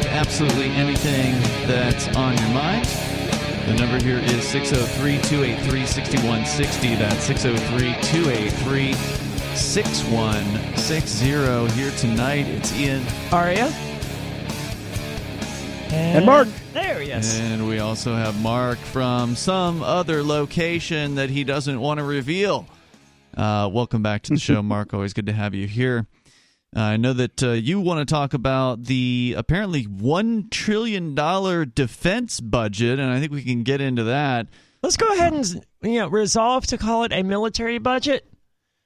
can. You can bring up absolutely anything that's on your mind. The number here is 603 283 6160. That's 603 283 6160. Here tonight, it's Ian. Aria. And Mark. There, yes. And we also have Mark from some other location that he doesn't want to reveal. Uh, welcome back to the show, Mark. Always good to have you here. Uh, I know that uh, you want to talk about the apparently $1 trillion defense budget, and I think we can get into that. Let's go ahead and you know resolve to call it a military budget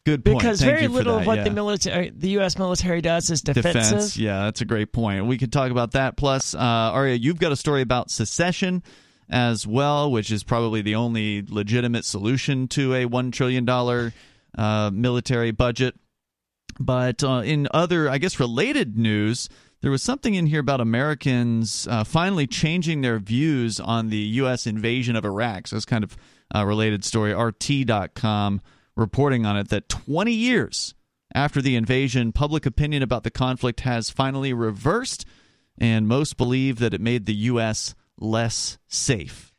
Good point. because Thank very you for little that, of what yeah. the military, the U.S. military does is defensive. defense. Yeah, that's a great point. We could talk about that. Plus, uh, Aria, you've got a story about secession as well, which is probably the only legitimate solution to a one trillion dollar uh, military budget. But uh, in other, I guess, related news, there was something in here about Americans uh, finally changing their views on the U.S. invasion of Iraq. So it's kind of a related story. RT.com reporting on it that 20 years after the invasion, public opinion about the conflict has finally reversed, and most believe that it made the U.S. less safe.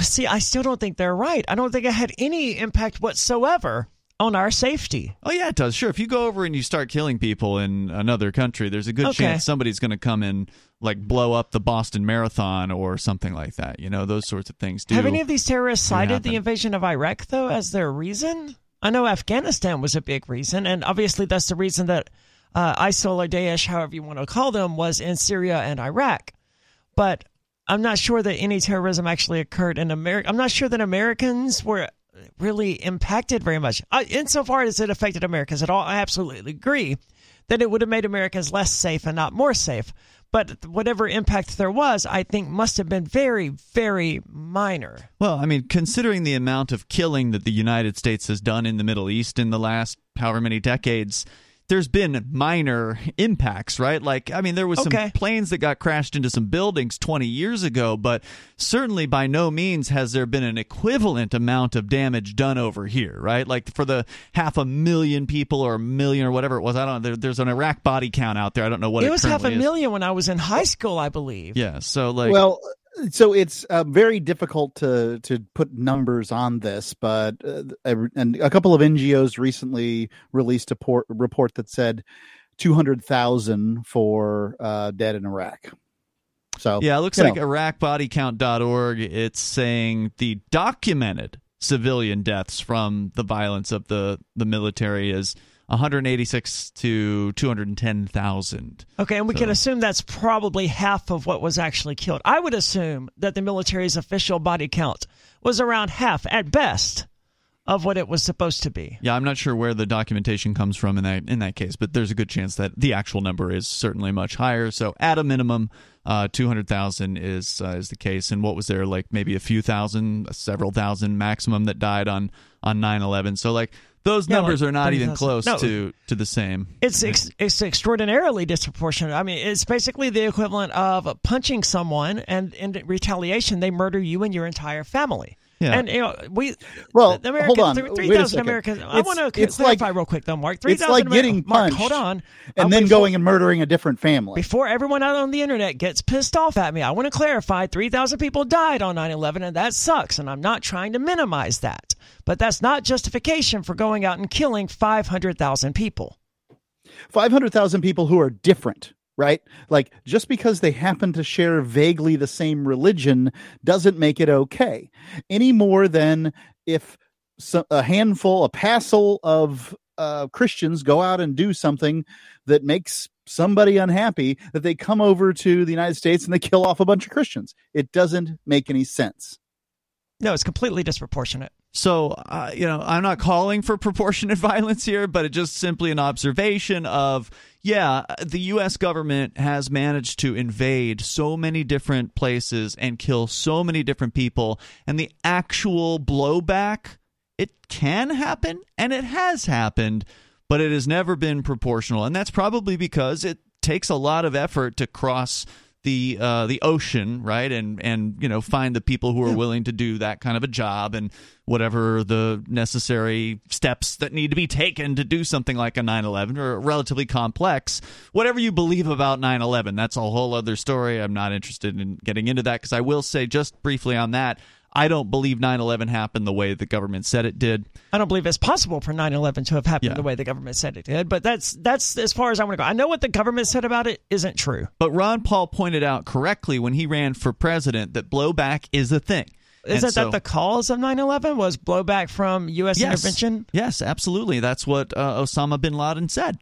See, I still don't think they're right. I don't think it had any impact whatsoever on our safety. Oh yeah, it does. Sure, if you go over and you start killing people in another country, there's a good Okay. chance somebody's going to come and like blow up the Boston Marathon or something like that. You know, those sorts of things do. Have any of these terrorists cited the invasion of Iraq though as their reason? I know Afghanistan was a big reason, and obviously that's the reason that uh, ISIL or Daesh, however you want to call them, was in Syria and Iraq. But I'm not sure that any terrorism actually occurred in America. I'm not sure that Americans were really impacted very much. I, insofar as it affected Americans at all, I absolutely agree that it would have made Americans less safe and not more safe. But whatever impact there was, I think must have been very, very minor. Well, I mean, considering the amount of killing that the United States has done in the Middle East in the last however many decades, there's been minor impacts, right? Like, I mean, there was Okay. some planes that got crashed into some buildings 20 years ago, but certainly by no means has there been an equivalent amount of damage done over here, right? Like for the half a million people or a million or whatever it was, I don't know. There, there's an Iraq body count out there. I don't know what it, it was half a currently is. million when I was in high school, I believe. Yeah, so like, well, so it's uh, very difficult to to put numbers on this, but uh, a- and a couple of NGOs recently released a port, report that said two hundred thousand for uh, dead in Iraq. So Yeah, it looks like know. IraqBodyCount.org. It's saying the documented civilian deaths from the violence of the the military is 186 to 210,000. Okay, and we can assume that's probably half of what was actually killed. I would assume that the military's official body count was around half, at best, of what it was supposed to be. Yeah, I'm not sure where the documentation comes from in that in that case, but there's a good chance that the actual number is certainly much higher. So at a minimum, uh, 200,000 is uh, is the case. And what was there like maybe a few thousand, several thousand maximum that died on on 9/11. So like those Yeah, numbers like are not even 30,000. close No. to to the same. It's ex- it's extraordinarily disproportionate. I mean, it's basically the equivalent of punching someone, and in retaliation, they murder you and your entire family. Yeah. And you know, we Well, the hold on. Americans, Wait a three thousand second. Americans. I It's- want to it's clarify like- real quick, though, Mark. Three it's thousand like getting Mark, hold on, and then before- going and murdering a different family. Before everyone out on the internet gets pissed off at me, I want to clarify 3,000 people died on 9 11, and that sucks. And I'm not trying to minimize that. But that's not justification for going out and killing 500,000 people. 500,000 people who are different, right? Like just because they happen to share vaguely the same religion doesn't make it okay. Any more than if a handful, a passel of uh, Christians go out and do something that makes somebody unhappy, that they come over to the United States and they kill off a bunch of Christians. It doesn't make any sense. No, it's completely disproportionate. So, uh, you know, I'm not calling for proportionate violence here, but it's just simply an observation of, yeah, the U.S. government has managed to invade so many different places and kill so many different people, and the actual blowback, it can happen, and it has happened, but it has never been proportional. And that's probably because it takes a lot of effort to cross the uh, the ocean, right, and and you know find the people who are willing to do that kind of a job and whatever the necessary steps that need to be taken to do something like a 9/11 or relatively complex. Whatever you believe about 9/11, that's a whole other story. I'm not interested in getting into that because I will say just briefly on that. I don't believe 9 11 happened the way the government said it did. I don't believe it's possible for 9 11 to have happened Yeah. the way the government said it did, but that's that's as far as I want to go. I know what the government said about it isn't true. But Ron Paul pointed out correctly when he ran for president that blowback is a thing. Isn't so- that the cause of 9 11? Was blowback from U.S. yes. intervention? Yes, absolutely. That's what uh, Osama bin Laden said.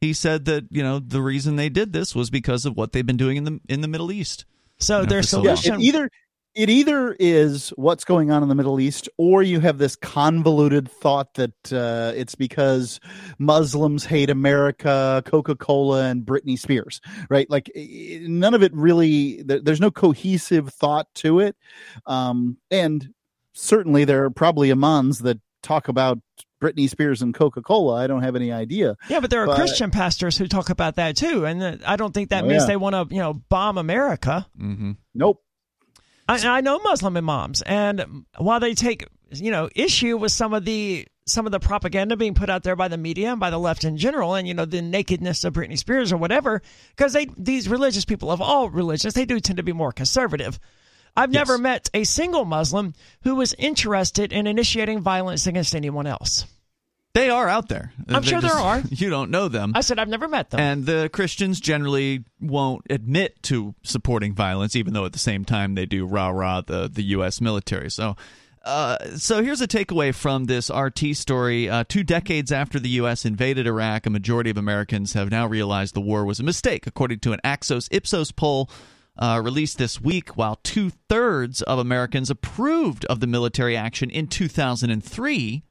He said that you know the reason they did this was because of what they've been doing in the in the Middle East. So No, their for Yeah, solution. either it either is what's going on in the Middle East, or you have this convoluted thought that uh, it's because Muslims hate America, Coca Cola, and Britney Spears, right? Like none of it really. There's no cohesive thought to it, um, and certainly there are probably imams that talk about Britney Spears and Coca Cola. I don't have any idea. yeah, but there are but- Christian pastors who talk about that too, and uh, I don't think that Oh, means yeah. they want to, you know, bomb America. Mm-hmm. Nope. I, I know Muslim imams, and while they take you know issue with some of the some of the propaganda being put out there by the media and by the left in general, and you know the nakedness of Britney Spears or whatever, because they these religious people of all religions they do tend to be more conservative. I've never met a single Muslim who was interested in initiating violence against anyone else. They are out there. I'm They're sure there are. You don't know them. I said I've never met them. And the Christians generally won't admit to supporting violence, even though at the same time they do rah rah the, the U.S. military. So, uh, so here's a takeaway from this RT story. Uh, two decades after the U.S. invaded Iraq, a majority of Americans have now realized the war was a mistake, according to an Axios Ipsos poll. Uh, released this week, while two thirds of Americans approved of the military action in 2003,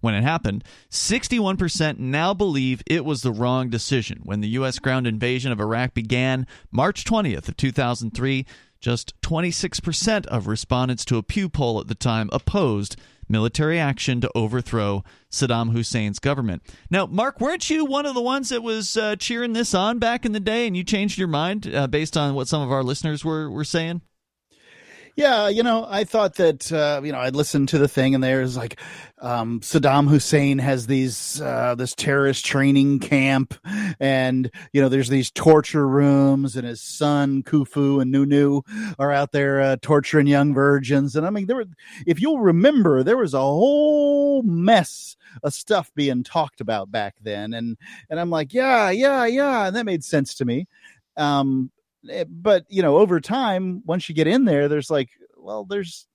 when it happened, 61% now believe it was the wrong decision. When the U.S. ground invasion of Iraq began March 20th of 2003, just 26% of respondents to a Pew poll at the time opposed military action to overthrow Saddam Hussein's government. Now, Mark, weren't you one of the ones that was uh, cheering this on back in the day, and you changed your mind uh, based on what some of our listeners were were saying? Yeah, you know, I thought that uh, you know I'd listened to the thing, and there's like um, Saddam Hussein has these uh, this terrorist training camp, and you know there's these torture rooms, and his son Kufu and Nunu are out there uh, torturing young virgins, and I mean there were, if you'll remember, there was a whole mess of stuff being talked about back then, and and I'm like, yeah, yeah, yeah, and that made sense to me. Um, Eh, but you know over time once you get in there there's like well there's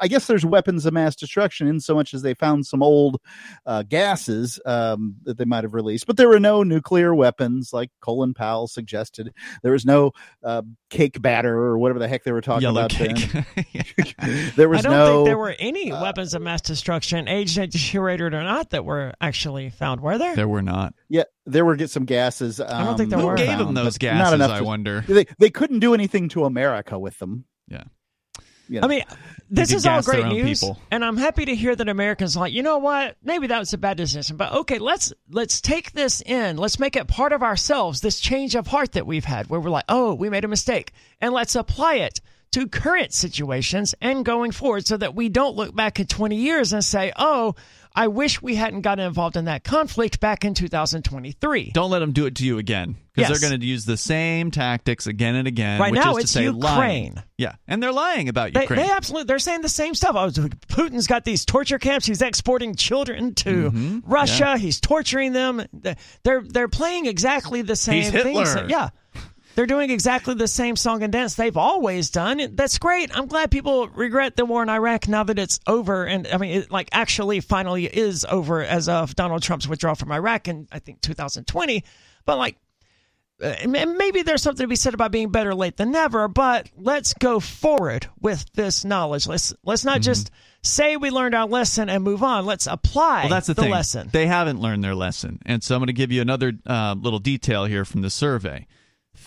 i guess there's weapons of mass destruction in so much as they found some old uh, gases um, that they might have released but there were no nuclear weapons like colin powell suggested there was no uh, cake batter or whatever the heck they were talking Yellow about cake. then there was I don't no think there were any weapons of mass destruction, age deteriorated or not, that were actually found. Were there? there were not. yeah there were get some gases um, don't think there that Who were. were gave them those gases? not gases? enough I wonder. they, they couldn't do anything to america with them Yeah. You know. I mean, this is all great news, people. and I'm happy to hear that Americans are like, you know what? Maybe that was a bad decision, but okay, let's let's take this in. Let's make it part of ourselves. This change of heart that we've had, where we're like, oh, we made a mistake, and let's apply it to current situations and going forward, so that we don't look back in 20 years and say, oh, I wish we hadn't gotten involved in that conflict back in 2023. Don't let them do it to you again because Yes. they're going to use the same tactics again and again. Right which now, is to it's say lying. Ukraine. Yeah, and they're lying about They, Ukraine. they absolutely they're saying the same stuff. Oh, Putin's got these torture camps. He's exporting children to Mm-hmm. Russia. He's torturing them. They're they're playing exactly the same He's things. Yeah. They're doing exactly the same song and dance they've always done. That's great. I'm glad people regret the war in Iraq now that it's over. And I mean, it like actually finally is over as of Donald Trump's withdrawal from Iraq in I think 2020. But like, uh, and maybe there's something to be said about being better late than never, but let's go forward with this knowledge. Let's let's not just say we learned our lesson and move on. Let's apply well, that's the, thing. lesson. They haven't learned their lesson, and so I'm going to give you another uh, little detail here from the survey.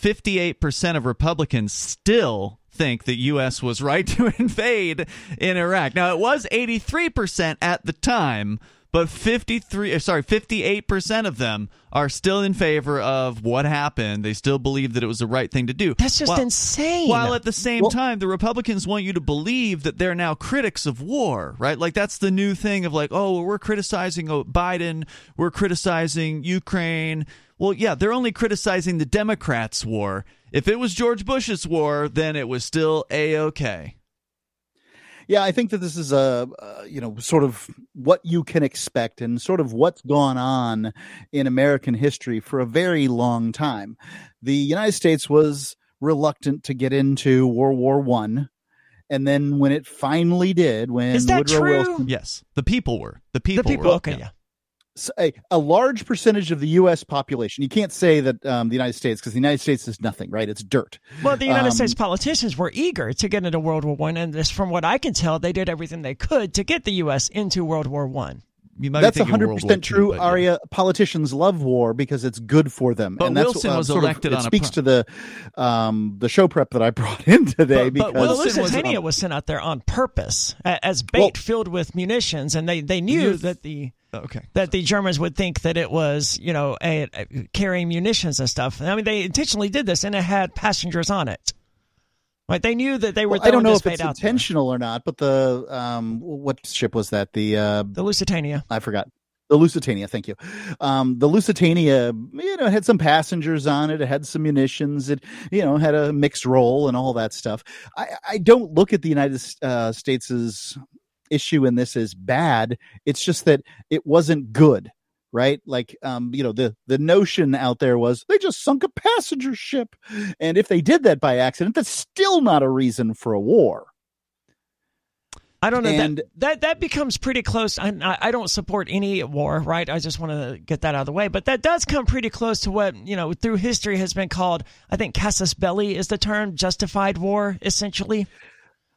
58% of Republicans still think the U.S. was right to invade in Iraq. Now, it was 83% at the time, but 53 uh, sorry 58% of them are still in favor of what happened they still believe that it was the right thing to do That's just while, insane. while at the same Well- time the republicans want you to believe that they're now critics of war right like that's the new thing of like oh well, we're criticizing biden we're criticizing ukraine well yeah they're only criticizing the democrats war if it was george bush's war then it was still a-okay Yeah, I think that this is a, uh, you know, sort of what you can expect and sort of what's gone on in American history for a very long time. The United States was reluctant to get into World War One, and then when it finally did, when Is that Woodrow true? Wilson, yes the people were the people the people, were okay, yeah. s- a, a large percentage of the U.S. population, you can't say that um, the United States because the United States is nothing, right? It's dirt. Well, the United Um, States politicians were eager to get into World War One, and this, from what I can tell, they did everything they could to get the U.S. into World War One. You might That's hundred World War percent II, true, but yeah. Politicians love war because it's good for them. But and that's, Wilson uh, was sort of- elected it on a speaks pro- to the um, the show prep that I brought in today. But- but because Well, the Wilson was- Lusitania was sent out there on purpose as bait Well- filled with munitions, and they, they knew that the okay that the Germans would think that it was you know a, a- carrying munitions and stuff. I mean, they intentionally did this, and it had passengers on it. Right? They knew that they were. Well, I don't know if it's bait out there. intentional or not, but the um, what ship was that? The uh, The Lusitania. I forgot. The Lusitania, thank you. Um, the Lusitania, you know, had some passengers on it. It had some munitions. It, you know, had a mixed role and all that stuff. I, I don't look at the United uh, States' issue in this is bad. It's just that it wasn't good, right? Like, um, you know, the the notion out there was they just sunk a passenger ship, and if they did that by accident, that's still not a reason for a war. I don't know And- that that that becomes pretty close. I, I I don't support any war, right? I just want to get that out of the way. But that does come pretty close to what you know through history has been called. I think casus belli is the term, justified war, essentially.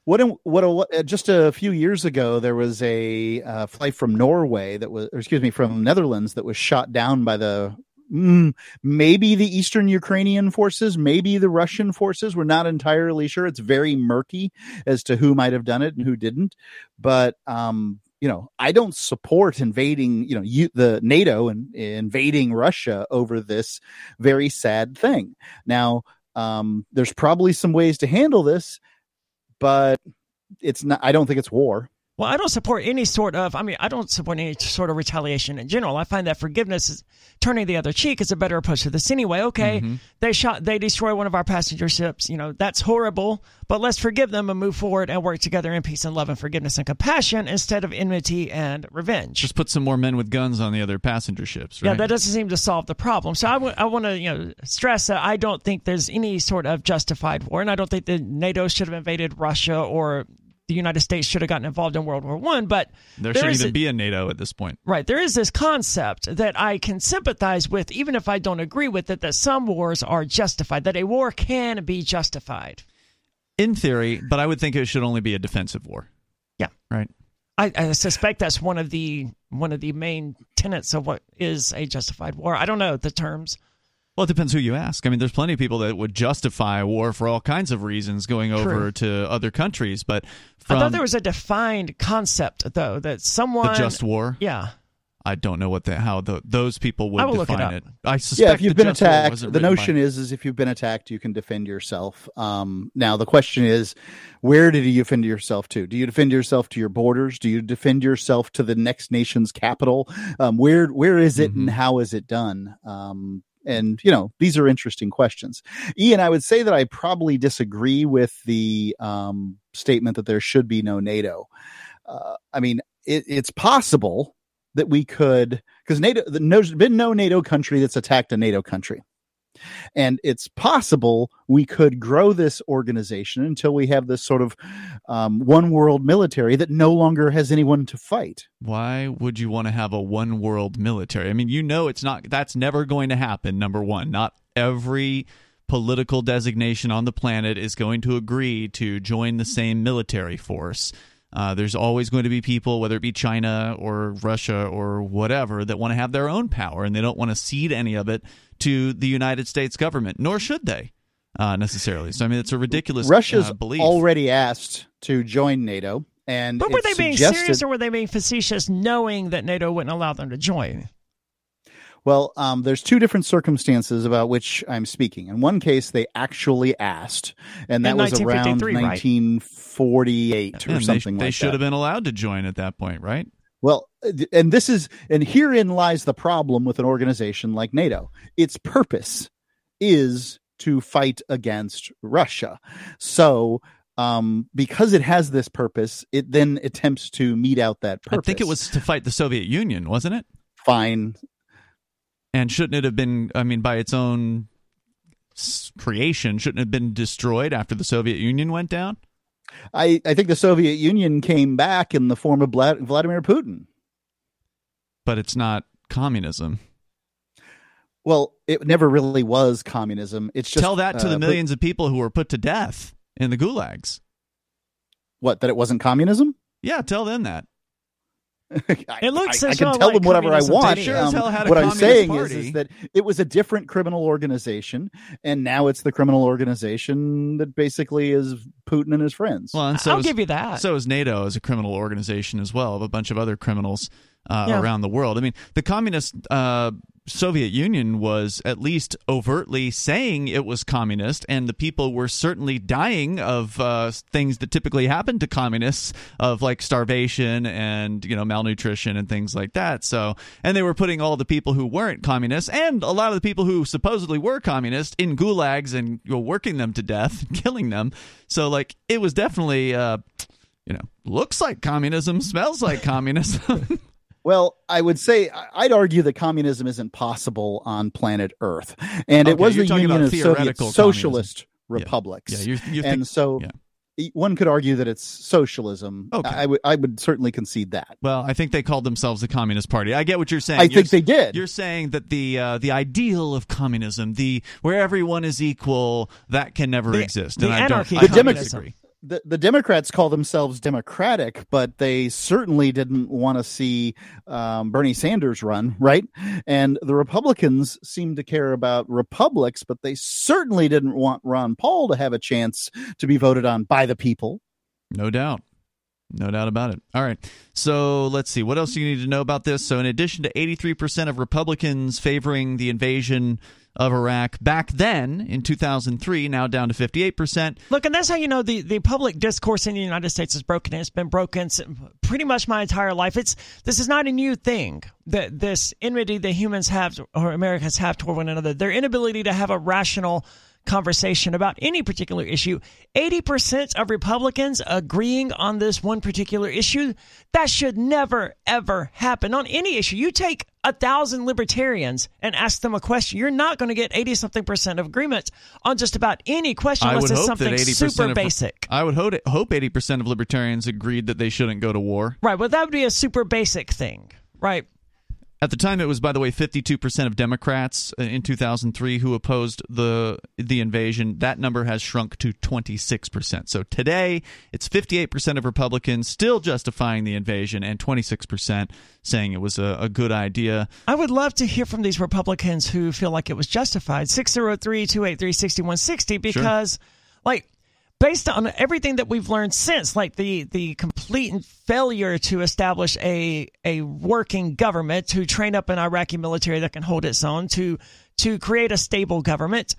What what, a, uh, just a few years ago there was a uh, flight from Norway that was excuse me from Netherlands that was shot down by the mm, maybe the Eastern Ukrainian forces, maybe the Russian forces. We're not entirely sure. It's very murky as to who might have done it and who didn't. But um, you know, I don't support invading. You know, you, the NATO and invading Russia over this very sad thing. Now, um, there's probably some ways to handle this but it's not i don't think it's war Well, I don't support any sort of. I mean, I don't support any sort of retaliation in general. I find that forgiveness is turning the other cheek is a better approach to this anyway. Okay, mm-hmm. they shot, they destroy one of our passenger ships. You know, that's horrible. But let's forgive them and move forward and work together in peace and love and forgiveness and compassion instead of enmity and revenge. Just put some more men with guns on the other passenger ships, right? Yeah, that doesn't seem to solve the problem. So I, w- I want to you know stress that I don't think there's any sort of justified war, and I don't think that NATO should have invaded Russia or the United States should have gotten involved in World War One. But there there shouldn't even a- be a NATO at this point. Right. There is this concept that I can sympathize with, even if I don't agree with it, that some wars are justified, that a war can be justified. In theory, but I would think it should only be a defensive war. Yeah. Right. I, I suspect that's one of the one of the main tenets of what is a justified war. I don't know the terms. Well, it depends who you ask. I mean, there's plenty of people that would justify war for all kinds of reasons going over to other countries, but from I thought there was a defined concept though that someone the just war, Yeah. I don't know what the how the, those people would I will look it define up. it. I suspect yeah if you've the been attacked the notion by- is is if you've been attacked you can defend yourself um, now the question is where did you defend yourself to do you defend yourself to your borders do you defend yourself to the next nation's capital um, where where is it Mm-hmm. and how is it done um, and you know these are interesting questions ian i would say that i probably disagree with the um, statement that there should be no nato uh, i mean it, it's possible that we could because NATO there's been no NATO country that's attacked a NATO country. And it's possible we could grow this organization until we have this sort of um, one world military that no longer has anyone to fight. Why would you want to have a one world military? I mean, you know, it's not, that's never going to happen. Number one, not every political designation on the planet is going to agree to join the same military force. Uh, there's always going to be people, whether it be China or Russia or whatever, that want to have their own power and they don't want to cede any of it to the United States government, nor should they uh, necessarily. So, I mean, it's a ridiculous Russia's uh, belief. already asked to join NATO. And But were they being suggested- serious or were they being facetious, knowing that NATO wouldn't allow them to join? Well, um, there's two different circumstances about which I'm speaking. In one case, they actually asked, and that was around 1953, right? 1948 or And something they, they should that. have been allowed to join at that point, right? Well, and this is, and herein lies the problem with an organization like NATO. Its purpose is to fight against Russia. So, um, because it has this purpose, it then attempts to meet out that purpose. I think it was to fight the Soviet Union, wasn't it? fine. And shouldn't it have been? I mean, by its own creation, shouldn't it have been destroyed after the Soviet Union went down? I, I think the Soviet Union came back in the form of Vladimir Putin. But it's not communism. Well, it never really was communism. It's just Tell that to uh, the millions of people who were put to death in the gulags. what that it wasn't communism. Yeah, tell them that. I, It looks I, I can tell like them whatever I communism want. did Sure as Um, hell had a what I'm saying is, is that it was a different criminal organization, and now it's the criminal organization that basically is Putin and his friends. Well, and so I'll is, give you that. so is NATO as a criminal organization as well, of a bunch of other criminals uh, Yeah. around the world. I mean, the communist uh, Soviet Union was at least overtly saying it was communist, and the people were certainly dying of uh, things that typically happen to communists, of like starvation and you know malnutrition and things like that. So, and they were putting all the people who weren't communists and a lot of the people who supposedly were communist in gulags and you know, working them to death, killing them. So, like, it was definitely. Uh, you know, looks like communism, smells like communism. Well, I would say I- I'd argue that communism isn't possible on planet Earth, and it was the Union of Soviet Socialist Yeah. republics. yeah, you're, you're and think- so yeah. e- one could argue that it's socialism. Okay. I would certainly concede that. well, I think they called themselves the Communist Party. I get what you're saying. I You're think s- they did. You're saying that the uh, the ideal of communism, the where everyone is equal, that can never The- exist. the and I don't, anarchy I of don't communism. disagree. The, the Democrats call themselves Democratic, but they certainly didn't want to see um, Bernie Sanders run, right? And the Republicans seem to care about republics, but they certainly didn't want Ron Paul to have a chance to be voted on by the people. No doubt. No doubt about it. All right. So let's see. What else do you need to know about this? So, in addition to 83% of Republicans favoring the invasion of Iraq back then in 2003, now down to 58%. Look, and that's how you know the, the public discourse in the United States is broken. It's been broken pretty much my entire life. It's this is not a new thing. That this enmity that humans have or Americans have toward one another, their inability to have a rational conversation about any particular issue. 80% of Republicans agreeing on this one particular issue, that should never, ever happen on any issue. You take a thousand libertarians and ask them a question, you're not going to get 80 something percent of agreement on just about any question I unless it's something 80% super of, basic. I would hope, hope 80% of libertarians agreed that they shouldn't go to war. Right, Well, that would be a super basic thing. Right. At the time, it was, by the way, 52% of Democrats uh, in 2003 who opposed the the invasion. That number has shrunk to 26%. So today, it's 58% of Republicans still justifying the invasion and 26% saying it was a, a good idea. I would love to hear from these Republicans who feel like it was justified. 603 283 6160 because, like, based on everything that we've learned since, like the, the complete failure to establish a, a working government, to train up an Iraqi military that can hold its own, to, to create a stable government,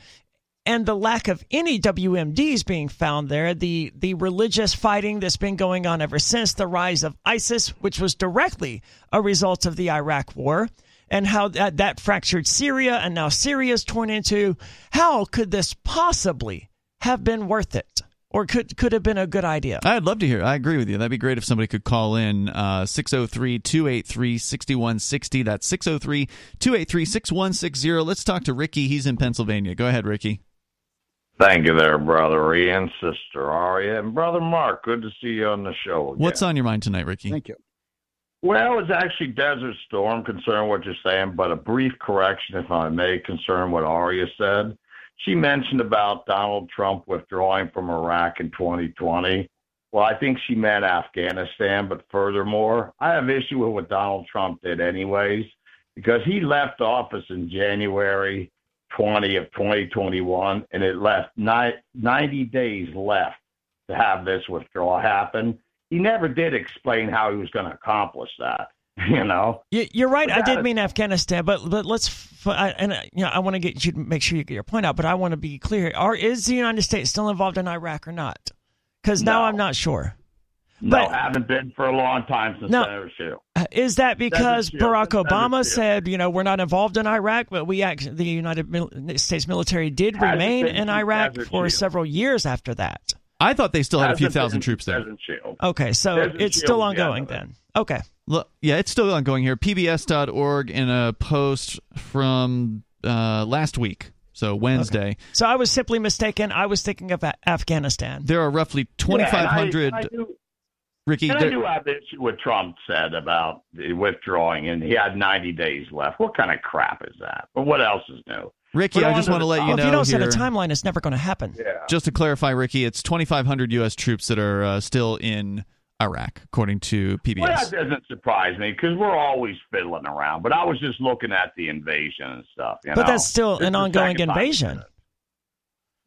and the lack of any WMDs being found there, the the religious fighting that's been going on ever since the rise of ISIS, which was directly a result of the Iraq War, and how that, that fractured Syria, and now Syria's torn into. How could this possibly have been worth it, or could could have been a good idea? I'd love to hear. I agree with you. That'd be great if somebody could call in uh, 603 283 6160. That's 603 283 6160. Let's talk to Ricky. He's in Pennsylvania. Go ahead, Ricky. Thank you there, brother Ian, sister Aria, and brother Mark. Good to see you on the show again. What's on your mind tonight, Ricky? Thank you. Well, it's actually Desert Storm concern what you're saying, but a brief correction, if I may, concern what Aria said. She mentioned about Donald Trump withdrawing from Iraq in 2020. Well, I think she meant Afghanistan, but furthermore, I have issue with what Donald Trump did anyways, because he left office in January 20 of 2021, and it left ni- 90 days left to have this withdrawal happen. he never did explain how he was going to accomplish that. You know, you're right. I did mean Afghanistan, but but let's and you know I want to get you to make sure you get your point out. But I want to be clear: Are is the United States still involved in Iraq or not? Because now I'm not sure. No, but, haven't been for a long time since no, Senator Shield. Uh, is that because Barack Obama said, you know, we're not involved in Iraq, but we act, the United States military did Hasn't remain in Iraq for Shield. several years after that? I thought they still had Hasn't a few thousand troops there. Okay, so Desert it's Shield still ongoing then. Okay. Look, yeah, it's still ongoing here. PBS.org in a post from uh, last week. So Wednesday. Okay. So I was simply mistaken. I was thinking of Afghanistan. There are roughly 2,500. Yeah, Ricky, and I do have the issue what Trump said about withdrawing, and he had 90 days left. What kind of crap is that? But what else is new? Ricky, I just want to let you know. If you don't here, set a timeline, it's never going to happen. Yeah. Just to clarify, Ricky, it's 2,500 U.S. troops that are uh, still in Iraq, according to PBS. Well, that doesn't surprise me because we're always fiddling around. But I was just looking at the invasion and stuff. but know? that's still this an ongoing invasion.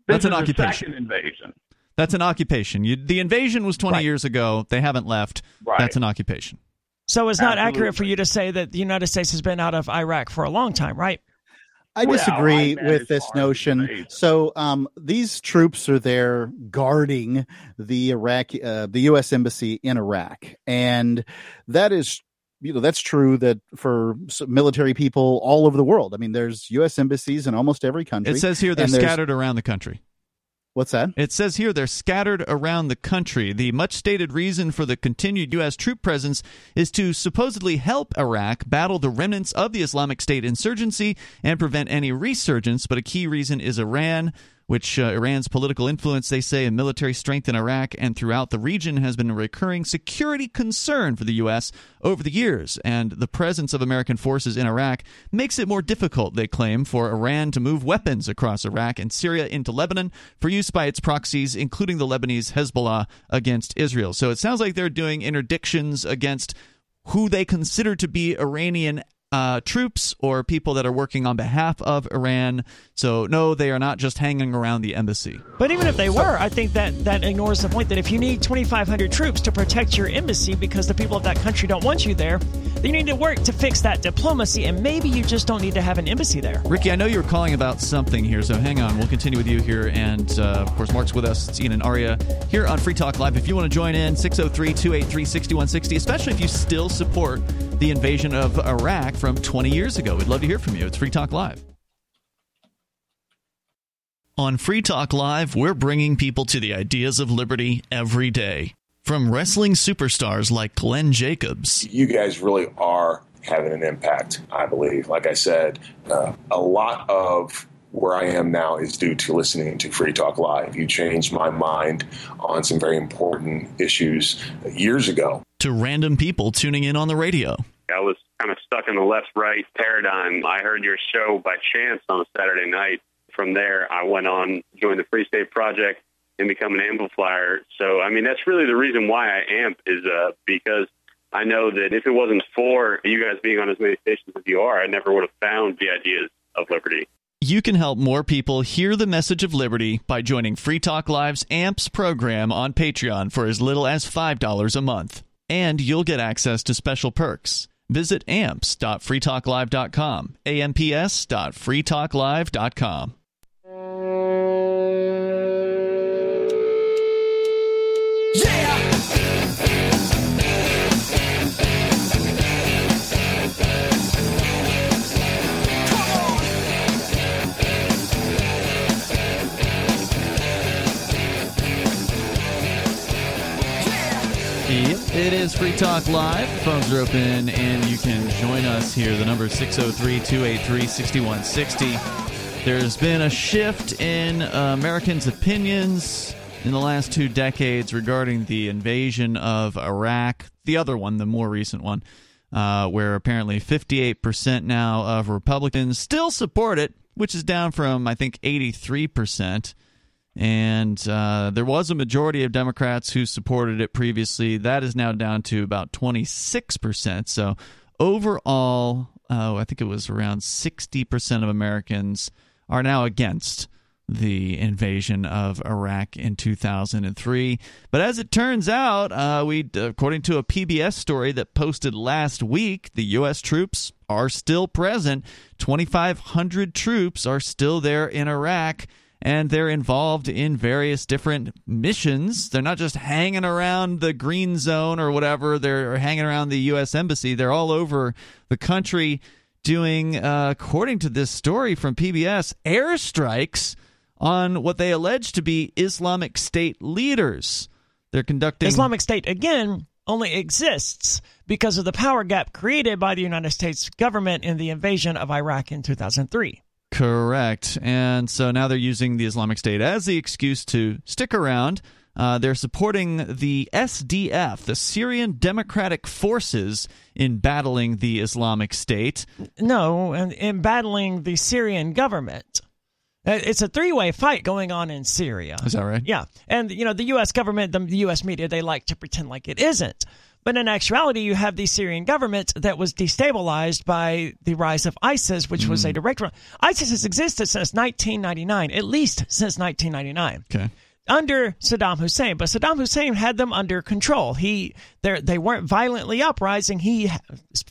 That's an occupation. invasion. That's an occupation. You, the invasion was 20 right. years ago. They haven't left. Right. That's an occupation. So it's not Absolutely. accurate for you to say that the United States has been out of Iraq for a long time, right? I disagree well, I with this notion. So um, these troops are there guarding the Iraq, uh, the U.S. embassy in Iraq, and that is, you know, that's true that for military people all over the world. I mean, there's U.S. embassies in almost every country. It says here they're scattered around the country. What's that? It says here they're scattered around the country. The much stated reason for the continued U.S. troop presence is to supposedly help Iraq battle the remnants of the Islamic State insurgency and prevent any resurgence, but a key reason is Iran which uh, Iran's political influence, they say, and military strength in Iraq and throughout the region has been a recurring security concern for the U.S. over the years. And the presence of American forces in Iraq makes it more difficult, they claim, for Iran to move weapons across Iraq and Syria into Lebanon for use by its proxies, including the Lebanese Hezbollah, against Israel. So it sounds like they're doing interdictions against who they consider to be Iranian uh, troops or people that are working on behalf of Iran. So, no, they are not just hanging around the embassy. But even if they were, I think that that ignores the point that if you need 2,500 troops to protect your embassy because the people of that country don't want you there, then you need to work to fix that diplomacy, and maybe you just don't need to have an embassy there. Ricky, I know you were calling about something here, so hang on. We'll continue with you here. And, uh, of course, Mark's with us. It's Ian and Aria here on Free Talk Live. If you want to join in, 603 283 6160, especially if you still support the invasion of Iraq from 20 years ago. We'd love to hear from you. It's Free Talk Live. On Free Talk Live, we're bringing people to the ideas of liberty every day. From wrestling superstars like Glenn Jacobs. You guys really are having an impact, I believe. Like I said, uh, a lot of where I am now is due to listening to Free Talk Live. You changed my mind on some very important issues years ago. To random people tuning in on the radio. I was kind of stuck in the left right paradigm. I heard your show by chance on a Saturday night. From there, I went on, joined the Free State Project, and become an amplifier. So, I mean, that's really the reason why I amp is uh, because I know that if it wasn't for you guys being on as many stations as you are, I never would have found the ideas of liberty. You can help more people hear the message of liberty by joining Free Talk Live's AMPS program on Patreon for as little as $5 a month. And you'll get access to special perks. Visit amps.freetalklive.com, amps.freetalklive.com. It is Free Talk Live. Phones are open and you can join us here. The number is 603 283 6160. There's been a shift in uh, Americans' opinions in the last two decades regarding the invasion of Iraq. The other one, the more recent one, uh, where apparently 58% now of Republicans still support it, which is down from, I think, 83% and uh, there was a majority of Democrats who supported it previously. That is now down to about 26%. So overall, uh, I think it was around 60% of Americans are now against the invasion of Iraq in 2003. But as it turns out, uh, we, according to a PBS story that posted last week, the U.S. troops are still present. 2,500 troops are still there in Iraq. And they're involved in various different missions. They're not just hanging around the green zone or whatever. They're hanging around the U.S. Embassy. They're all over the country doing, uh, according to this story from PBS, airstrikes on what they allege to be Islamic State leaders. They're conducting Islamic State again only exists because of the power gap created by the United States government in the invasion of Iraq in 2003. Correct. And so now they're using the Islamic State as the excuse to stick around. Uh, they're supporting the SDF, the Syrian Democratic Forces, in battling the Islamic State. No, and in battling the Syrian government. Uh, it's a three-way fight going on in Syria. Is that right? Yeah, and you know the U.S. government, the U.S. media, they like to pretend like it isn't. But in actuality, you have the Syrian government that was destabilized by the rise of ISIS, which mm. was a hmm. direct. ISIS has existed since 1999, at least since 1999. Okay under Saddam Hussein, but Saddam Hussein had them under control. He they weren't violently uprising. He,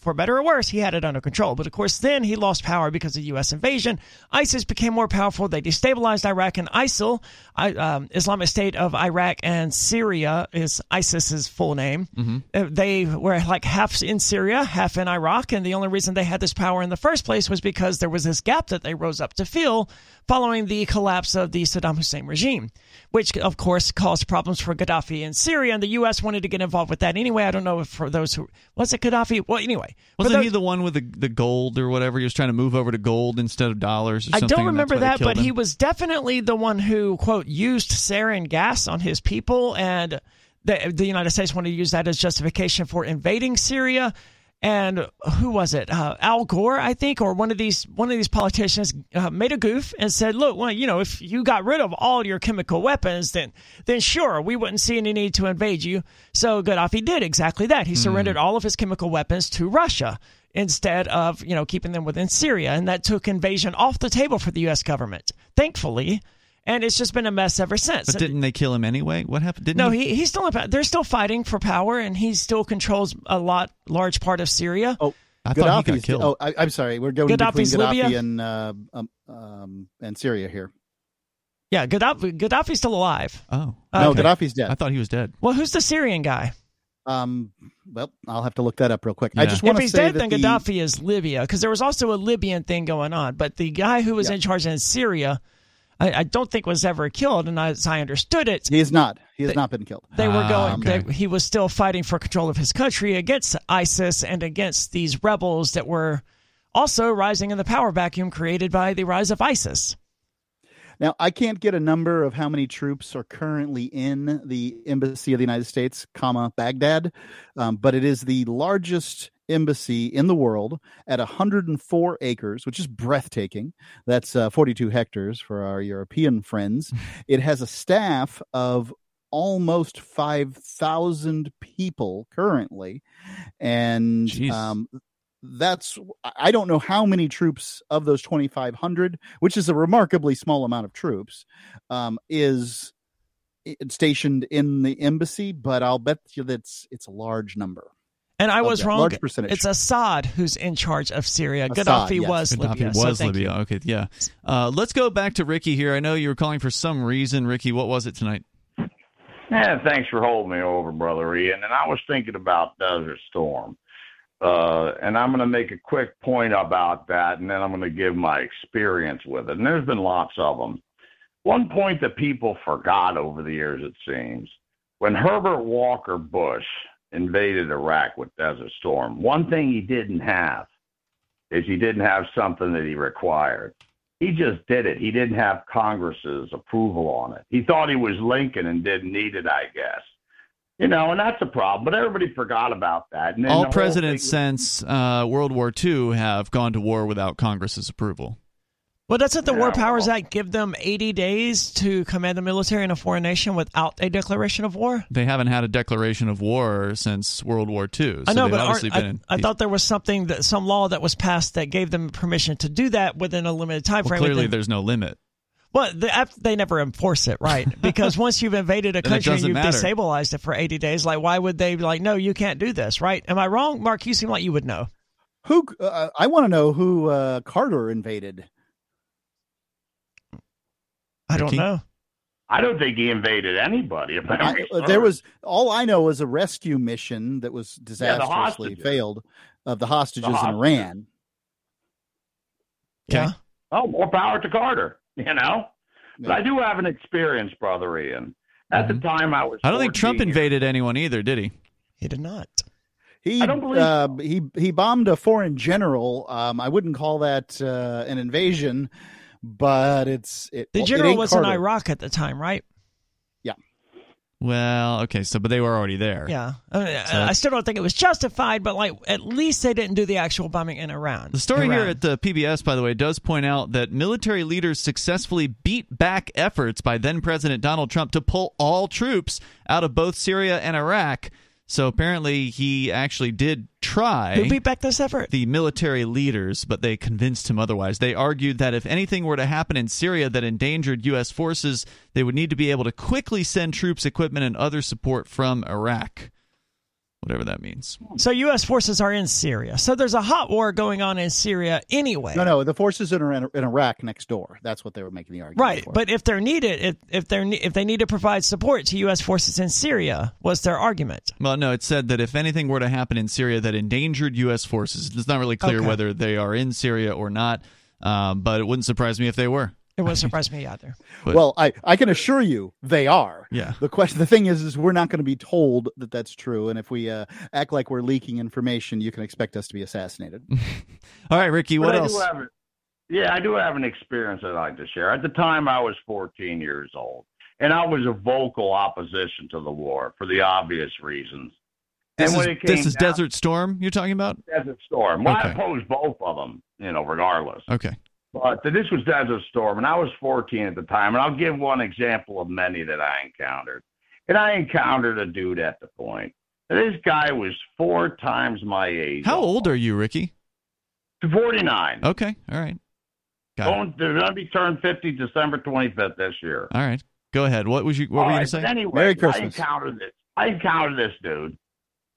for better or worse, he had it under control. But of course, then he lost power because of U.S. invasion. ISIS became more powerful. They destabilized Iraq and ISIL, um, Islamic State of Iraq and Syria is ISIS's full name. Mm-hmm. Uh, they were like half in Syria, half in Iraq, and the only reason they had this power in the first place was because there was this gap that they rose up to fill following the collapse of the Saddam Hussein regime, which of course caused problems for Gaddafi in Syria, and the U.S. wanted to get involved with that anyway. I don't know if for those who was it Gaddafi. Well, anyway, wasn't those, he the one with the the gold or whatever? He was trying to move over to gold instead of dollars. I don't remember that, but him. he was definitely the one who quote used sarin gas on his people and. The, the United States wanted to use that as justification for invading Syria and who was it? Uh, Al Gore, I think, or one of these one of these politicians uh, made a goof and said, "Look, well, you know, if you got rid of all your chemical weapons, then then sure, we wouldn't see any need to invade you." So Gaddafi did exactly that. He mm. surrendered all of his chemical weapons to Russia instead of you know keeping them within Syria, and that took invasion off the table for the U.S. government. Thankfully, and it's just been a mess ever since. But didn't they kill him anyway? What happened? Didn't no, he? he he's still in, they're still fighting for power, and he still controls a lot large part of Syria. Oh, I thought he got killed. Oh, I, am sorry, we're going Gaddafi's between Gaddafi Libya? and uh, um, um, and Syria here. Yeah, Gaddafi Gaddafi's still alive. Oh, no, Gaddafi's dead. I thought he was dead. Well, who's the Syrian guy? Um, well, I'll have to look that up real quick. Yeah. I just want to say if he's dead, then the... Gaddafi is Libya because there was also a Libyan thing going on. But the guy who was yeah. in charge in Syria I, I, don't think was ever killed. And as I understood it, he is not. He has they, not been killed. They were going. Ah, okay. they, he was still fighting for control of his country against ISIS and against these rebels that were also rising in the power vacuum created by the rise of ISIS. Now, I can't get a number of how many troops are currently in the embassy of the United States, comma Baghdad, um, but it is the largest embassy in the world at 104 acres, which is breathtaking. That's uh, 42 hectares for our European friends. it has a staff of almost 5,000 people currently. And um, that's, I don't know how many troops of those 2,500, which is a remarkably small amount of troops, um, is stationed in the embassy, but I'll bet you that's it's a large number. And I was wrong. Large percentage. It's Assad who's in charge of Syria. Assad, Gaddafi yes. was Gaddafi Libya. was so Libya. You. Okay, yeah. Uh, let's go back to Ricky here. I know you were calling for some reason. Ricky, what was it tonight? Yeah, thanks for holding me over, brother Ian. And I was thinking about Desert Storm. Uh, and I'm going to make a quick point about that, and then I'm going to give my experience with it. And there's been lots of them. One point that people forgot over the years, it seems, when Herbert Walker Bush invaded Iraq with Desert Storm. One thing he didn't have is he didn't have something that he required. He just did it. He didn't have Congress's approval on it. He thought he was Lincoln and didn't need it, I guess. You know, and that's a problem. But everybody forgot about that. All presidents since uh, World War II have gone to war without Congress's approval. Well, doesn't the yeah, War Powers well, Act give them 80 days to command the military in a foreign nation without a declaration of war? They haven't had a declaration of war since World War II. So I know, but I, I, thought there was something that some law that was passed that gave them permission to do that within a limited time well, frame. Clearly, there's no limit. Well, the, they never enforce it, right? Because once you've invaded a country you've matter. destabilized it for 80 days, like, why would they be like, no, you can't do this, right? Am I wrong? Mark, you seem like you would know. Who uh, I want to know who uh, Carter invaded. I don't know. I don't think he invaded anybody. I, there was all I know was a rescue mission that was disastrously hostages. failed of the hostages, in hostages. Iran. Okay. Yeah. Oh, more power to Carter. You know, but I do have an experience, brother Ian. At the time, I was. Mm-hmm. I don't think Trump years- invaded anyone either, did he? He did not. He I don't believe uh, he he bombed a foreign general. Um, I wouldn't call that uh, an invasion, but it's it, The general ain't was in Iraq at the time, right? Yeah. Well, okay, so but they were already there. Yeah. I, mean, So- I still don't think it was justified, but like at least they didn't do the actual bombing in Iran. The story here at the PBS, by the way, does point out that military leaders successfully beat back efforts by then President Donald Trump to pull all troops out of both Syria and Iraq. So apparently, he actually did try. Who beat back this effort? the military leaders, but they convinced him otherwise. They argued that if anything were to happen in Syria that endangered U.S. forces, they would need to be able to quickly send troops, equipment, and other support from Iraq. Whatever that means. So U.S. forces are in Syria. So there's a hot war going on in Syria anyway. No, no, the forces in, in Iraq next door. That's what they were making the argument. Right, for. but if they're needed, if if they're if they need to provide support to U.S. forces in Syria, was their argument? Well, no, it said that if anything were to happen in Syria that endangered U.S. forces, it's not really clear Okay. whether they are in Syria or not, um, but it wouldn't surprise me if they were. It wouldn't surprise me either. but- well, I, I can assure you they are. Yeah. The question, the thing is, is we're not going to be told that that's true, and if we uh, act like we're leaking information, you can expect us to be assassinated. All right, Ricky, But what I else? Do have, a- yeah, I do have an experience I'd like to share. At the time, I was 14 years old, and I was a vocal opposition to the war for the obvious reasons. This and is, when it came this is down- Desert Storm you're talking about? Desert Storm. Well, I Okay. opposed both of them, you know, regardless. Okay. But this was Desert Storm, and I was 14 at the time. And I'll give one example of many that I encountered. And I encountered a dude at the point. This guy was four times my age. How old are you, Ricky? 49. Okay. All right. Got it. Going, they're going to be turned 50 December 25th this year. All right. Go ahead. What was you what All were you right, going to say? Anyway, Merry Christmas. I encountered this. I encountered this dude,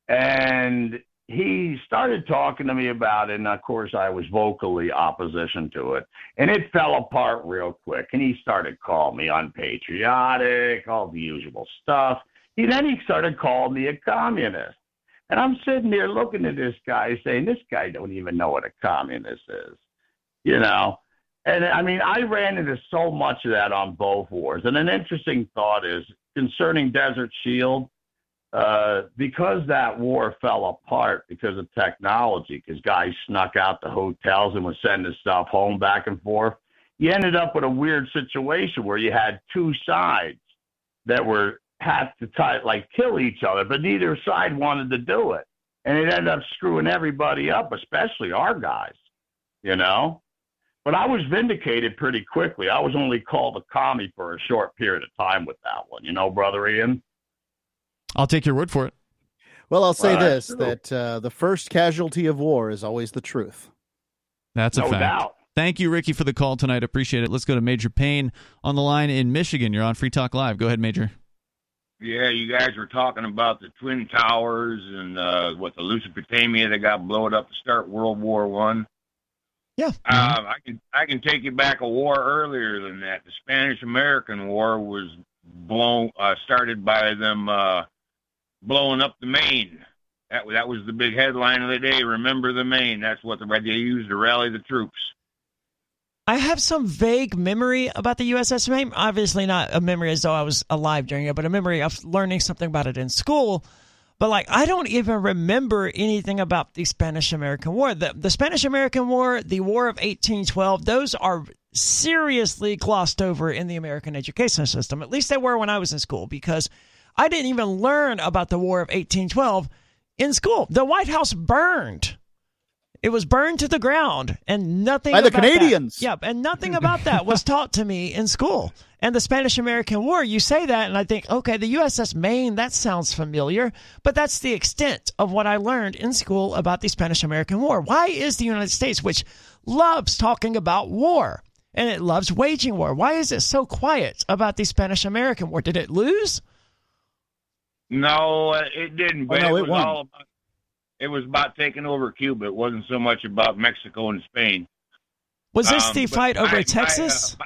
and he started talking to me about it. And of course, I was vocally opposition to it, and it fell apart real quick. And he started calling me unpatriotic, all the usual stuff. He then he started calling me a communist. And I'm sitting there looking at this guy saying, this guy don't even know what a communist is, you know? And I mean, I ran into so much of that on both wars. And an interesting thought is concerning Desert Shield, uh, because that war fell apart because of technology, because guys snuck out the hotels and was sending stuff home back and forth, you ended up with a weird situation where you had two sides that were had to try, like kill each other, but neither side wanted to do it. And it ended up screwing everybody up, especially our guys, you know? But I was vindicated pretty quickly. I was only called a commie for a short period of time with that one, you know, brother Ian. I'll take your word for it. Well, I'll say Well, that's this: true. that uh, the first casualty of war is always the truth. That's a no fact. doubt. Thank you, Ricky, for the call tonight. Appreciate it. Let's go to Major Payne on the line in Michigan. You're on Free Talk Live. Go ahead, Major. Yeah, you guys were talking about the twin towers and uh, what the Lusitania that got blown up to start World War One. Yeah. Uh, I can I can take you back a war earlier than that. The Spanish American War was blown uh, started by them uh, blowing up the Maine. That that was the big headline of the day. Remember the Maine. That's what the, they used to rally the troops. I have some vague memory about the USS Maine. Obviously, not a memory as though I was alive during it, but a memory of learning something about it in school. But like, I don't even remember anything about the Spanish American War. The, the Spanish American War, the War of 1812, those are seriously glossed over in the American education system. At least they were when I was in school, because I didn't even learn about the War of 1812 in school. The White House burned. It was burned to the ground, and nothing By the about that- Canadians. Yeah, and nothing about that was taught to me in school. And the Spanish American War, you say that, and I think, okay, the USS Maine, that sounds familiar, but that's the extent of what I learned in school about the Spanish American War. Why is the United States, which loves talking about war, and it loves waging war. Why is it so quiet about the Spanish American War? Did it lose? No, uh, it didn't. But Oh, no, it it was won. all about. It was about taking over Cuba. It wasn't so much about Mexico and Spain. Was this Um, the fight over my, Texas? uh,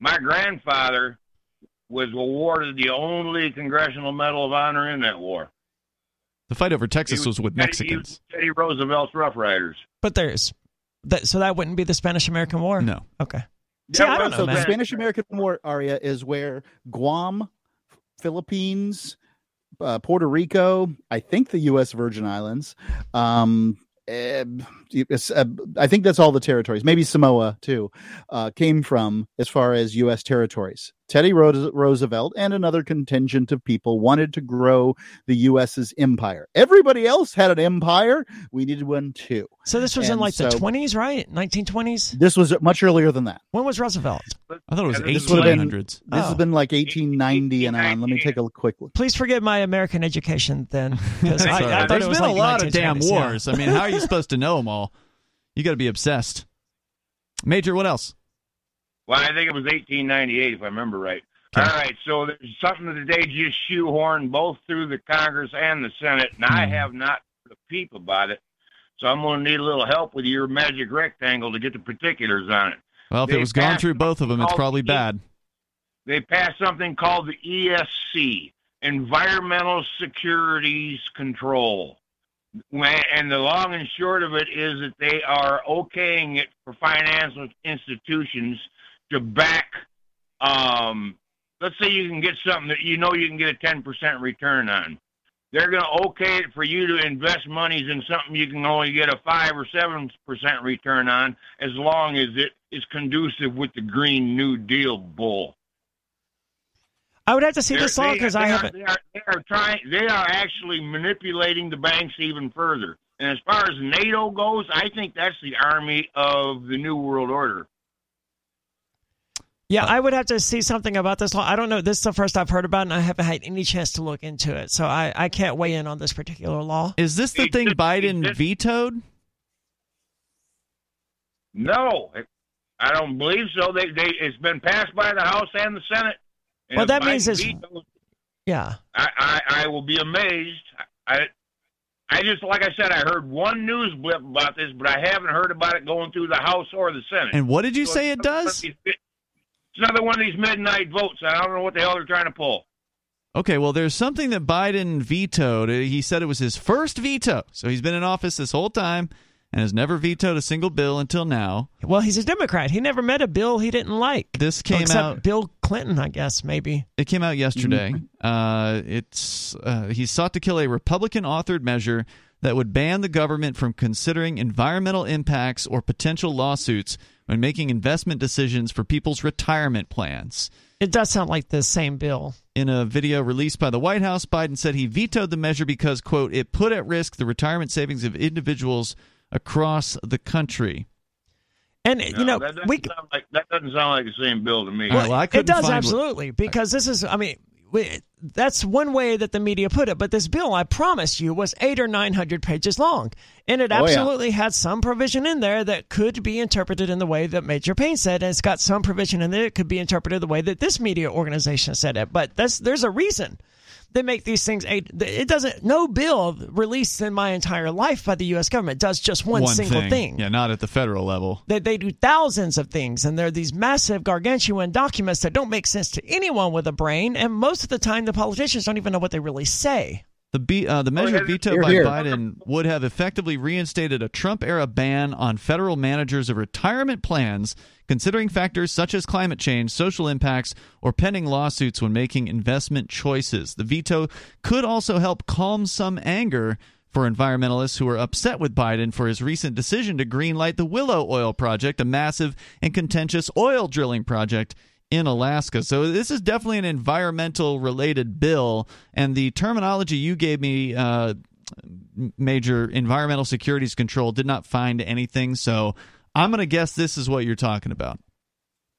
my, my grandfather was awarded the only Congressional Medal of Honor in that war. The fight over Texas He was with Teddy- Mexicans. was Teddy Roosevelt's Rough Riders. but there's that, so that wouldn't be the Spanish American War. No. Okay. See, I don't know, so man. the Spanish American War area is where Guam, Philippines, uh, Puerto Rico, I think the U.S. Virgin Islands. Um, eh, uh, I think that's all the territories. Maybe Samoa too uh, came from as far as U.S. territories. Teddy Roosevelt and another contingent of people wanted to grow the U.S.'s empire. Everybody else had an empire. We needed one too. So this was in And like the 20s, right? 1920s. This was much earlier than that. When was Roosevelt? I thought it was Yeah, this would've been- 1800s. This Oh. has been like 1890 and on. Let me take a quick look. Please forget my American education then, because I, I thought There's it was been like a lot of damn 1920s, yeah. wars. I mean, how are you supposed to know them all? You got to be obsessed. Major, what else? Well, I think it was 1898, if I remember right. Okay. All right, so there's something that they just shoehorned both through the Congress and the Senate, and I Hmm. have not heard a peep about it. So I'm going to need a little help with your magic rectangle to get the particulars on it. Well, if it was gone through both of them, it's probably the- bad. They passed something called the ESC, Environmental Securities Control. And the long and short of it is that they are okaying it for financial institutions to back. Um, let's say you can get something that you know you can get a 10% return on. They're going to okay it for you to invest monies in something you can only get a 5 or 7% return on as long as it is conducive with the Green New Deal bull. I would have to see They're- this law because they I are- haven't. They are, they are trying. They are actually manipulating the banks even further. And as far as NATO goes, I think that's the army of the New World Order. Yeah, I would have to see something about this law. I don't know. This is the first I've heard about, it, and I haven't had any chance to look into it. So I, I can't weigh in on this particular law. Is this the It thing just- Biden it just- vetoed? No, I don't believe so. They, they, it's been passed by the House and the Senate. And Well, that means it's- Yeah. I, I, I will be amazed. I, I just, like I said, I heard one news blip about this, but I haven't heard about it going through the House or the Senate. And what did you So say it does? these- It's another one of these midnight votes. I don't know what the hell they're trying to pull. Okay, well, there's something that Biden vetoed. He said it was his first veto. So he's been in office this whole time and has never vetoed a single bill until now. Well, he's a Democrat. He never met a bill he didn't like. This came Except out. Bill Clinton, I guess, maybe. It came out yesterday. Uh, it's uh, he sought to kill a Republican-authored measure that would ban the government from considering environmental impacts or potential lawsuits when making investment decisions for people's retirement plans. It does sound like the same bill. In a video released by the White House, Biden said he vetoed the measure because, quote, it put at risk the retirement savings of individuals across the country. And, No, you know, that doesn't, we, sound like, that doesn't sound like the same bill to me. All right, well, I it does find what- absolutely because this is i mean we, that's one way that the media put it but this bill i promise you was eight or nine hundred pages long and it Oh, yeah. absolutely had some provision in there that could be interpreted in the way that major payne said and it's got some provision in there that could be interpreted the way that this media organization said it but that's there's a reason they make these things it doesn't no bill released in my entire life by the u.s government does just one, single thing Yeah, not at the federal level. they, they do thousands of things, and they're these massive, gargantuan documents that don't make sense to anyone with a brain. And most of the time, the politicians don't even know what they really say. The be, uh, the measure yeah, vetoed here, by here. Biden would have effectively reinstated a Trump era ban on federal managers of retirement plans, considering factors such as climate change, social impacts, or pending lawsuits when making investment choices. The veto could also help calm some anger for environmentalists who are upset with Biden for his recent decision to greenlight the Willow Oil Project, a massive and contentious oil drilling project in Alaska. So this is definitely an environmental related bill, and the terminology you gave me, uh, Major Environmental Securities Control, did not find anything. So I'm going to guess this is what you're talking about.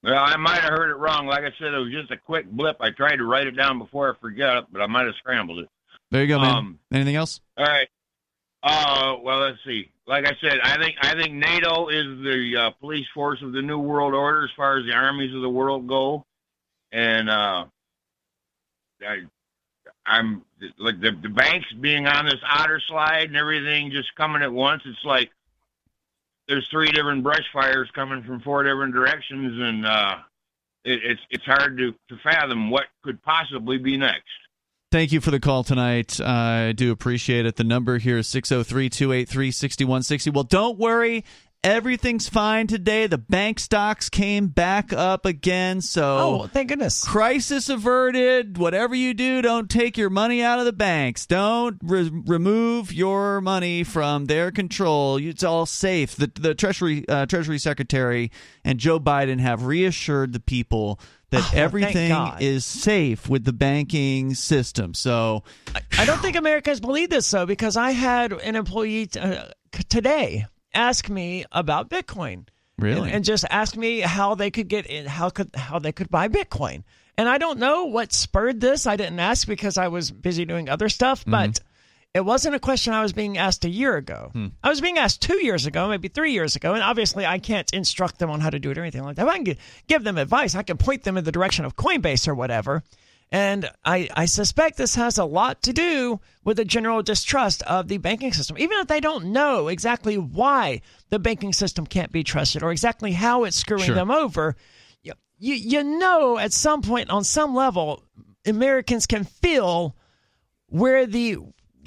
Well, I might have heard it wrong. Like I said, it was just a quick blip. I tried to write it down before I forgot it, but I might have scrambled it. There you go, man. Um, Anything else? All right. Uh, well, let's see. Like I said, I think I think NATO is the uh, police force of the new world order as far as the armies of the world go, and uh, I, I'm like the the banks being on this otter slide and everything just coming at once. It's like there's three different brush fires coming from four different directions, and uh, it, it's it's hard to to fathom what could possibly be next. Thank you for the call tonight. I do appreciate it. The number here is 603 283 6160. Well, don't worry. Everything's fine today. The bank stocks came back up again. So, oh, thank goodness. Crisis averted. Whatever you do, don't take your money out of the banks. Don't re- remove your money from their control. It's all safe. The, the Treasury uh, Treasury Secretary and Joe Biden have reassured the people that Oh, everything is safe with the banking system. So, I don't think Americans believe this though, because I had an employee t- uh, today ask me about Bitcoin. Really? and, and just ask me how they could get in, how could how they could buy Bitcoin. And I don't know what spurred this. I didn't ask because I was busy doing other stuff, Mm-hmm. It wasn't a question I was being asked a year ago. Hmm. I was being asked two years ago, maybe three years ago, and obviously I can't instruct them on how to do it or anything like that. But I can give them advice. I can point them in the direction of Coinbase or whatever. And I, I suspect this has a lot to do with the general distrust of the banking system. Even if they don't know exactly why the banking system can't be trusted or exactly how it's screwing Sure. them over, you, you, you know at some point, on some level, Americans can feel where the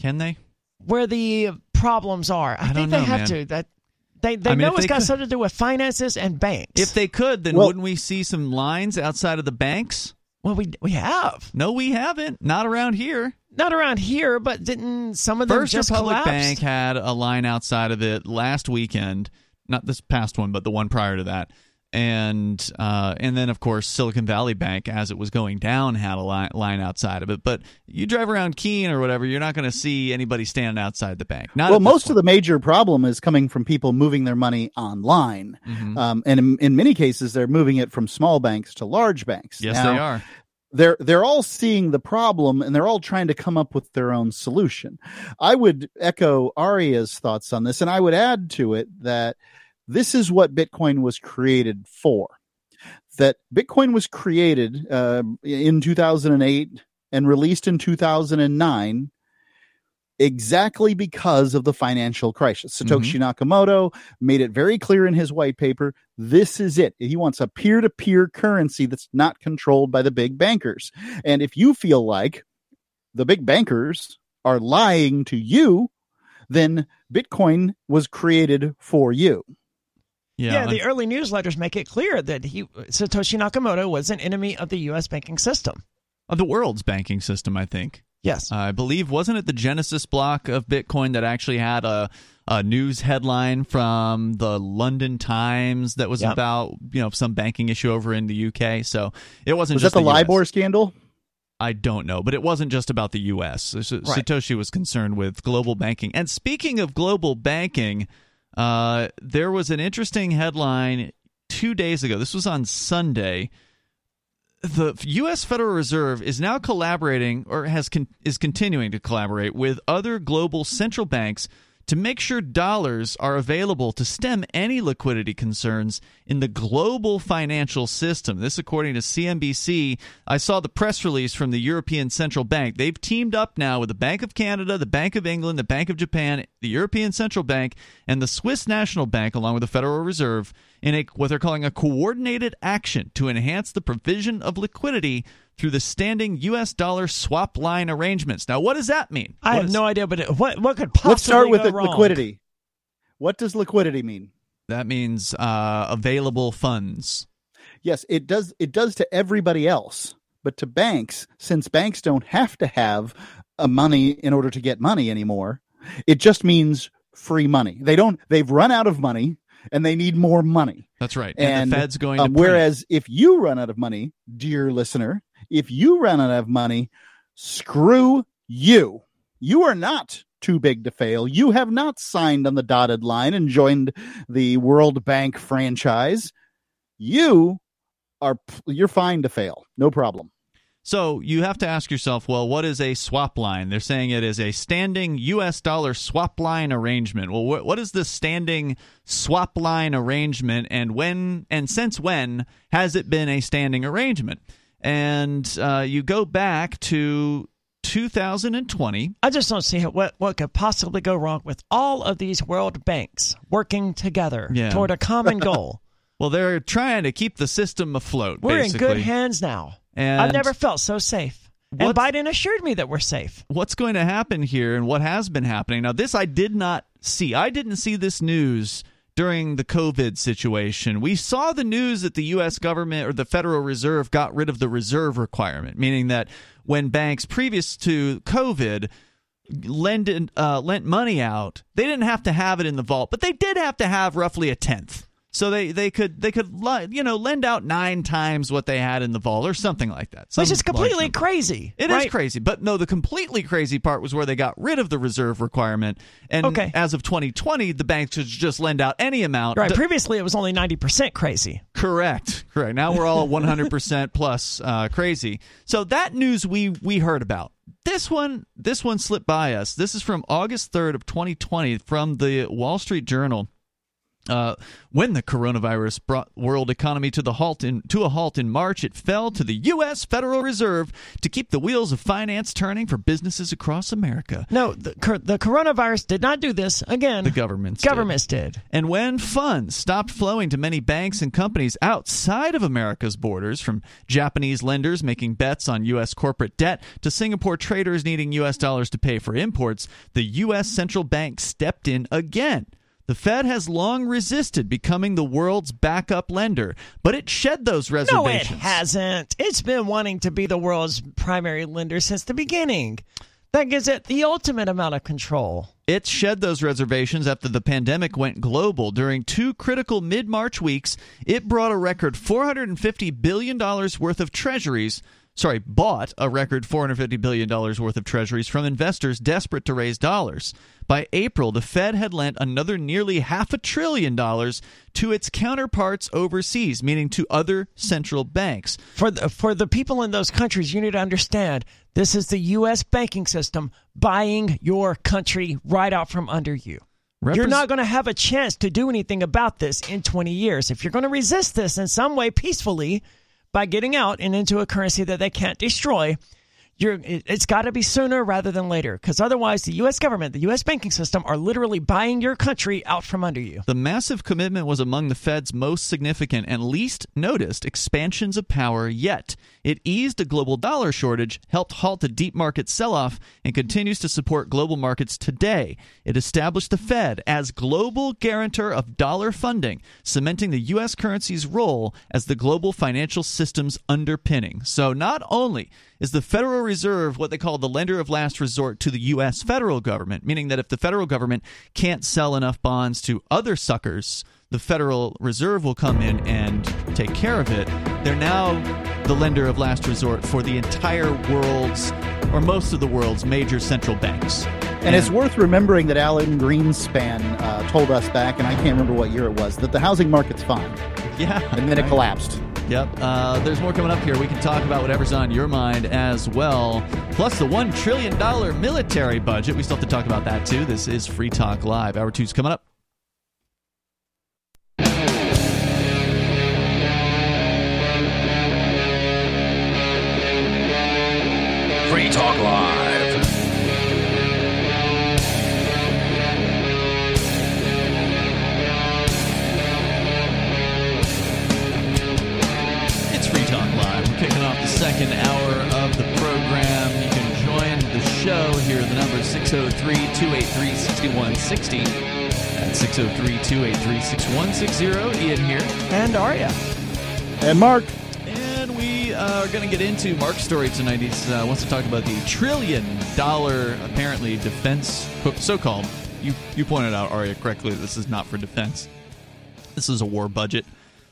can they? where the problems are. I, I think don't they know, have man. to. That they, they I mean, know if it's they got could- something to do with finances and banks. If they could, then Well- wouldn't we see some lines outside of the banks? well, we we have No, we haven't. Not around here. not around here, but didn't some of them First just Republic collapsed? Bank had a line outside of it last weekend. Not this past one, but the one prior to that. And uh, and then of course Silicon Valley Bank, as it was going down, had a line, line outside of it. But you drive around Keene or whatever, you're not going to see anybody standing outside the bank. Not well, most of the major problem is coming from people moving their money online, Mhm. um, and in, in many cases, they're moving it from small banks to large banks. yes, Now, they are. they're they're all seeing the problem and they're all trying to come up with their own solution. I would echo Aria's thoughts on this, and I would add to it that this is what Bitcoin was created for. That Bitcoin was created uh, in 2008 and released in 2009 exactly because of the financial crisis. Satoshi Nakamoto made it very clear in his white paper this is it. He wants a peer to peer currency that's not controlled by the big bankers. And if you feel like the big bankers are lying to you, then Bitcoin was created for you. Yeah, Yeah, the early newsletters make it clear that he Satoshi Nakamoto was an enemy of the U.S. banking system. of the world's banking system, I think. Yes. Uh, I believe wasn't it the Genesis block of Bitcoin that actually had a, a news headline from the London Times that was Yep. about you know some banking issue over in the UK. So it wasn't Was just that the US. LIBOR scandal? I don't know, but it wasn't just about the U.S. S- Satoshi was concerned with global banking. And speaking of global banking, uh, there was an interesting headline two days ago. This was on Sunday. The U.S. Federal Reserve is now collaborating, or has con- is continuing to collaborate with other global central banks to make sure dollars are available to stem any liquidity concerns in the global financial system. This, according to CNBC. I saw the press release from the European Central Bank. They've teamed up now with the Bank of Canada, the Bank of England, the Bank of Japan, the European Central Bank, and the Swiss National Bank, along with the Federal Reserve, in a what they're calling a coordinated action to enhance the provision of liquidity through the standing U.S. dollar swap line arrangements. Now, what does that mean? I What have is- no idea, but it, what what could possibly Let's start with go the wrong? liquidity. What does liquidity mean? That means uh, available funds. Yes, it does it does to everybody else, but to banks, since banks don't have to have a money in order to get money anymore, it just means free money. They don't they've run out of money and they need more money. That's right. And, And, the Fed's going to Um, whereas if you run out of money, dear listener, if you run out of money, screw you. You are not too big to fail. You have not signed on the dotted line and joined the World Bank franchise. You are you're fine to fail. No problem. So you have to ask yourself, well, what is a swap line? They're saying it is a standing U.S. dollar swap line arrangement. Well, wh- what is the standing swap line arrangement, and when and since when has it been a standing arrangement? And uh, you go back to 2020. I just don't see what what could possibly go wrong with all of these world banks working together Yeah. toward a common goal. Well, they're trying to keep the system afloat. We're basically. in good hands now. And I've never felt so safe. And Biden assured me that we're safe. what's going to happen here and what has been happening. Now, this I did not see. I didn't see this news during the COVID situation. We saw the news that the U.S. government or the Federal Reserve got rid of the reserve requirement, meaning that when banks previous to COVID lend, uh, lent money out, they didn't have to have it in the vault, but they did have to have roughly a tenth. So they, they could they could you know lend out nine times what they had in the vault or something like that. Which is completely crazy. It is right? crazy, but no, the completely crazy part was where they got rid of the reserve requirement, and Okay. as of 2020, the banks could just lend out any amount. Right. D- Previously, it was only 90% crazy. correct, correct. Now we're all 100% plus uh, crazy. So that news we we heard about. This one, this one slipped by us. This is from August 3rd of 2020 from the Wall Street Journal. Uh, when the coronavirus brought world economy to the halt in to a halt in March, it fell to the U.S. Federal Reserve to keep the wheels of finance turning for businesses across America. No, the, the coronavirus did not do this. Again, The governments did. governments did. And when funds stopped flowing to many banks and companies outside of America's borders, from Japanese lenders making bets on U.S. corporate debt to Singapore traders needing U.S. dollars to pay for imports, the U.S. central bank stepped in again. The Fed has long resisted becoming the world's backup lender, but it shed those reservations. No, it hasn't. It's been wanting to be the world's primary lender since the beginning. That gives it the ultimate amount of control. It shed those reservations after the pandemic went global. During two critical mid March weeks, it brought a record $450 billion worth of treasuries. Sorry, bought a record $450 billion worth of treasuries from investors desperate to raise dollars. By April, the Fed had lent another nearly half a trillion dollars to its counterparts overseas, meaning to other central banks. For the, for the people in those countries, you need to understand this is the U.S. banking system buying your country right out from under you. You're not going to have a chance to do anything about this in 20 years. If you're going to resist this in some way peacefully by getting out and into a currency that they can't destroy, you're, it, it's got to be sooner rather than later because otherwise the U.S. government, the U.S. banking system are literally buying your country out from under you. The massive commitment was among the Fed's most significant and least noticed expansions of power yet. It eased a global dollar shortage, helped halt a deep market sell off, and continues to support global markets today. It established the Fed as global guarantor of dollar funding, cementing the U.S. currency's role as the global financial system's underpinning. So not only is the Federal Reserve what they call the lender of last resort to the U.S. federal government, meaning that if the federal government can't sell enough bonds to other suckers, the Federal Reserve will come in and take care of it. They're now the lender of last resort for the entire world's, or most of the world's, major central banks. And it's worth remembering that Alan Greenspan uh, told us back, and I can't remember what year it was, that the housing market's fine. yeah, And then it collapsed. Yep. Uh, there's more coming up here. We can talk about whatever's on your mind as well. Plus the $1 trillion military budget. We still have to talk about that, too. This is Free Talk Live. Hour two's coming up. Talk Live. It's Free Talk Live. We're kicking off the second hour of the program. You can join the show here. The number is 603 283 6160. That's 603 283 6160. Ian here. And Aria. And Mark, And we are going to get into Mark's story tonight. He uh, wants to talk about the trillion dollar, apparently, defense, so called. You, you pointed out, Aria, correctly, this is not for defense. This is a war budget.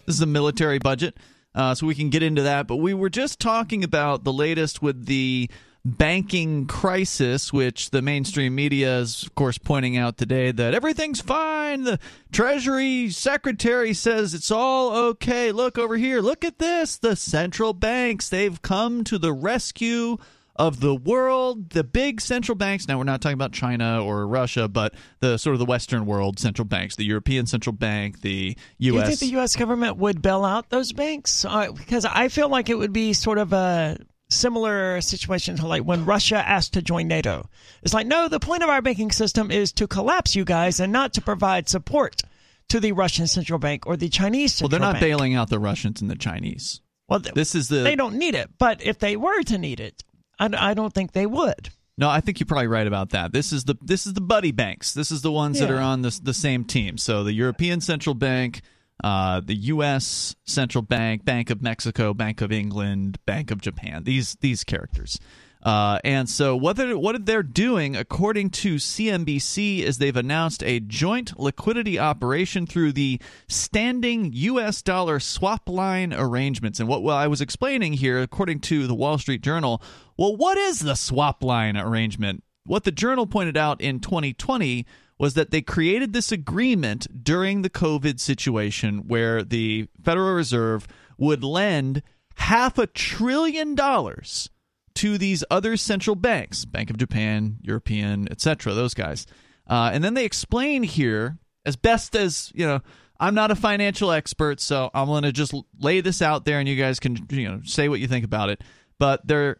This is a military budget. Uh, so we can get into that. But we were just talking about the latest with the banking crisis, which the mainstream media is, of course, pointing out today that everything's fine. The Treasury Secretary says it's all okay. Look over here. Look at this. The central banks, they've come to the rescue of the world, the big central banks. Now, we're not talking about China or Russia, but the sort of the Western world central banks, the European Central Bank, the U.S. You think the U.S. government would bail out those banks? Uh, because I feel like it would be sort of a similar situation to like when Russia asked to join NATO. It's like, no, the point of our banking system is to collapse you guys and not to provide support to the Russian central bank or the Chinese central Well, they're not bank. bailing out the Russians and the Chinese. Well, th- This is the they don't need it. But if they were to need it, I, I don't think they would. No, I think you're probably right about that. This is the this is the buddy banks. This is the ones that are on the the same team. So the European Central Bank, uh, the U.S. Central Bank, Bank of Mexico, Bank of England, Bank of Japan. These these characters. Uh, and so what they're, what they're doing, according to CNBC, is they've announced a joint liquidity operation through the standing U.S. dollar swap line arrangements. And what well, I was explaining here, according to the Wall Street Journal, well, what is the swap line arrangement? What the journal pointed out in 2020 was that they created this agreement during the COVID situation where the Federal Reserve would lend half a trillion dollars to these other central banks, Bank of Japan, European, etc., those guys. Uh, and then they explain here, as best as, you know, I'm not a financial expert, so I'm going to just lay this out there and you guys can, you know, say what you think about it. But their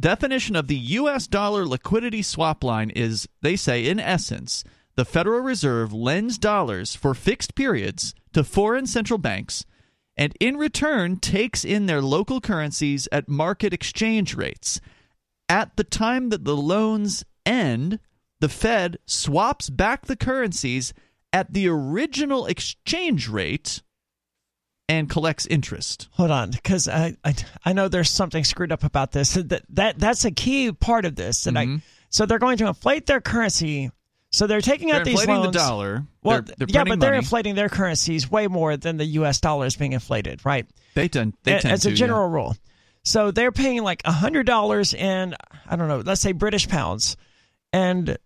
definition of the U.S. dollar liquidity swap line is, they say, in essence, the Federal Reserve lends dollars for fixed periods to foreign central banks and in return takes in their local currencies at market exchange rates. At the time that the loans end, the Fed swaps back the currencies at the original exchange rate and collects interest. Hold on, because I, I I know there's something screwed up about this. That that that's a key part of this. That I mm-hmm. so they're going to inflate their currency. So they're taking. They're out these inflating loans. the dollar. Well, They're- they're yeah, but they're money. inflating their currencies way more than the U.S. dollar is being inflated, right? They tend, they tend as to, a yeah. general rule. So they're paying like hundred dollars in I don't know, let's say British pounds, and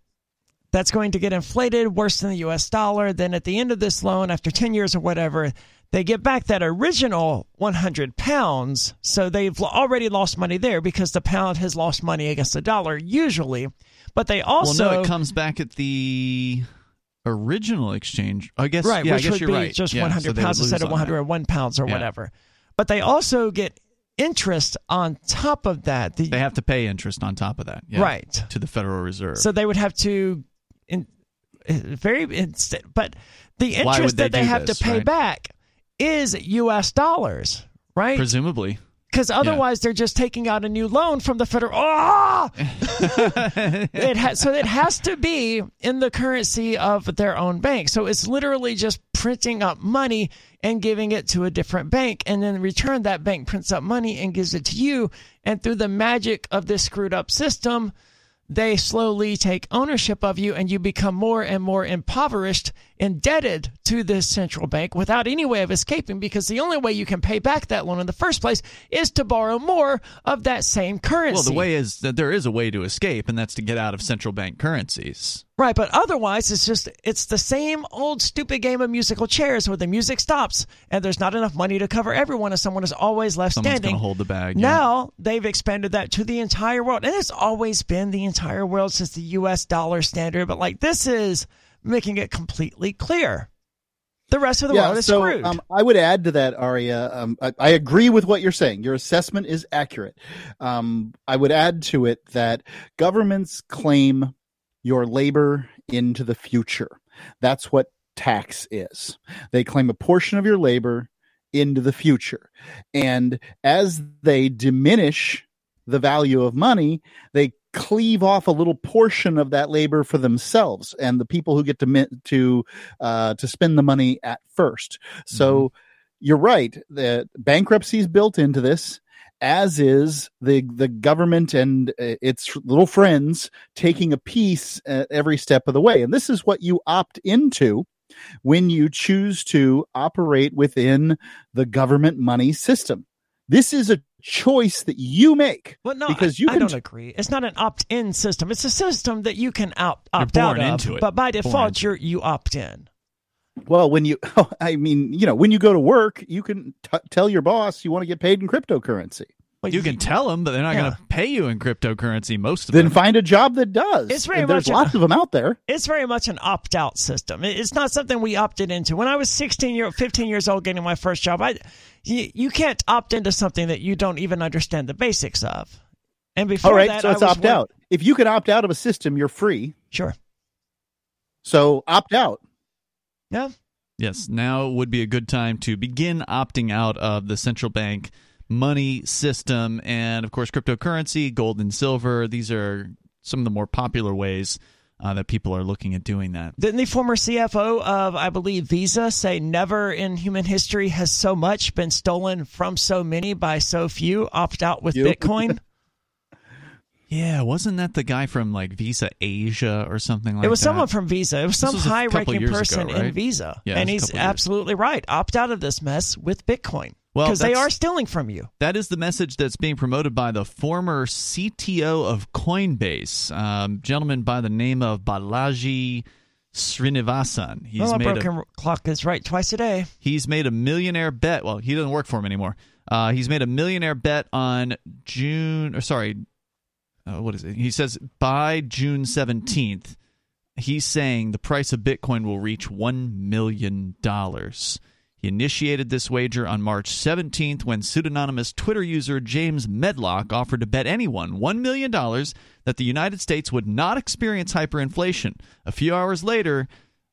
that's going to get inflated worse than the U.S. dollar. Then at the end of this loan, after ten years or whatever, they get back that original 100 pounds. So they've already lost money there because the pound has lost money against the dollar usually. But they also well, no, it comes back at the original exchange. I guess right, yeah, which I guess would you're be right. just Yeah, 100 so pounds instead of on that. 101 pounds or Yeah. whatever. But they also get interest on top of that. The, They have to pay interest on top of that, yeah, Right. to the Federal Reserve. so they would have to, in, uh, very inst- but the interest they that they have this, to pay right? back is U.S. dollars, right? presumably. Because otherwise, they're just taking out a new loan from the federal. Ah! it ha- so it has to be in the currency of their own bank. So it's literally just printing up money and giving it to a different bank, and then in return that bank prints up money and gives it to you. And through the magic of this screwed up system, they slowly take ownership of you and you become more and more impoverished, indebted to this central bank without any way of escaping because the only way you can pay back that loan in the first place is to borrow more of that same currency. Well, the way is that there is a way to escape, and that's to get out of central bank currencies. Right, but otherwise it's just it's the same old stupid game of musical chairs where the music stops and there's not enough money to cover everyone and someone is always left Someone's standing. going to hold the bag. yeah. Now they've expanded that to the entire world, and it's always been the entire world since the U.S. dollar standard. But like this is making it completely clear. The rest of the world is so screwed. Um, I would add to that, Aria. Um, I, I agree with what you're saying. Your assessment is accurate. Um, I would add to it that governments claim your labor into the future. That's what tax is. They claim a portion of your labor into the future. And as they diminish the value of money, they cleave off a little portion of that labor for themselves and the people who get to to uh, to spend the money at first. So you're right. The bankruptcy is built into this, as is the the government and uh, its little friends taking a piece at every step of the way. And this is what you opt into when you choose to operate within the government money system. This is a choice that you make. Well, no, because I, you I can don't agree. It's not an opt-in system. It's a system that you can opt, opt out of, into it. but by default, you're you opt in. Well, when you, oh, I mean, you know, when you go to work, you can t- tell your boss you want to get paid in cryptocurrency. Well, You can tell them, but they're not Yeah. going to pay you in cryptocurrency. Most of Then them. find a job that does. It's very And there's much a- lots of them out there. it's very much an opt-out system. It's not something we opted into. When I was 16 year 15 years old getting my first job, I you, you can't opt into something that you don't even understand the basics of. And before All right, that, so I it's was opt one- out. If you can opt out of a system, you're free. Sure. So opt out. Yeah. Yes, now would be a good time to begin opting out of the central bank money system. And of course, cryptocurrency, gold and silver, these are some of the more popular ways uh, that people are looking at doing that. Didn't the former CFO of, I believe, Visa say never in human history has so much been stolen from so many by so few opt out with You. Bitcoin? Yeah, wasn't that the guy from like Visa Asia or something like that? it was someone from Visa. It was some was high ranking years ago, person in? Visa. Yeah, and he's absolutely right. Opt out of this mess with Bitcoin. Well, Because they are stealing from you. That is the message that's being promoted by the former CTO of Coinbase, um, gentleman by the name of Balaji Srinivasan. He's well, a made broken a, clock is right twice a day. he's made a millionaire bet. Well, he doesn't work for him anymore. Uh, he's made a millionaire bet on June, or sorry, uh, what is it? He says by June seventeenth, he's saying the price of Bitcoin will reach one million dollars. He initiated this wager on March 17th when pseudonymous Twitter user James Medlock offered to bet anyone $1 million that the United States would not experience hyperinflation. A few hours later,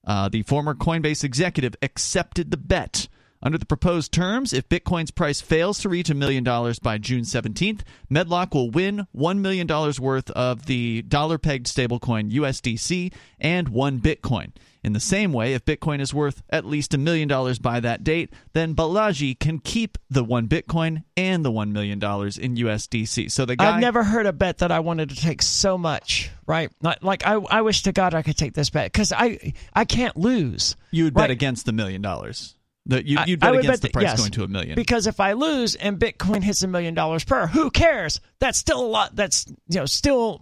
uh, the former Coinbase executive accepted the bet. Under the proposed terms, if Bitcoin's price fails to reach a million dollars by June 17th, Medlock will win $1 million worth of the dollar pegged stablecoin USDC and one Bitcoin. In the same way, if Bitcoin is worth at least a million dollars by that date, then Balaji can keep the one Bitcoin and the $1 million in USDC. So the guy. I've never heard a bet that I wanted to take so much, right? Like, like I, I wish to God I could take this bet because I, I can't lose. You would bet against the million dollars. The- You, I bet against bet the price that- yes, going to a million. Because if I lose and Bitcoin hits a million dollars per, who cares? That's still a lot. That's you know still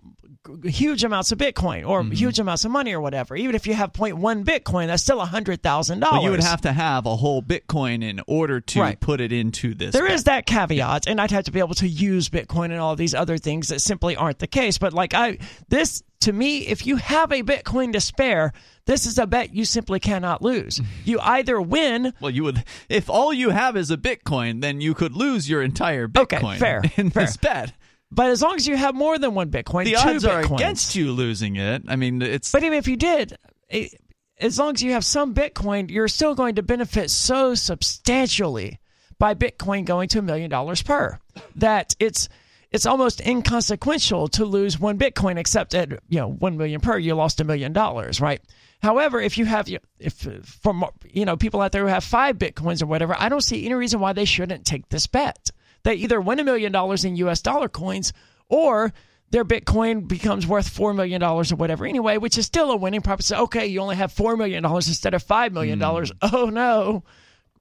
huge amounts of Bitcoin or Mm-hmm. huge amounts of money or whatever. Even if you have 0.1 Bitcoin, that's still a hundred thousand dollars. you would have to have a whole Bitcoin in order to Right. put it into this. There is that caveat, and I'd have to be able to use Bitcoin and all these other things that simply aren't the case. But like I, this to me, if you have a Bitcoin to spare, this is a bet you simply cannot lose. You either win Well, you would if all you have is a Bitcoin, then you could lose your entire Bitcoin. Okay, fair, in fair. this bet. But as long as you have more than one Bitcoin, The odds are against you losing it. I mean, it's But even if you did, it, as long as you have some Bitcoin, you're still going to benefit so substantially by Bitcoin going to a million dollars per that it's it's almost inconsequential to lose one Bitcoin, except at you know one million per, you lost a million dollars, right? However, if you have if from you know people out there who have five bitcoins or whatever, I don't see any reason why they shouldn't take this bet. They either win a million dollars in U.S. dollar coins, or their Bitcoin becomes worth four million dollars or whatever anyway, which is still a winning proposition. Okay, you only have four million dollars instead of five million dollars. Hmm. Oh no,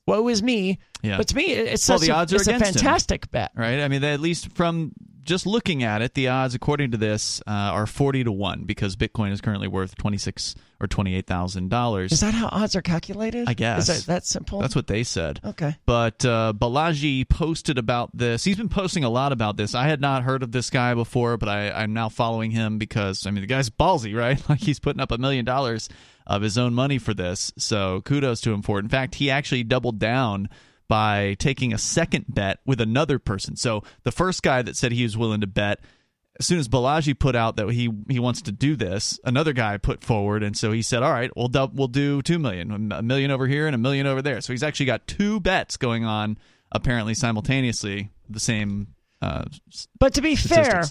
woe is me. Yeah. But to me, it's Well, such the a, are it's a against him. fantastic bet. right. I mean, they, at least from just looking at it, the odds, according to this, uh, are forty to one because Bitcoin is currently worth twenty six or $28,000. Is that how odds are calculated? I guess. Is that that simple? That's what they said. okay. But uh, Balaji posted about this. He's been posting a lot about this. I had not heard of this guy before, but I, I'm now following him because I mean the guy's ballsy, right? Like he's putting up a million dollars of his own money for this. So kudos to him for it. In fact, he actually doubled down by taking a second bet with another person. So the first guy that said he was willing to bet. As soon as Balaji put out that he he wants to do this, another guy put forward, and so he said, "All right, we'll dub, we'll do two million, a million over here and a million over there." So he's actually got two bets going on, apparently simultaneously, the same. Uh, But to be fair,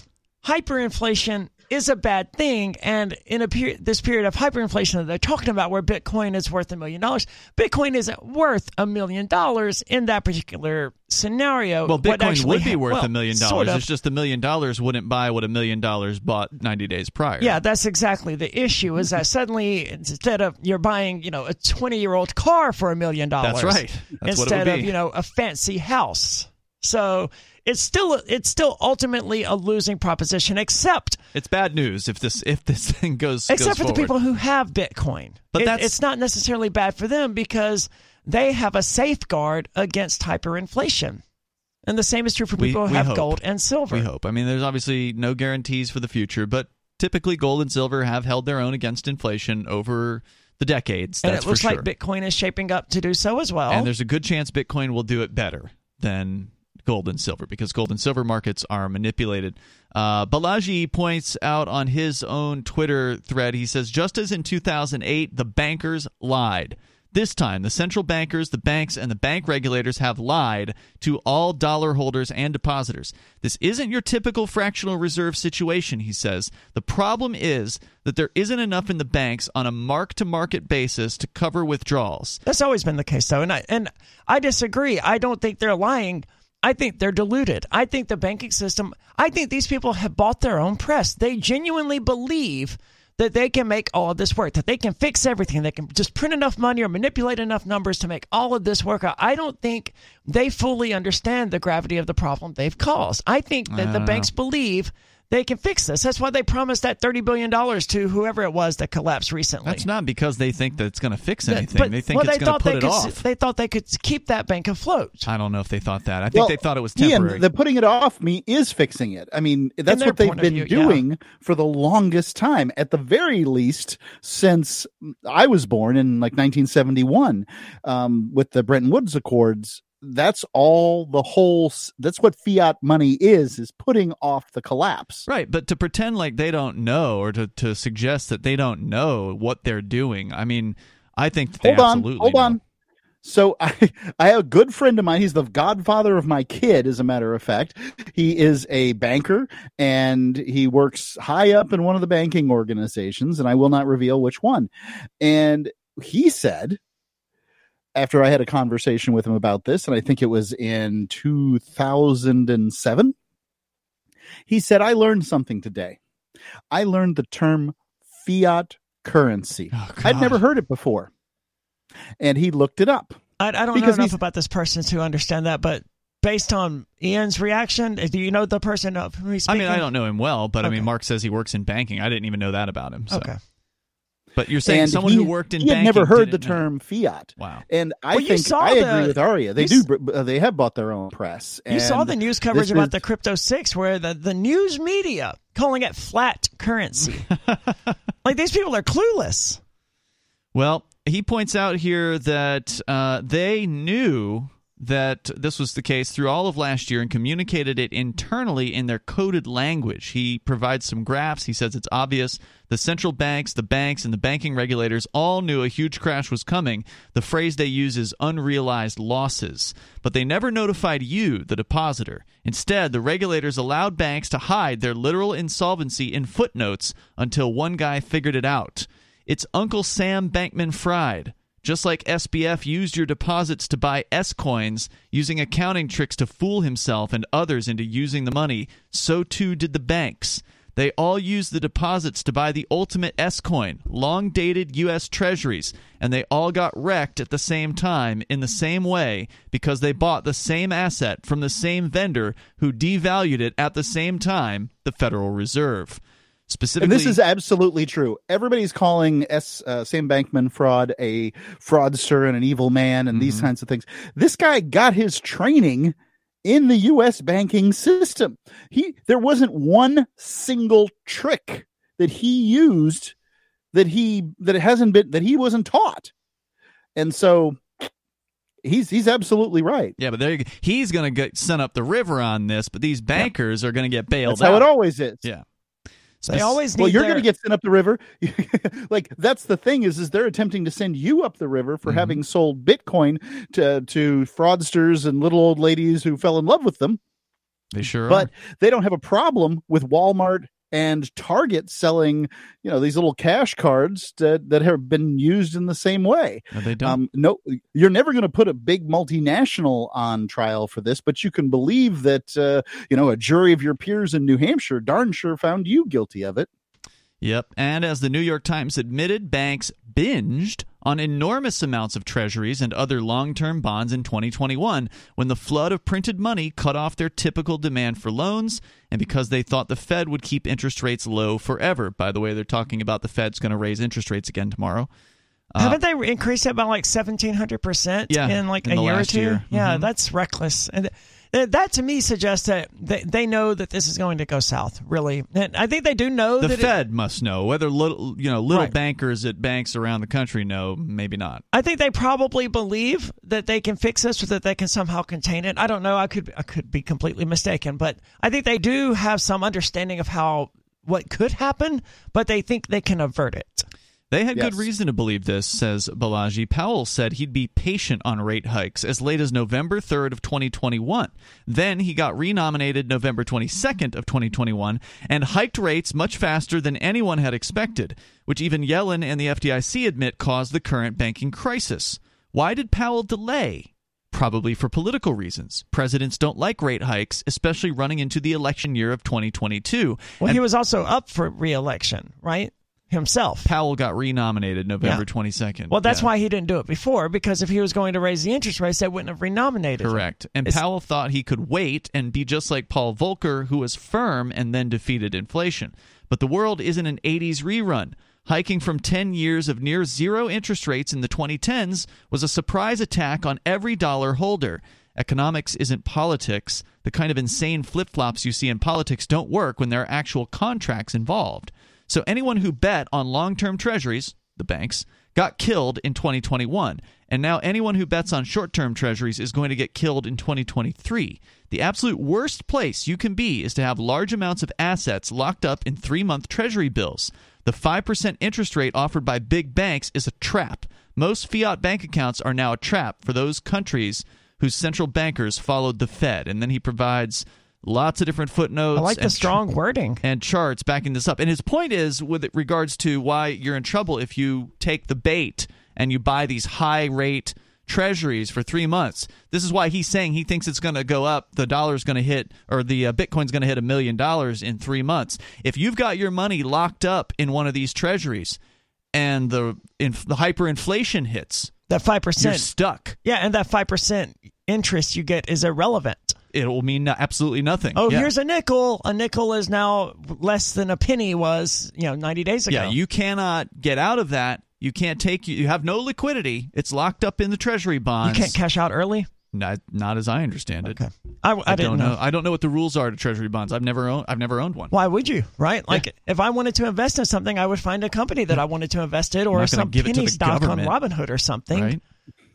hyperinflation is a bad thing, and in a period, this period of hyperinflation that they're talking about, where Bitcoin is worth a million dollars, Bitcoin isn't worth a million dollars in that particular scenario. well, Bitcoin would be worth a million dollars. It's just a million dollars wouldn't buy what a million dollars bought ninety days prior. Yeah, that's exactly the issue. Is that suddenly instead of you're buying, you know, a 20 year old car for a million dollars, That's right. That's instead of you know a fancy house. So it's still it's still ultimately a losing proposition, except It's bad news if this if this thing goes except goes for the people who have Bitcoin. But It- that's- it's not necessarily bad for them because they have a safeguard against hyperinflation. And the same is true for We- people who have hope. gold and silver. We hope. I mean, there's obviously no guarantees for the future, but typically gold and silver have held their own against inflation over the decades. and that's it looks sure. like Bitcoin is shaping up to do so as well. And there's a good chance Bitcoin will do it better than gold and silver because gold and silver markets are manipulated. Uh, Balaji points out on his own Twitter thread, he says, just as in 2008, the bankers lied. This time, the central bankers, the banks, and the bank regulators have lied to all dollar holders and depositors. This isn't your typical fractional reserve situation, he says. The problem is that there isn't enough in the banks on a mark to market basis to cover withdrawals. That's always been the case, though, and I and I disagree. I don't think they're lying. I think they're deluded. I think the banking system. I think these people have bought their own press. They genuinely believe that they can make all of this work. That they can fix everything. They can just print enough money or manipulate enough numbers to make all of this work. I don't think they fully understand the gravity of the problem they've caused. I think that the don't banks believe. They can fix this. That's why they promised that thirty billion dollars to whoever it was that collapsed recently. That's not because they think that it's going to fix That- anything. but- they think well, it's going to put they it could, off. They thought they could keep that bank afloat. I don't know if they thought that. I think they thought it was temporary. Ian, the putting it off me is fixing it. I mean, that's what they've been view, yeah. doing for the longest time. At the very least, since I was born in like 1971, um, with the Bretton Woods Accords. That's all the whole. That's what fiat money is: is putting off the collapse. Right, but to pretend like they don't know or to, to suggest that they don't know what they're doing, I mean, I think hold on, absolutely hold know. on. So I, I have a good friend of mine. He's the godfather of my kid, as a matter of fact. He is a banker and he works high up in one of the banking organizations, and I will not reveal which one. And he said, after I had a conversation with him about this, and I think it was in 2007, he said, I learned something today. I learned the term fiat currency. Oh, I'd never heard it before. And he looked it up. I, I don't know enough about this person to understand that, but based on Ian's reaction, uh, do you know the person of who he's I mean, I don't know him well, but I mean, Mark says he works in banking. I didn't even know that about him. So. Okay. But you're saying and someone he, who worked in he had banking never heard the didn't know. term fiat. Wow. And I Well, think saw I the- agree with Aria. They you do. They have bought their own press. You saw the news coverage about is- the Crypto Six, where the, the news media calling it flat currency. like these people are clueless. Well, he points out here that uh, they knew that this was the case through all of last year and communicated it internally in their coded language. He provides some graphs. He says it's obvious. The central banks, the banks, and the banking regulators all knew a huge crash was coming. The phrase they use is unrealized losses. But they never notified you, the depositor. Instead, the regulators allowed banks to hide their literal insolvency in footnotes until one guy figured it out. It's Uncle Sam Bankman Fried. Just like SBF used your deposits to buy S coins using accounting tricks to fool himself and others into using the money, so too did the banks. They all used the deposits to buy the ultimate S coin, long dated U.S. treasuries, and they all got wrecked at the same time in the same way because they bought the same asset from the same vendor who devalued it at the same time, the Federal Reserve. Specifically, And this is absolutely true. Everybody's calling S. Uh, Sam Bankman fraud a fraudster and an evil man and these Mm-hmm. kinds of things. This guy got his training in the U.S. banking system. He there wasn't one single trick that he used that he that it hasn't been that he wasn't taught, and so he's he's absolutely right. Yeah, but there you go. he's going to get sent up the river on this, but these bankers are going to get bailed That's how out. it always is. Yeah. They always need Well, you're their- going to get sent up the river. like that's the thing is, is they're attempting to send you up the river for Mhm. having sold Bitcoin to to fraudsters and little old ladies who fell in love with them. They sure But are. they don't have a problem with Walmart and Target selling, you know, these little cash cards that, that have been used in the same way. No, they don't. Um, no, you're never going to put a big multinational on trial for this, but you can believe that, uh, you know, a jury of your peers in New Hampshire darn sure found you guilty of it. Yep. And as the New York Times admitted, banks binged on enormous amounts of treasuries and other long term bonds in 2021 when the flood of printed money cut off their typical demand for loans and because they thought the Fed would keep interest rates low forever. By the way, they're talking about the Fed's going to raise interest rates again tomorrow. Haven't they increased it by like seventeen hundred percent Yeah, in like in a year or two? year. Yeah, Mhm. that's reckless, and Uh, that to me suggests that they, they know that this is going to go south. Really, and I think they do know The that. it- Fed must know whether little, you know, little Right. bankers at banks around the country know, maybe not. I think they probably believe that they can fix this or that they can somehow contain it. I don't know. I could I could be completely mistaken, but I think they do have some understanding of how what could happen, but they think they can avert it. They had good reason to believe this, says Balaji. Powell said he'd be patient on rate hikes as late as November 3rd of 2021. Then he got renominated November 22nd of 2021 and hiked rates much faster than anyone had expected, which even Yellen and the FDIC admit caused the current banking crisis. Why did Powell delay? Probably for political reasons. Presidents don't like rate hikes, especially running into the election year of 2022. Well, And he was also up for reelection, right? Himself. Powell got renominated November Yeah. 22nd. Well, that's Yeah. why he didn't do it before, because if he was going to raise the interest rates, they wouldn't have renominated him. Correct. And It's- Powell thought he could wait and be just like Paul Volcker, who was firm and then defeated inflation. But the world isn't an 80s rerun. Hiking from 10 years of near zero interest rates in the 2010s was a surprise attack on every dollar holder. Economics isn't politics. The kind of insane flip flops you see in politics don't work when there are actual contracts involved. So anyone who bet on long term treasuries, the banks, got killed in 2021. And now anyone who bets on short term treasuries is going to get killed in 2023. The absolute worst place you can be is to have large amounts of assets locked up in three month treasury bills. The 5% interest rate offered by big banks is a trap. Most fiat bank accounts are now a trap for those countries whose central bankers followed the Fed. And then he provides lots of different footnotes. I like the tr- strong wording. and charts backing this up. And his point is with regards to why you're in trouble if you take the bait and you buy these high rate treasuries for three months. This is why he's saying he thinks it's going to go up. The dollar's going to hit, or the uh, Bitcoin's going to hit a million dollars in three months. If you've got your money locked up in one of these treasuries and the, inf- the hyperinflation hits, That five you're percent, stuck. yeah, and that five percent interest you get is irrelevant. It will mean absolutely nothing. Oh, Yeah. here's a nickel. A nickel is now less than a penny was, you know, 90 days ago. Yeah, you cannot get out of that. You can't take. You have no liquidity. It's locked up in the treasury bonds. You can't cash out early. Not, not as I understand it. Okay. I, I, I, don't know. I don't know what the rules are to treasury bonds. I've never owned. I've never owned one. Why would you? Right? Like, if I wanted to invest in something, I would find a company that I wanted to invest in, or some penny stock on. Robinhood or something. Right.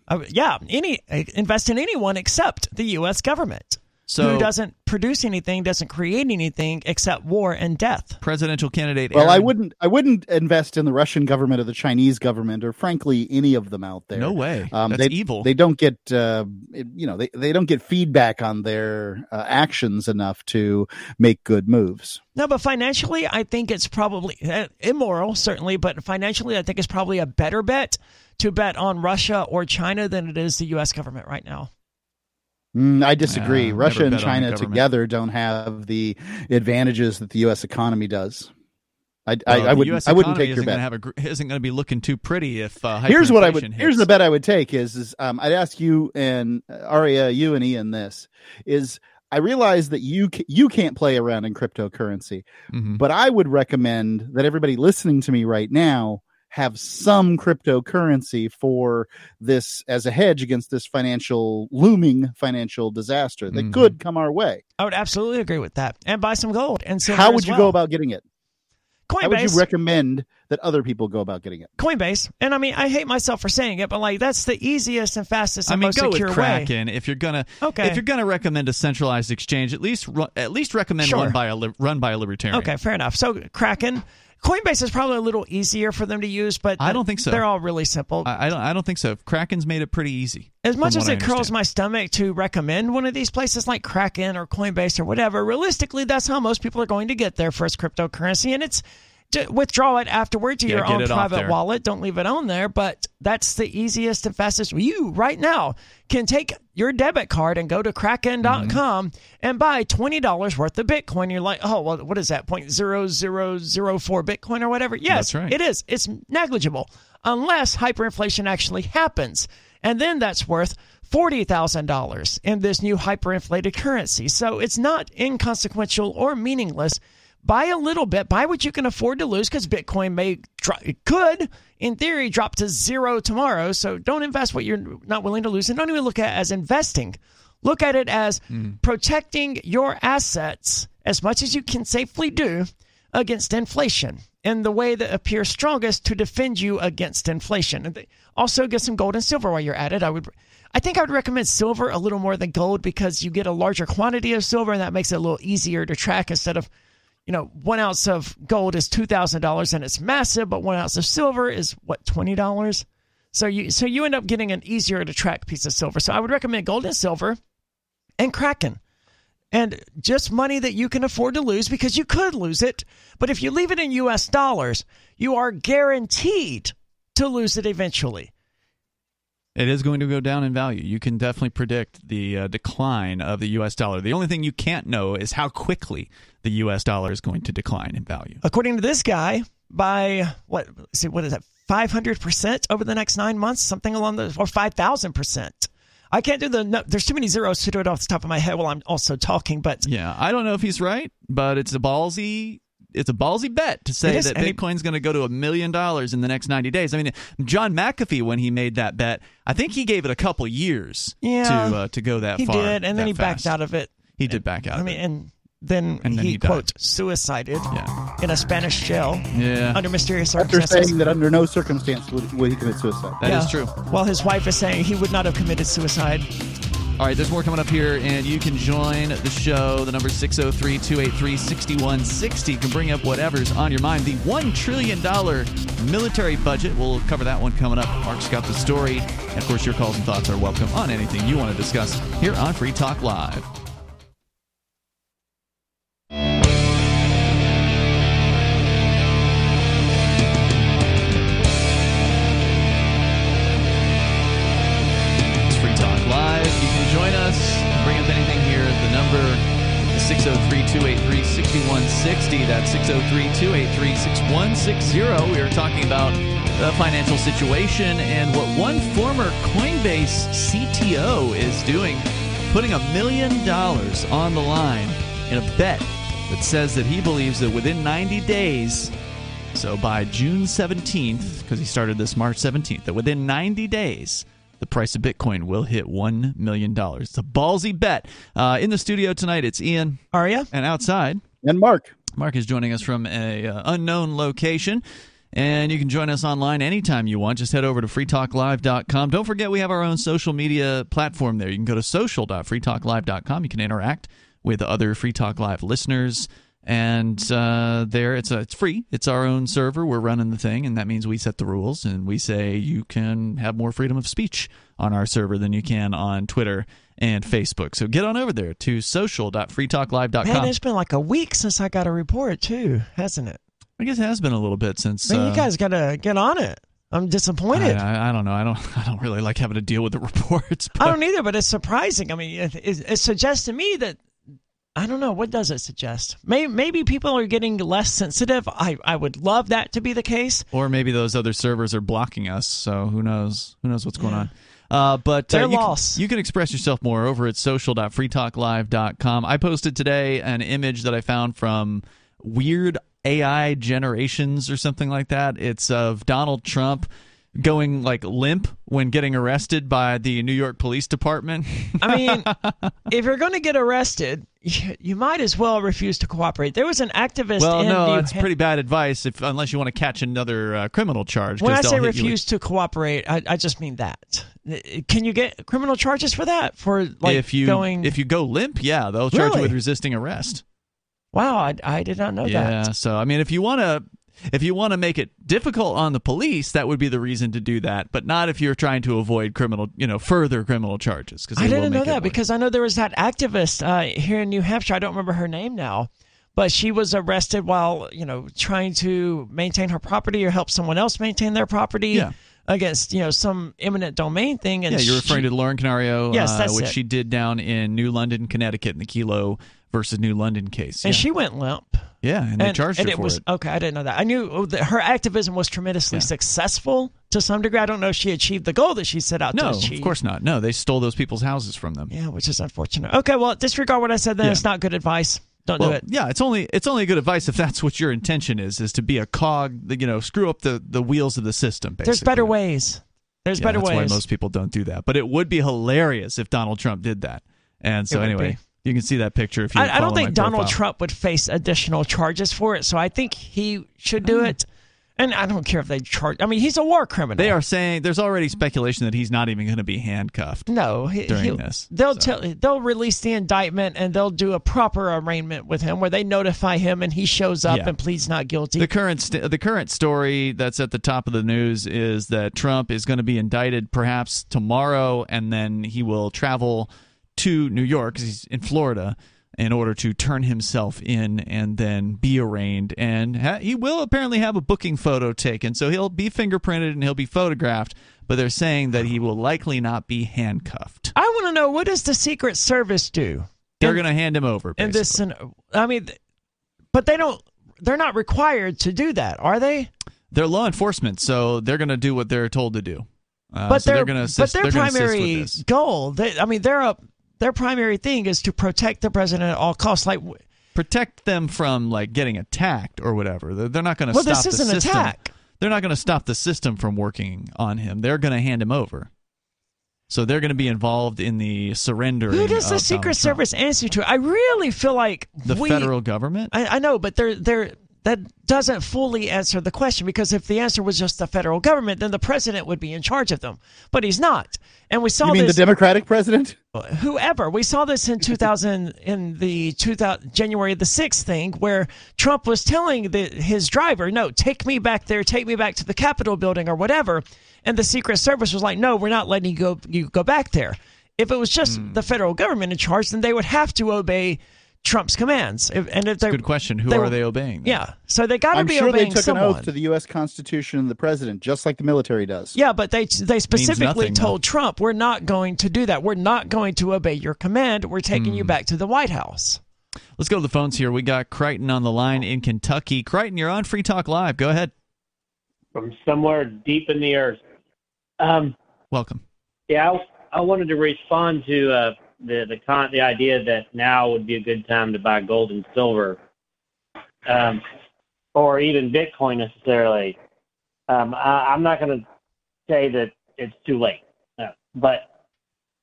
I would- yeah, any invest in anyone except the U.S. government, So- who doesn't produce anything, doesn't create anything except war and death. Presidential candidate. Well, I wouldn't. I wouldn't invest in the Russian government or the Chinese government, or frankly, any of them out there. No way. Um, That's they, evil. They don't get, uh, you know, they, they don't get feedback on their uh, actions enough to make good moves. No, but financially, I think it's probably uh, immoral, certainly, but financially, I think it's probably a better bet to bet on Russia or China than it is the U.S. government right now. Mm, I disagree. Uh, Russia and bet on the China together don't have the advantages that the U.S. economy does. I, Well, I, I wouldn't. I wouldn't take your bet. Gonna have a, isn't going to be looking too pretty if uh, here's what I would hyperinflation here's the bet I would take is is um, I'd ask you and uh, Aria, you and Ian this is I realize that you ca- you can't play around in cryptocurrency, Mhm. but I would recommend that everybody listening to me right now have some cryptocurrency for this as a hedge against this financial looming financial disaster that Mhm. could come our way. I would absolutely agree with that, and buy some gold and silver. How would as you well. go about getting it? Coinbase. How would you recommend that other people go about getting it? Coinbase, and I mean, I hate myself for saying it, but like that's the easiest and fastest I and mean, most go secure with way. Kraken if you're gonna. Okay. If you're gonna recommend a centralized exchange, at least at least recommend Sure. one by a run by a libertarian. Okay, fair enough. So Kraken, Coinbase is probably a little easier for them to use, but I don't think so. They're all really simple. I, I don't. I don't think so. Kraken's made it pretty easy. as much as it curls my stomach to recommend one of these places like Kraken or Coinbase or whatever, realistically, that's how most people are going to get their first cryptocurrency, and it's withdraw it afterward to Yeah, your own private wallet. Don't leave it on there. But that's the easiest and fastest. You right now can take your debit card and go to kraken.com Mm-hmm. and buy twenty dollars worth of Bitcoin. You're like, oh well, what is that? Point zero zero zero four Bitcoin or whatever. Yes, right. it is. It's negligible unless hyperinflation actually happens, and then that's worth. $40,000 in this new hyperinflated currency. So it's not inconsequential or meaningless. Buy a little bit, buy what you can afford to lose because Bitcoin may it could, in theory, drop to zero tomorrow. So don't invest what you're not willing to lose and don't even look at it as investing. Look at it as hmm. protecting your assets as much as you can safely do against inflation in the way that appears strongest to defend you against inflation. And also get some gold and silver while you're at it. I would I think I would recommend silver a little more than gold because you get a larger quantity of silver and that makes it a little easier to track instead of you know, one ounce of gold is two thousand dollars and it's massive, but one ounce of silver is what twenty dollars. So you so you end up getting an easier to track piece of silver. So I would recommend gold and silver, and Kraken, and just money that you can afford to lose because you could lose it. But if you leave it in U.S. dollars, you are guaranteed to lose it eventually. It is going to go down in value. You can definitely predict the uh, decline of the U.S. dollar. The only thing you can't know is how quickly the U.S. dollar is going to decline in value. According to this guy, by what? let's See what is that? Five hundred percent over the next nine months, something along the or five thousand percent. I can't do the. No, there's too many zeros to do it off the top of my head while I'm also talking. But Yeah, I don't know if he's right, but it's a ballsy. It's a ballsy bet to say that Bitcoin's going to go to a million dollars in the next 90 days. I mean, John McAfee, when he made that bet, I think he gave it a couple years Yeah, to uh, to go that he far. He did, and then that he backed out of it. He did back out. I of mean, it. and then, And then he, he quote suicided yeah, in a Spanish jail yeah, under mysterious After circumstances. saying that under no circumstance would, would he commit suicide. that is Yeah. true. While his wife is saying he would not have committed suicide. All right, there's more coming up here, and you can join the show. The number 603 283 6160 can bring up whatever's on your mind. The $1 trillion military budget. We'll cover that one coming up. Mark's got the story. And of course, your calls and thoughts are welcome on anything you want to discuss here on Free Talk Live. You can join us, bring up anything here. The number is 603 283 6160. That's 603 283 6160. We are talking about the financial situation and what one former Coinbase CTO is doing, putting a million dollars on the line in a bet that says that he believes that within 90 days, so by June 17th, because he started this March 17th, that within 90 days, the price of Bitcoin will hit $1 million. It's a ballsy bet. Uh, in the studio tonight, it's Ian. Aria? And outside, And Mark, Mark is joining us from a uh, unknown location. And you can join us online anytime you want. Just head over to freetalklive.com. Don't forget, we have our own social media platform there. You can go to social.freetalklive.com. You can interact with other Free Talk Live listeners. And uh, there, it's a, it's free. It's our own server. We're running the thing, and that means we set the rules. And we say you can have more freedom of speech on our server than you can on Twitter and Facebook. So get on over there to social.freetalklive.com. Man, it's been like a week since I got a report too, hasn't it? I guess it has been a little bit since. Man, uh, you guys got to get on it. I'm disappointed. I, I, I don't know. I don't. I don't really like having to deal with the reports. But I don't either, but it's surprising. I mean, it, it, it suggests to me that I don't know. What does it suggest? Maybe, maybe people are getting less sensitive. I, I would love that to be the case. Or maybe those other servers are blocking us. So who knows? Who knows what's going on? Uh, but uh, you, loss. Can, you can express yourself more over at social.freetalklive.com. I posted today an image that I found from Weird AI Generations or something like that. It's of Donald Trump going like limp when getting arrested by the New York Police Department. I mean, if you're going to get arrested, you, might as well refuse to cooperate. There was an activist well, in no, it's pretty bad advice if unless you want to catch another uh, criminal charge. When I say you with- refuse to cooperate, I, I just mean that. Can you get criminal charges for that? For like if you going? if you go limp, yeah, they'll charge you with resisting arrest. wow, I, I did not know yeah, that. Yeah, so I mean, if you want to. If you want to make it difficult on the police, that would be the reason to do that, but not if you're trying to avoid criminal, you know, further criminal charges. Because I didn't know that because I know there was that activist uh, here in New Hampshire. I don't remember her name now, but she was arrested while you know trying to maintain her property or help someone else maintain their property Yeah. against you know some eminent domain thing. And Yeah, you're referring she- to Lauren Canario, Yes, uh, which it. she did down in New London, Connecticut, in the Kelo versus New London case. and yeah. she went limp. yeah, and they charged and her it for was it. okay. I didn't know that. I knew oh, that her activism was tremendously Yeah. successful to some degree. I don't know if she achieved the goal that she set out No, to achieve. of course not. No, they stole those people's houses from them. Yeah, which is unfortunate. Okay, well, disregard what I said. Then Yeah. it's not good advice. Don't Well, do it. yeah, it's only it's only good advice if that's what your intention is, is to be a cog, you know, screw up the, the wheels of the system. Basically. There's better ways. There's Yeah, better that's ways. why most people don't do that. But it would be hilarious if Donald Trump did that. And so anyway, be. You can see that picture if you. I, I don't think Donald profile. Trump would face additional charges for it, so I think he should do hmm. it. And I don't care if they charge. I mean, he's a war criminal. They are saying there's already speculation that he's not even going to be handcuffed. No, he, during this, they'll so. tell they'll release the indictment and they'll do a proper arraignment with him where they notify him and he shows up Yeah. and pleads not guilty. The current st- the current story that's at the top of the news is that Trump is going to be indicted perhaps tomorrow, and then he will travel to New York 'cause he's in Florida in order to turn himself in and then be arraigned. And ha- he will apparently have a booking photo taken, so he'll be fingerprinted and he'll be photographed. But they're saying that he will likely not be handcuffed. I want to know what does the Secret Service do? They're going to hand him over. in this? I mean, but they don't. They're not required to do that, are they? They're law enforcement, so they're going to do what they're told to do. Uh, but so they're going to assist. but their they're gonna assist with primary goal. They, I mean, their uh, their primary thing is to protect the president at all costs. Like, protect them from like getting attacked or whatever. They're, they're not going to well, stop this the is an system. attack. They're not going to stop the system from working on him. They're going to hand him over. So they're going to be involved in the surrender. Who does the Secret Service answer to? I really feel like The we, federal government. I, I know, but they're they're that doesn't fully answer the question because if the answer was just the federal government, then the president would be in charge of them. But he's not, and we saw You mean this. the Democratic president? whoever we saw this in 2000 in the 2000 January the 6th thing where Trump was telling the, his driver no take me back there take me back to the Capitol building or whatever and the Secret Service was like no we're not letting you go you go back there if it was just Hmm. the federal government in charge then they would have to obey Trump's commands if, and if they Good question. Who they are they obeying? then? yeah so they got to I'm be sure they took someone an oath to the U.S. Constitution and the president, just like the military does. Yeah, but they they specifically nothing, though. told Trump, "We're not going to do that. We're not going to obey your command. We're taking Hmm. you back to the White House." Let's go to the phones here. We got Crichton on the line in Kentucky. Crichton, you're on Free Talk Live. Go ahead. from somewhere deep in the earth. Um, Welcome. yeah, I, I wanted to respond to uh, the the con- the idea that now would be a good time to buy gold and silver, um, or even Bitcoin necessarily. Um, I, I'm not going to say that it's too late, no. but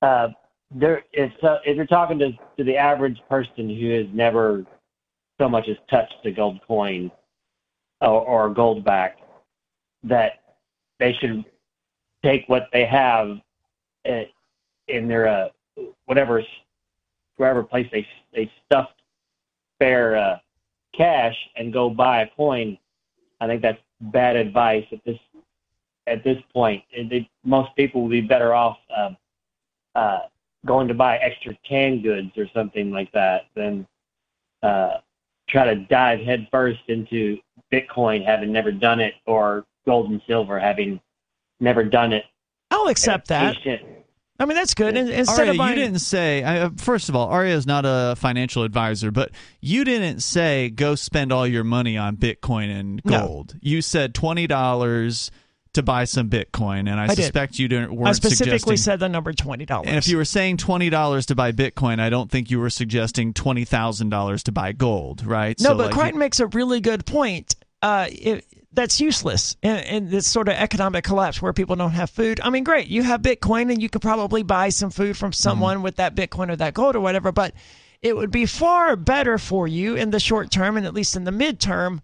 uh, there, uh, if you're talking to, to the average person who has never so much as touched a gold coin or, or gold back, that they should take what they have uh, in their uh, whatever wherever place they they stuffed their uh, cash and go buy a coin. I think that's bad advice at this at this point. And they, most people would be better off um, uh, going to buy extra canned goods or something like that than uh, try to dive headfirst into Bitcoin, having never done it, or gold and silver, having never done it. I'll accept that. Patient. I mean, that's good. And instead Aria, of buying, you didn't say. I, uh, first of all, Aria is not a financial advisor, but you didn't say go spend all your money on Bitcoin and No. gold. You said twenty dollars to buy some Bitcoin, and I, I did. suspect you didn't. Weren't I specifically said the number twenty dollars. And if you were saying twenty dollars to buy Bitcoin, I don't think you were suggesting twenty thousand dollars to buy gold, right? no, So, but like, Crichton makes a really good point. Uh, it, that's useless in, in this sort of economic collapse where people don't have food. I mean, great, you have Bitcoin and you could probably buy some food from mm-hmm. someone with that Bitcoin or that gold or whatever, but it would be far better for you in the short term and at least in the midterm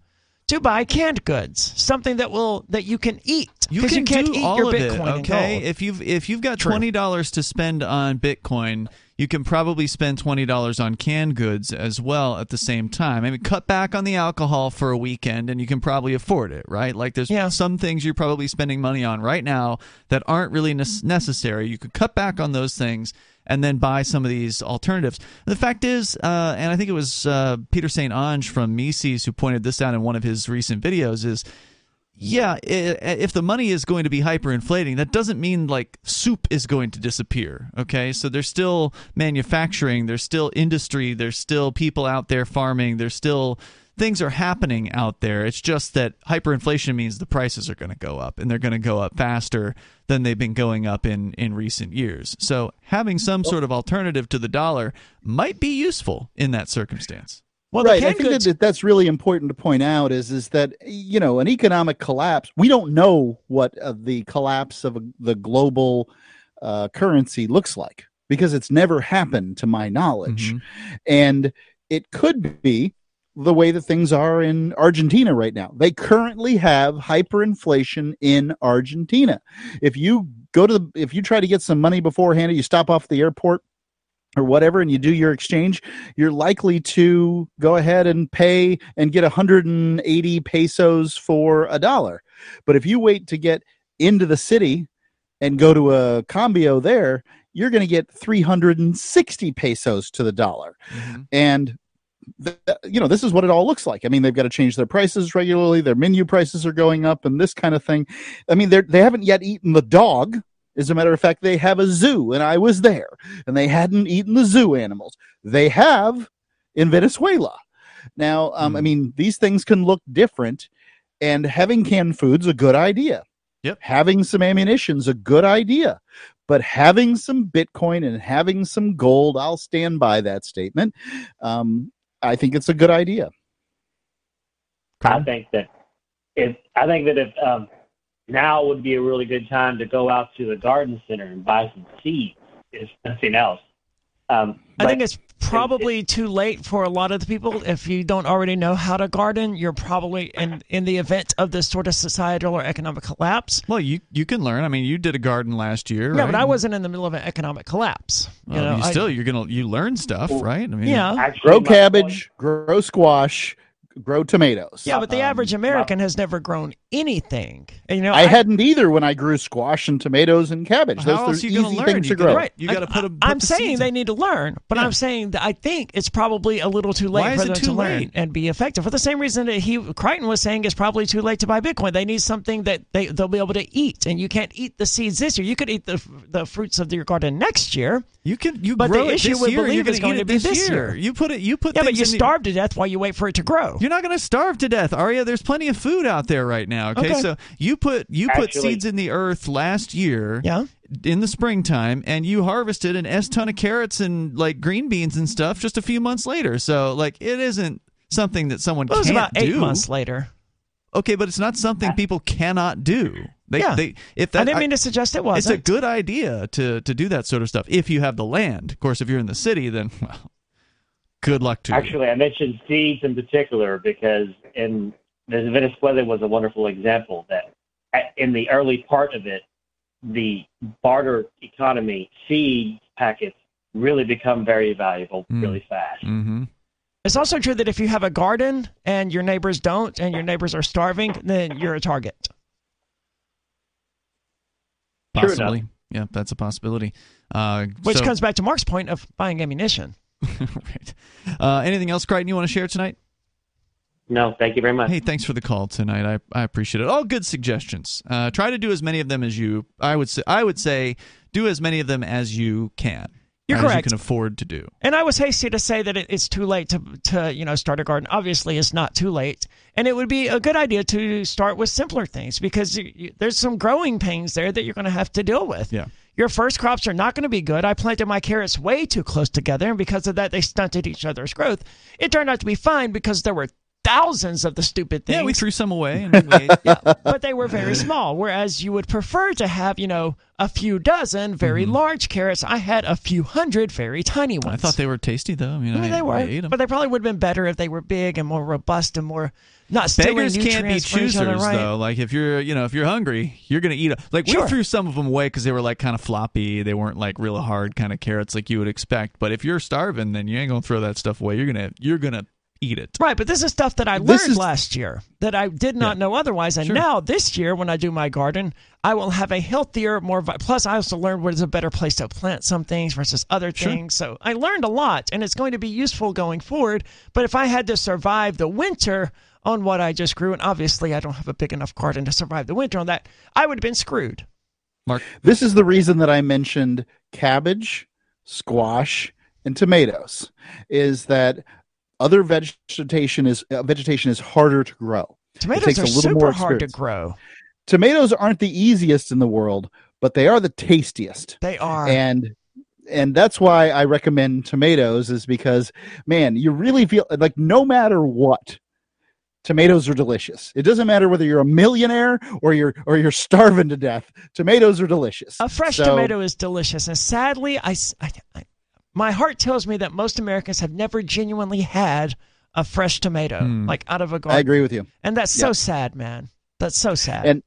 to buy canned goods, something that will that you can eat You can you can't do eat all your of Bitcoin it, okay? If you've if you've got True. twenty dollars to spend on Bitcoin, you can probably spend twenty dollars on canned goods as well at the same time. I mean, cut back on the alcohol for a weekend, and you can probably afford it, right? Like, there's Yeah. some things you're probably spending money on right now that aren't really nes- necessary. You could cut back on those things and then buy some of these alternatives. The fact is, uh, and I think it was uh, Peter St. Onge from Mises who pointed this out in one of his recent videos, is yeah, if the money is going to be hyperinflating, that doesn't mean like soup is going to disappear. Okay, so there's still manufacturing, there's still industry, there's still people out there farming, there's still things are happening out there. It's just that hyperinflation means the prices are going to go up and they're going to go up faster than they've been going up in, in recent years. So having some sort of alternative to the dollar might be useful in that circumstance. Well, right. I think goods- that that's really important to point out is is that you know an economic collapse. We don't know what uh, the collapse of a, the global uh, currency looks like because it's never happened to my knowledge, mm-hmm. and it could be the way that things are in Argentina right now. They currently have hyperinflation in Argentina. If you go to the, if you try to get some money beforehand, you stop off the airport or whatever and you do your exchange you're likely to go ahead and pay and get 180 pesos for a dollar. But if you wait to get into the city and go to a cambio there you're going to get 360 pesos to the dollar. Mm-hmm. and you know this is what it all looks like. I mean they've got to change their prices regularly their menu prices are going up and this kind of thing. I mean they're they haven't yet eaten the dog as a matter of fact they have a zoo and i was there and they hadn't eaten the zoo animals they have in venezuela now um, mm. i hmm. mean these things can look different and having canned food's a good idea yep having some ammunition's a good idea but having some bitcoin and having some gold i'll stand by that statement um, I think it's a good idea. I think that if I think that if um, now would be a really good time to go out to the garden center and buy some seeds, if nothing else. Um, I think it's probably it, too late for a lot of the people. If you don't already know how to garden, you're probably in in the event of this sort of societal or economic collapse. Well, you you can learn. I mean, you did a garden last year. Yeah, right? but I wasn't in the middle of an economic collapse. You well, know, you still I, you're gonna you learn stuff, right? I mean, yeah, Actually, grow cabbage, grow squash, grow tomatoes. Yeah, but the um, average American has never grown anything. And, you know, I, I, hadn't either when I grew squash and tomatoes and cabbage. Those are easy learn? things you to grow. Right. You got to put. A, put I'm saying they need to learn, but yeah. I'm saying that I think it's probably a little too late Why for them to late? learn and be effective. For the same reason that he Crichton was saying it's probably too late to buy Bitcoin. They need something that they they'll be able to eat, and you can't eat the seeds this year. You could eat the the fruits of your garden next year. You can you but grow the issue with believe is going to be this year. year. You put it. You put yeah, but you the, starve to death while you wait for it to grow. You're not going to starve to death, Aria. There's plenty of food out there right now. Okay, okay. so you put you Actually, put seeds in the earth last year. Yeah. In the springtime, and you harvested an s ton of carrots and like green beans and stuff just a few months later. So like it isn't something that someone well, it was can't about eight do. months later. Okay, but it's not something people cannot do. They, yeah. They, if that, I didn't mean to suggest it was. It's a good idea to to do that sort of stuff if you have the land. Of course, if you're in the city, then well, good luck to Actually, you. I mentioned seeds in particular because in the Venezuela was a wonderful example that in the early part of it, the barter economy, seed packets really become very valuable mm. really fast. Mm-hmm. It's also true that if you have a garden and your neighbors don't, and your neighbors are starving, then you're a target. Possibly. Yeah, that's a possibility. Uh, Which so, comes back to Mark's point of buying ammunition. right. Uh, anything else, Crichton, you want to share tonight? No, thank you very much. Hey, thanks for the call tonight. I, I appreciate it. All good suggestions. Uh, try to do as many of them as you. I would say. I would say do as many of them as you can. You're correct. You can afford to do. And I was hasty to say that it, it's too late to to you know start a garden. Obviously, it's not too late, and it would be a good idea to start with simpler things because you, you, there's some growing pains there that you're going to have to deal with. Yeah. Your first crops are not going to be good. I planted my carrots way too close together, and because of that, they stunted each other's growth. It turned out to be fine because there were thousands of the stupid things. Yeah, we threw some away. And we yeah, but they were very small. Whereas you would prefer to have, you know, a few dozen very mm-hmm. large carrots. I had a few hundred very tiny ones. I thought they were tasty, though. I mean, yeah, I, they were, but they probably would have been better if they were big and more robust and more not beggars can't be choosers right? though. Like if you're, you know, if you're hungry, you're gonna eat. A, like sure. we threw some of them away because they were like kind of floppy. They weren't like real hard kind of carrots like you would expect. But if you're starving, then you ain't gonna throw that stuff away. You're gonna you're gonna eat it. Right, but this is stuff that I learned is- last year that I did not know otherwise. And Sure. now this year, when I do my garden, I will have a healthier, more. Vi- Plus, I also learned what is a better place to plant some things versus other things. So I learned a lot, and it's going to be useful going forward. But if I had to survive the winter on what I just grew, and obviously I don't have a big enough garden to survive the winter on that, I would have been screwed. Mark, This is the reason that I mentioned cabbage, squash, and tomatoes. Is that other vegetation is uh, vegetation is harder to grow. Tomatoes takes are a little super more hard to grow. Tomatoes aren't the easiest in the world, but they are the tastiest. They are. and and that's why I recommend tomatoes is because man, you really feel like no matter what, tomatoes are delicious. It doesn't matter whether you're a millionaire or you're or you're starving to death. Tomatoes are delicious. A fresh So- tomato is delicious, and sadly, I, I- I- my heart tells me that most Americans have never genuinely had a fresh tomato, Hmm. like out of a garden. I agree with you. and that's so sad, man. That's so sad. And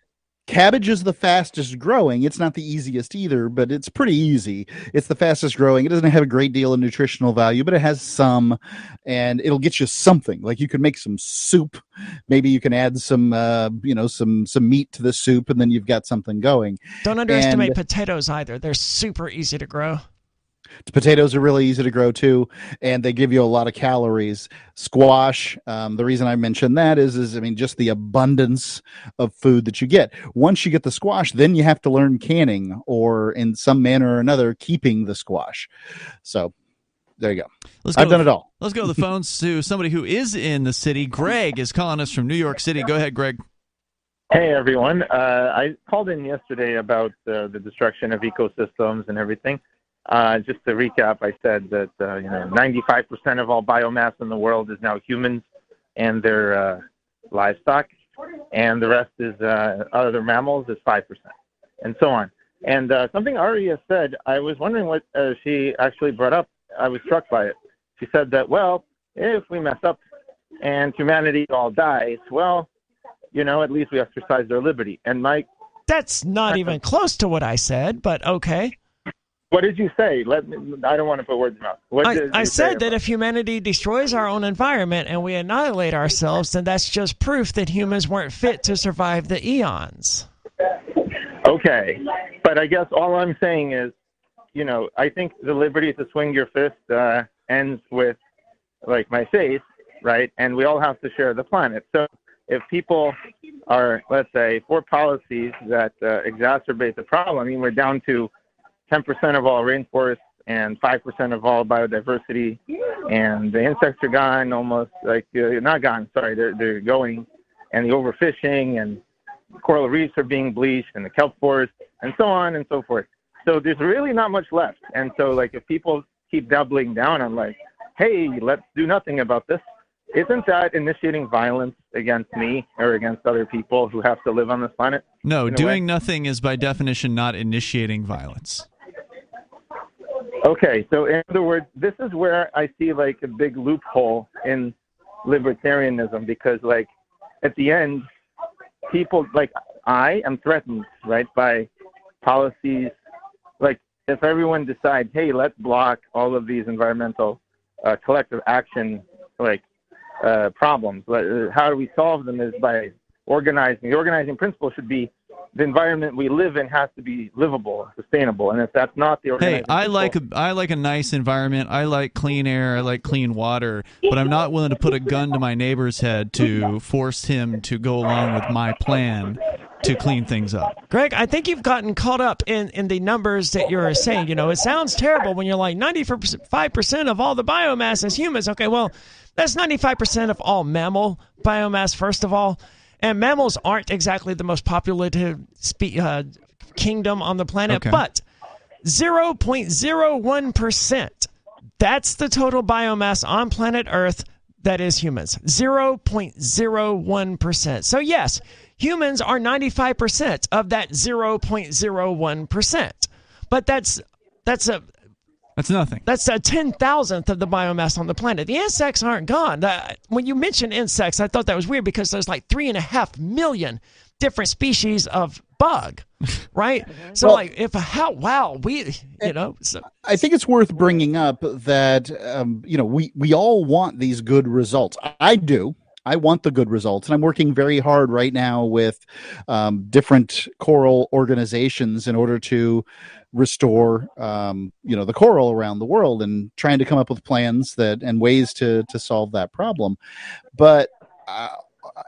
cabbage is the fastest growing. It's not the easiest either, but it's pretty easy. It's the fastest growing. It doesn't have a great deal of nutritional value, but it has some, and it'll get you something. Like you can make some soup. Maybe you can add some, uh, you know, some some meat to the soup, and then you've got something going. Don't underestimate and- potatoes either. They're super easy to grow. Potatoes are really easy to grow too, and they give you a lot of calories. Squash. Um, the reason I mentioned that is, is I mean, just the abundance of food that you get. Once you get the squash, then you have to learn canning or, in some manner or another, keeping the squash. So, there you go. let's go I've done it all. Let's go to the phones to somebody who is in the city. Greg is calling us from New York City. Go ahead, Greg. Hey everyone, uh, I called in yesterday about uh, the destruction of ecosystems and everything. Uh, just to recap, I said that uh, you know 95% of all biomass in the world is now humans and their uh, livestock, and the rest is uh, other mammals is five percent, and so on. And uh, something Aria said, I was wondering what uh, she actually brought up. I was struck by it. She said that well, if we mess up and humanity all dies, well, you know, at least we exercise their liberty. And Mike, That's not even close to what I said, but okay. What did you say? Let me, I don't want to put words in your mouth. What I, I said that if humanity destroys our own environment and we annihilate ourselves, then that's just proof that humans weren't fit to survive the eons. Okay, but I guess all I'm saying is, you know, I think the liberty to swing your fist uh, ends with, like, my face, right? And we all have to share the planet. So if people are, let's say, for policies that uh, exacerbate the problem, I mean, we're down to 10% of all rainforests and 5% of all biodiversity, and the insects are gone almost, like, uh, not gone, sorry, they're, they're going, and the overfishing and coral reefs are being bleached and the kelp forests and so on and so forth. So there's really not much left. And so like if people keep doubling down on like, hey, let's do nothing about this, isn't that initiating violence against me or against other people who have to live on this planet? No, doing way? nothing is by definition not initiating violence. Okay, so in other words, this is where I see like a big loophole in libertarianism because like at the end, people like I am threatened, right, by policies. Like if everyone decides, hey, let's block all of these environmental uh, collective action like uh, problems. But, uh, How do we solve them is by organizing. The organizing principle should be the environment we live in has to be livable, sustainable, and if that's not the Hey, I like a, I like a nice environment. I like clean air. I like clean water. But I'm not willing to put a gun to my neighbor's head to force him to go along with my plan to clean things up. Greg, I think you've gotten caught up in, in the numbers that you're saying. You know, it sounds terrible when you're like 95% of all the biomass is humans. Okay, well, that's 95% of all mammal biomass, first of all. And mammals aren't exactly the most populated spe- uh, kingdom on the planet, Okay. but 0.01%. That's the total biomass on planet Earth that is humans. 0.01%. So, yes, humans are 95% of that 0.01%. But that's that's a That's nothing. That's a ten thousandth of the biomass on the planet. The insects aren't gone. The- when you mentioned insects, I thought that was weird because there's like three and a half million different species of bug, right? So Well- like, if a how wow we you know so, I think it's worth bringing up that um, you know we we all want these good results. I- I do. I want the good results, and I'm working very hard right now with um, different coral organizations in order to restore um, you know the coral around the world and trying to come up with plans that and ways to to solve that problem. But uh,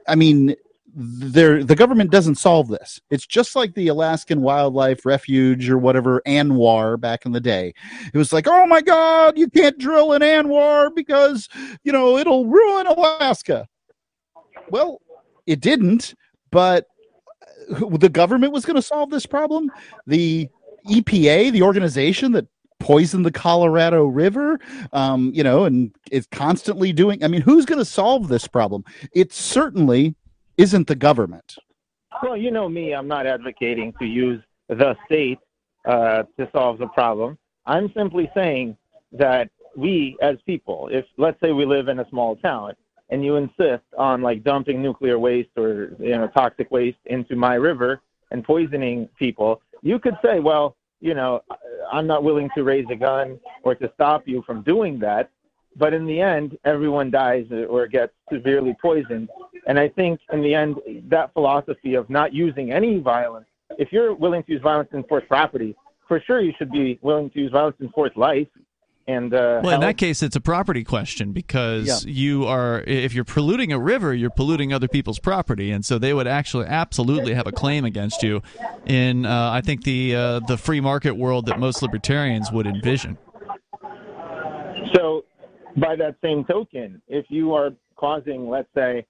I mean, there the government doesn't solve this. It's just like the Alaskan Wildlife Refuge or whatever ANWR back in the day. It was like, oh my God, you can't drill in ANWR because you know it'll ruin Alaska. Well, it didn't, but the government was going to solve this problem. The EPA, the organization that poisoned the Colorado River, um, you know, and is constantly doing. I mean, who's going to solve this problem? It certainly isn't the government. Well, you know me, I'm not advocating to use the state uh, to solve the problem. I'm simply saying that we as people, if let's say we live in a small town and you insist on like dumping nuclear waste or you know toxic waste into my river and poisoning people, you could say, well, you know, I'm not willing to raise a gun or to stop you from doing that. But in the end, everyone dies or gets severely poisoned. And I think in the end, that philosophy of not using any violence, if you're willing to use violence to enforce property, for sure you should be willing to use violence to enforce life. And uh, Well, in that case, it's a property question because Yeah. you are, if you're polluting a river, you're polluting other people's property, and so they would actually absolutely have a claim against you. In, uh, I think the uh, the free market world that most libertarians would envision. So, by that same token, if you are causing, let's say,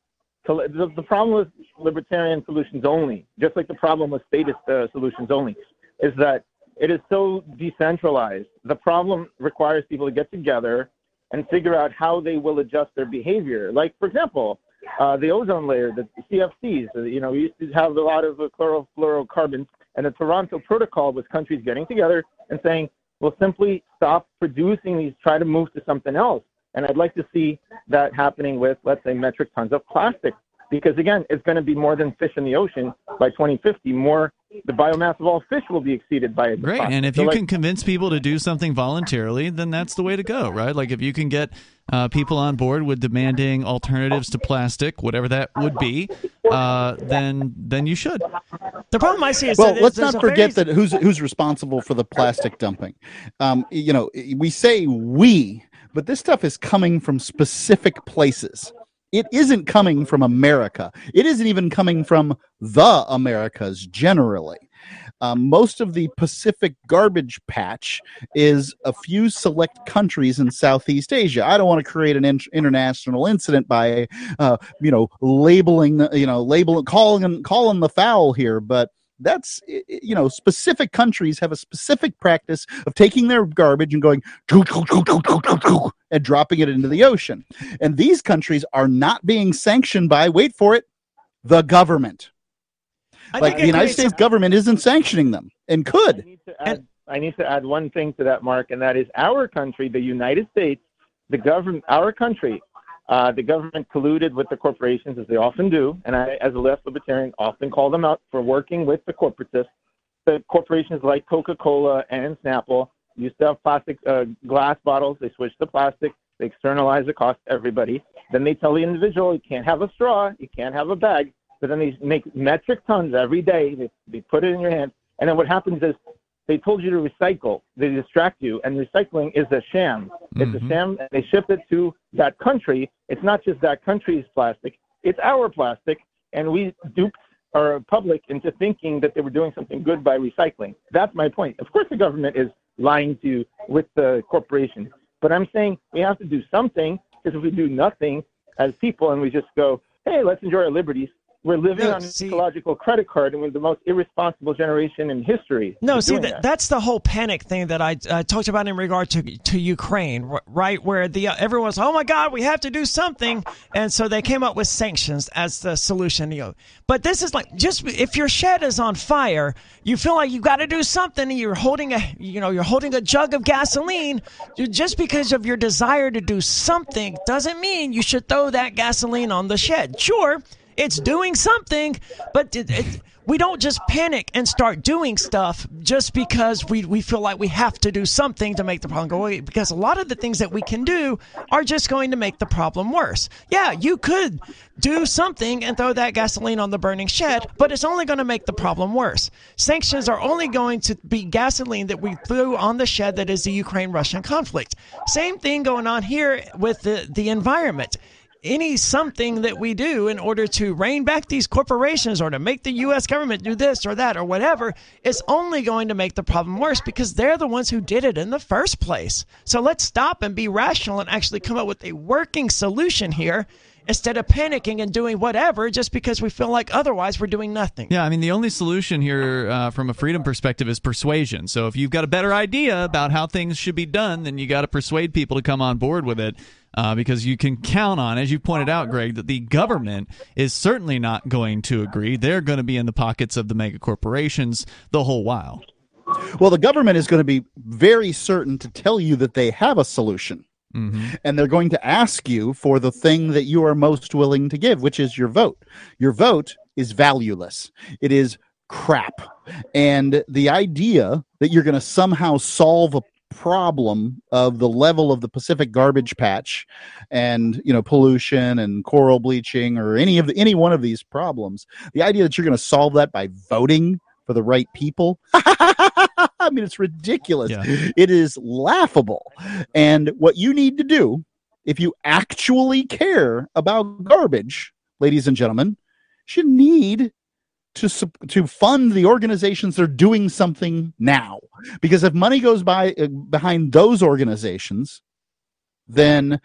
the, the problem with libertarian solutions only, just like the problem with statist uh, solutions only, is that it is so decentralized. The problem requires people to get together and figure out how they will adjust their behavior. Like, for example, uh, the ozone layer, the CFCs. uh, You know, we used to have a lot of chlorofluorocarbons, and the Toronto Protocol was countries getting together and saying, "We'll simply stop producing these, try to move to something else." And I'd like to see that happening with, let's say, metric tons of plastic, because again, it's going to be more than fish in the ocean by 2050. More, the biomass of all fish will be exceeded by the Great, plastic. and if So, you like, can convince people to do something voluntarily, then that's the way to go, right? Like if you can get uh, people on board with demanding alternatives to plastic, whatever that would be, uh, then then you should. The problem I see is well, that let's not forget very- that who's who's responsible for the plastic dumping. Um, you know, we say we, but this stuff is coming from specific places. It isn't coming from America. It isn't even coming from the Americas generally. Um, most of the Pacific garbage patch is a few select countries in Southeast Asia. I don't want to create an in- international incident by, uh, you know, labeling, you know, labeling, calling, calling the foul here, but that's i- i- you know specific countries have a specific practice of taking their garbage and going and dropping it into the ocean. And these countries are not being sanctioned by wait for it the government. I like the united states government isn't sanctioning them and could. to add, I need to add one thing to that, Mark, and that is our country, the United States, the government, our country, uh, the government colluded with the corporations as they often do, and I, as a left libertarian, often call them out for working with the corporatists. The corporations like Coca-Cola and Snapple used to have plastic uh, glass bottles. They switched to plastic. They externalize the cost to everybody. Then they tell the individual, you can't have a straw, you can't have a bag. But then they make metric tons every day. They, they put it in your hand. And then what happens is they told you to recycle. They distract you, and recycling is a sham. It's a mm-hmm. sham, and they ship it to that country. It's not just that country's plastic; it's our plastic, and we duped our public into thinking that they were doing something good by recycling. That's my point. Of course, the government is lying to you with the corporation, but I'm saying we have to do something because if we do nothing as people and we just go, "Hey, let's enjoy our liberties," we're living No, on an ecological credit card, and we're the most irresponsible generation in history. No, see, that, that. that's the whole panic thing that I uh, talked about in regard to to Ukraine, right? Where the uh, everyone's, oh my God, we have to do something, and so they came up with sanctions as the solution. You know, but this is like just if your shed is on fire, you feel like you've got to do something, and you're holding a, you know, you're holding a jug of gasoline. Just because of your desire to do something doesn't mean you should throw that gasoline on the shed. Sure, it's doing something, but it, it, we don't just panic and start doing stuff just because we, we feel like we have to do something to make the problem go away. Because a lot of the things that we can do are just going to make the problem worse. Yeah, you could do something and throw that gasoline on the burning shed, but it's only going to make the problem worse. Sanctions are only going to be gasoline that we threw on the shed that is the Ukraine Russian conflict. Same thing going on here with the, the environment any something that we do in order to rein back these corporations or to make the U.S. government do this or that or whatever is only going to make the problem worse because they're the ones who did it in the first place. So let's stop and be rational and actually come up with a working solution here instead of panicking and doing whatever just because we feel like otherwise we're doing nothing. Yeah, I mean, the only solution here uh, from a freedom perspective is persuasion. So if you've got a better idea about how things should be done, then you got to persuade people to come on board with it. Uh, because you can count on, as you pointed out, Greg, that the government is certainly not going to agree. They're going to be in the pockets of the mega corporations the whole while. Well, the government is going to be very certain to tell you that they have a solution. Mm-hmm. And they're going to ask you for the thing that you are most willing to give, which is your vote. Your vote is valueless. It is crap. And the idea that you're going to somehow solve a problem of the level of the Pacific garbage patch and you know pollution and coral bleaching or any of the any one of these problems. The idea that you're going to solve that by voting for the right people? I mean it's ridiculous. Yeah. it is laughable. And what you need to do if you actually care about garbage ladies and gentlemen you need to to fund the organizations that are doing something now because if money goes by uh, behind those organizations then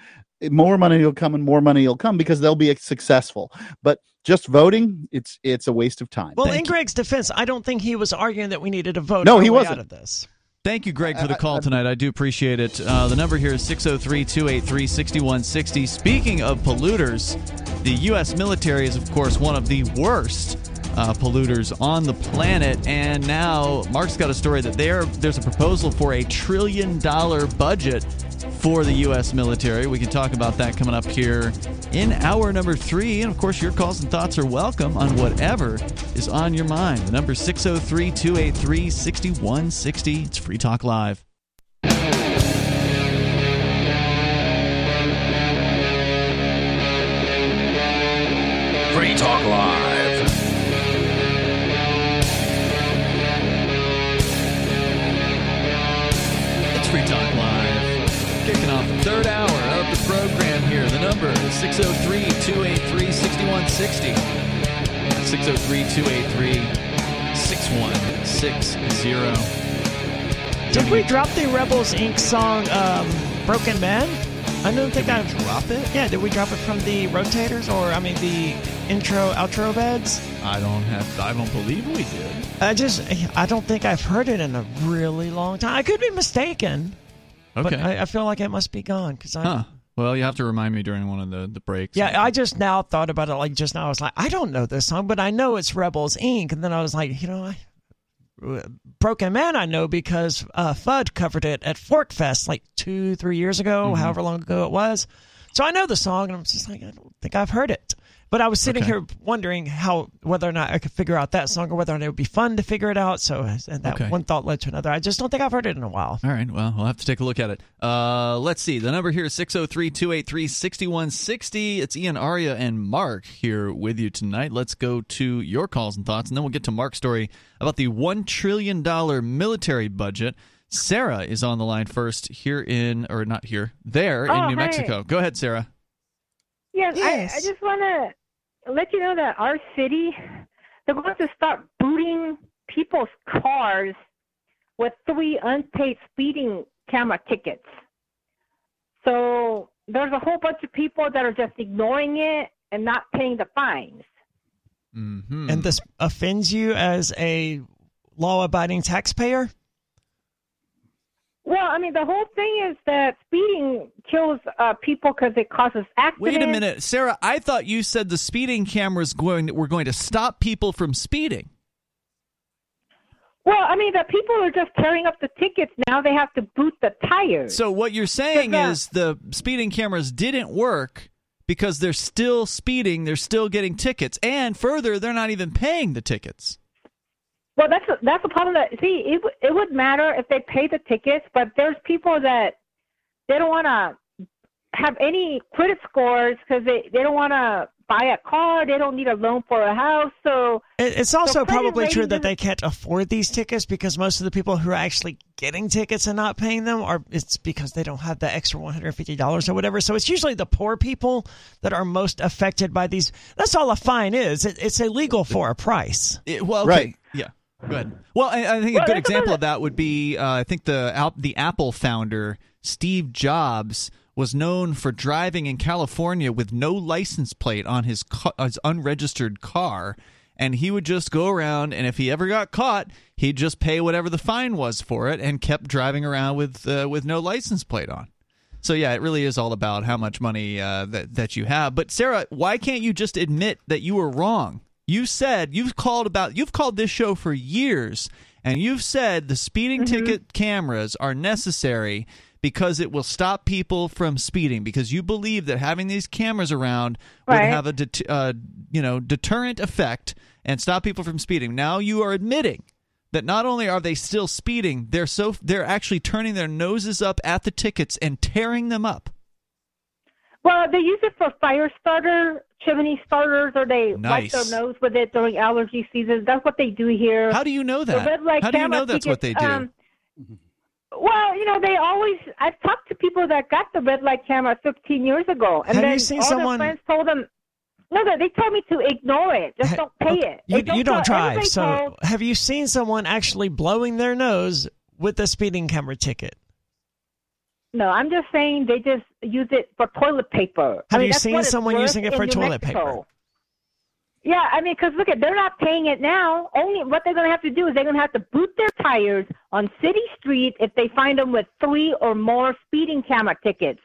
more money will come and more money will come because they'll be successful but just voting it's it's a waste of time Well, Thank in you. Greg's defense, I don't think he was arguing that we needed to vote. No, he wasn't. Out of this. Thank you, Greg, for the I- call I- tonight. I do appreciate it. Uh, the number here is 603 283 6160. Speaking of polluters, the U.S. military is, of course, one of the worst uh, polluters on the planet. And now Mark's got a story that there there's a proposal for a trillion dollar budget for the U.S. military. We can talk about that coming up here in hour number three. And of course, your calls and thoughts are welcome on whatever is on your mind. The number 603 283 6160. It's Free Talk Live. Free Talk Live. 603 283 6160. 603 283 6160. Did we drop the Rebels Inc. song um, "Broken Man"? I don't think I Drop it? Yeah, did we drop it from the rotators or I mean the intro outro beds? I don't have. I don't believe we did. I just I don't think I've heard it in a really long time. I could be mistaken, but Okay. I, I feel like it must be gone because I. huh. Well, you have to remind me during one of the, the breaks. Yeah, I just now thought about it. Like just now, I was like, I don't know this song, but I know it's Rebels Inc. And then I was like, you know, I, Broken Man, I know because uh, Fudd covered it at PorcFest like two, three years ago, Mm-hmm. however long ago it was. So I know the song, and I'm just like, I don't think I've heard it. But I was sitting Okay. here wondering how whether or not I could figure out that song, or whether or not it would be fun to figure it out. So and that Okay. one thought led to another. I just don't think I've heard it in a while. All right. Well, we'll have to take a look at it. Uh, let's see. The number here is 603 283 6160. It's Ian, Aria, and Mark here with you tonight. Let's go to your calls and thoughts, and then we'll get to Mark's story about the $1 trillion military budget. Sarah is on the line first here in, or not here, there in Oh, New hi. Mexico. Go ahead, Sarah. Yes, I, I just want to let you know that our city, they're going to start booting people's cars with three unpaid speeding camera tickets. So there's a whole bunch of people that are just ignoring it and not paying the fines. Mm-hmm. and this offends you as a law-abiding taxpayer? Well, I mean, the whole thing is that speeding kills uh, people because it causes accidents. Wait a minute, Sarah. I thought you said the speeding cameras going were going to stop people from speeding. Well, I mean, the people are just tearing up the tickets now. They have to boot the tires. So what you're saying But is the speeding cameras didn't work because they're still speeding, they're still getting tickets, and further, they're not even paying the tickets. Well, that's a, that's a problem. That see, it w- it would matter if they pay the tickets, but there's people that they don't want to have any credit scores because they they don't want to buy a car. They don't need a loan for a house. So It- It's also So probably true that they can't afford these tickets because most of the people who are actually getting tickets and not paying them are it's because they don't have the extra one hundred fifty dollars or whatever. So it's usually the poor people that are most affected by these. That's all a fine is. It, it's illegal for a price. It- well, okay. Right. Yeah. Go ahead. Well, I, I think a good example another- of that would be uh, I think the the Apple founder Steve Jobs was known for driving in California with no license plate on his ca- his unregistered car, and he would just go around and if he ever got caught, he'd just pay whatever the fine was for it and kept driving around with uh, with no license plate on. So yeah, it really is all about how much money uh, that that you have. But Sarah, why can't you just admit that you were wrong? You said you've called about you've called this show for years, and you've said the speeding ticket cameras are necessary because it will stop people from speeding. Because you believe that having these cameras around would have a det- uh, you know deterrent effect and stop people from speeding. Now you are admitting that not only are they still speeding, they're so they're actually turning their noses up at the tickets and tearing them up. Well, they use it for fire starter chimney starters, or they Nice. wipe their nose with it during allergy season. That's what they do here. How do you know The that? red light How do you know that's what they do? um, well, you know, they always. I've talked to people that got the red light camera 15 years ago, and Have you then all someone- their friends told them. No, no, they told me to ignore it. Just don't pay it. You, They you don't drive, so told- have you seen someone actually blowing their nose with a speeding camera ticket? No, I'm just saying they just use it for toilet paper. I Have mean, you seen someone using it for toilet paper? Yeah, I mean, because look at they're not paying it now. Only what they're going to have to do is they're going to have to boot their tires on city street if they find them with three or more speeding camera tickets.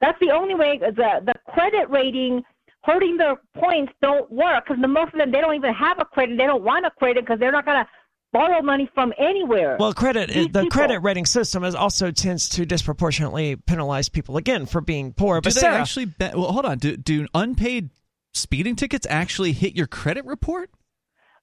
That's the only way. Uh, the the credit rating hurting their points don't work because the most of them they don't even have a credit. They don't want a credit because they're not going to borrow money from anywhere. Well, credit These the people- credit rating system is also tends to disproportionately penalize people again for being poor. Do But they Sarah, actually? Be- well, hold on. Do, do unpaid speeding tickets actually hit your credit report?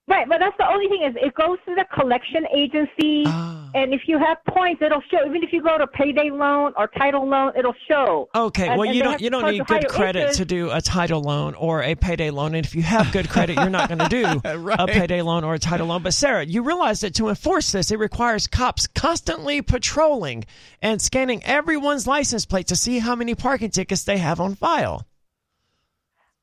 Right, but that's the only thing is it goes to the collection agency, Ah. and if you have points, it'll show. Even if you go to payday loan or title loan, it'll show. Okay, And- well and you don't you don't need good credit interest. to do a title loan or a payday loan. And if you have good credit, you're not going to do Right. a payday loan or a title loan. But Sarah, you realize that to enforce this, it requires cops constantly patrolling and scanning everyone's license plate to see how many parking tickets they have on file.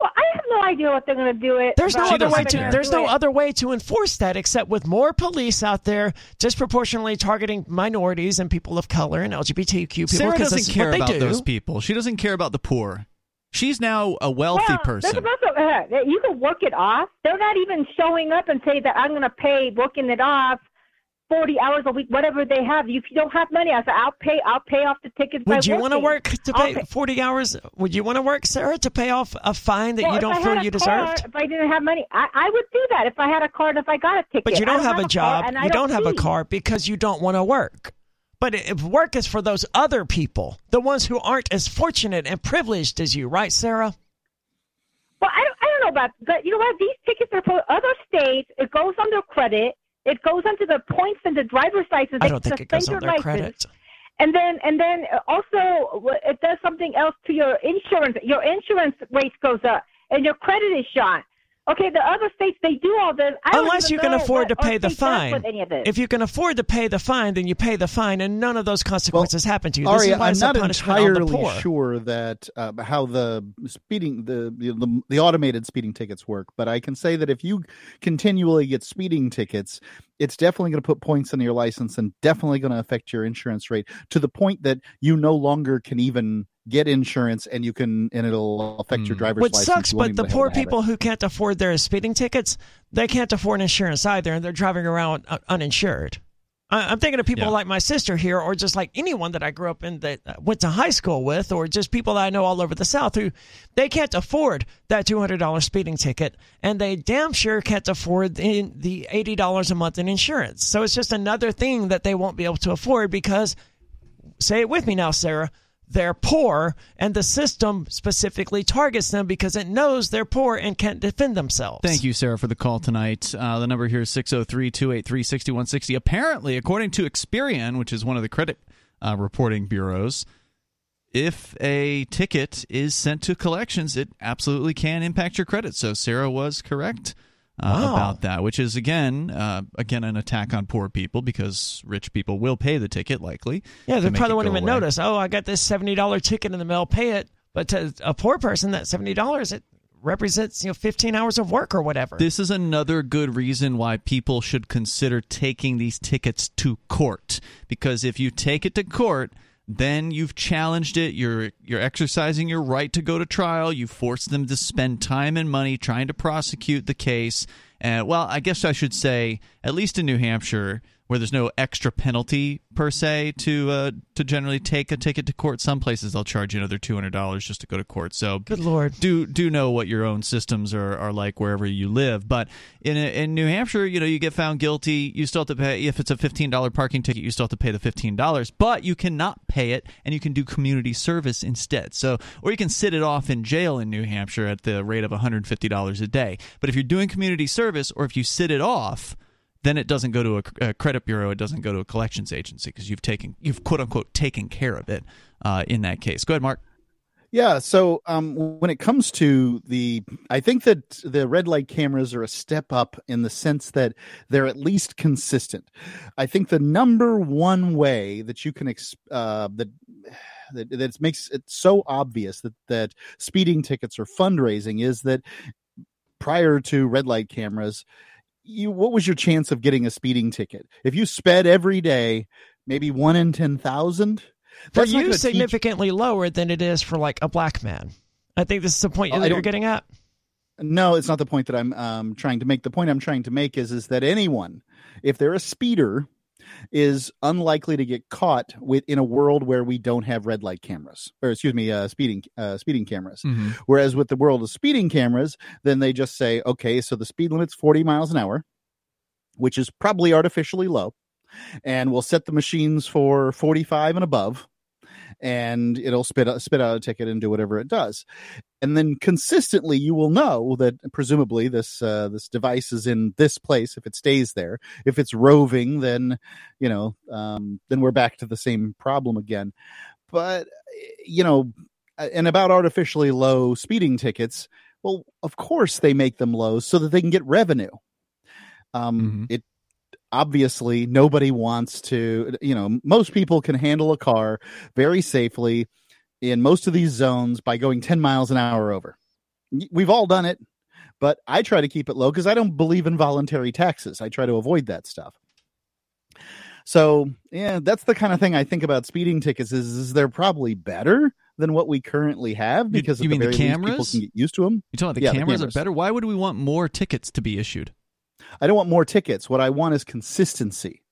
Well, I have no idea what they're going to do it. There's no about other how way to there's no it. other way to enforce that except with more police out there disproportionately targeting minorities and people of color and LGBTQ people Sarah because doesn't this care what they about do. those people. She doesn't care about the poor. She's now a wealthy well, person. There's also, uh, you can work it off. They're not even showing up and say that I'm going to pay working it off. 40 hours a week, whatever they have. If you don't have money, I said, I'll pay. I'll pay off the tickets. Would you want to work to I'll pay 40 hours? Would you want to work, Sarah, to pay off a fine that Well, you don't feel you car, deserved? If I didn't have money, I, I would do that. If I had a car and if I got a ticket. But you I don't have a job. You don't have a car because you don't want to work. But if work is for those other people, the ones who aren't as fortunate and privileged as you, right, Sarah? Well, I don't, I don't know about, but you know what? These tickets are for other states. It goes under credit. It goes onto the points in the driver's license. I don't think it goes on their license. credit. And then, and then uh, also, it does something else to your insurance. Your insurance rate goes up, and your credit is shot. Okay, the other states they do all this. I Unless you can know afford to what our pay the fine. with any of this. If you can afford to pay the fine, then you pay the fine, and none of those consequences happen to you. This Aria, is why I'm not punishment on the entirely sure that uh, how the speeding the, the the automated speeding tickets work, but I can say that if you continually get speeding tickets, it's definitely going to put points on your license and definitely going to affect your insurance rate to the point that you no longer can even get insurance, and you can, and it'll affect your driver's Which license. sucks, but the poor have to have people who can't afford their speeding tickets, they can't afford insurance either, and they're driving around uh, uninsured. I- I'm thinking of people Yeah. like my sister here, or just like anyone that I grew up in that uh, went to high school with, or just people that I know all over the South who they can't afford that $200 speeding ticket, and they damn sure can't afford the, the $80 a month in insurance. So it's just another thing that they won't be able to afford because, say it with me now, Sarah, they're poor, and the system specifically targets them because it knows they're poor and can't defend themselves. Thank you, Sarah, for the call tonight. Uh, the number here is 603 283 6160. Apparently, according to Experian, which is one of the credit uh, reporting bureaus, if a ticket is sent to collections, it absolutely can impact your credit. So Sarah was correct uh, Wow. about that, which is again, uh, again, an attack on poor people because rich people will pay the ticket likely. Yeah, they probably won't even away. notice. Oh, I got this seventy dollar ticket in the mail. Pay it. But to a poor person, that seventy dollars it represents you know fifteen hours of work or whatever. This is another good reason why people should consider taking these tickets to court. Because if you take it to court, then you've challenged it. You're you're exercising your right to go to trial. You force them to spend time and money trying to prosecute the case. And well, I guess I should say, at least in New Hampshire, where there's no extra penalty per se to uh, to generally take a ticket to court. Some places they'll charge you another two hundred dollars just to go to court. So Good lord. do do know what your own systems are, are like wherever you live. But in in New Hampshire, you know, you get found guilty, you still have to pay. If it's a fifteen dollar parking ticket, you still have to pay the fifteen dollars. But you cannot pay it, and you can do community service instead. So, or you can sit it off in jail in New Hampshire at the rate of one hundred fifty dollars a day. But if you're doing community service, or if you sit it off. Then it doesn't go to a, a credit bureau. It doesn't go to a collections agency because you've taken, you've quote unquote taken care of it uh, in that case. Go ahead, Mark. Yeah, so um, when it comes to the, I think that the red light cameras are a step up in the sense that they're at least consistent. I think the number one way that you can ex- uh, that that that makes it so obvious that that speeding tickets are fundraising is that prior to red light cameras, you what was your chance of getting a speeding ticket if you sped every day? Maybe one in ten thousand. for you, significantly lower than it is for like a black man. I think this is the point Oh, that you're getting at. No, it's not the point that I'm um, trying to make. The point I'm trying to make is is that anyone, if they're a speeder, is unlikely to get caught with in a world where we don't have red light cameras, or excuse me, uh, speeding uh, speeding cameras. Mhm. Whereas with the world of speeding cameras, then they just say, okay, so the speed limit's 40 miles an hour, which is probably artificially low, and we'll set the machines for 45 and above, and it'll spit out, spit out a ticket and do whatever it does. And then consistently, you will know that presumably this uh, this device is in this place if it stays there. If it's roving, then you know, um, then we're back to the same problem again. But you know, and about artificially low speeding tickets, well, of course they make them low so that they can get revenue. Um, It obviously nobody wants to. You know, most people can handle a car very safely in most of these zones by going 10 miles an hour over. We've all done it, but I try to keep it low because I don't believe in voluntary taxes. I try to avoid that stuff. So yeah, that's the kind of thing I think about speeding tickets. Is, is they're probably better than what we currently have because you at mean the very least people cameras? can get used to them. You talking about the Yeah, cameras are better? Why would we want more tickets to be issued? I don't want more tickets. What I want is consistency.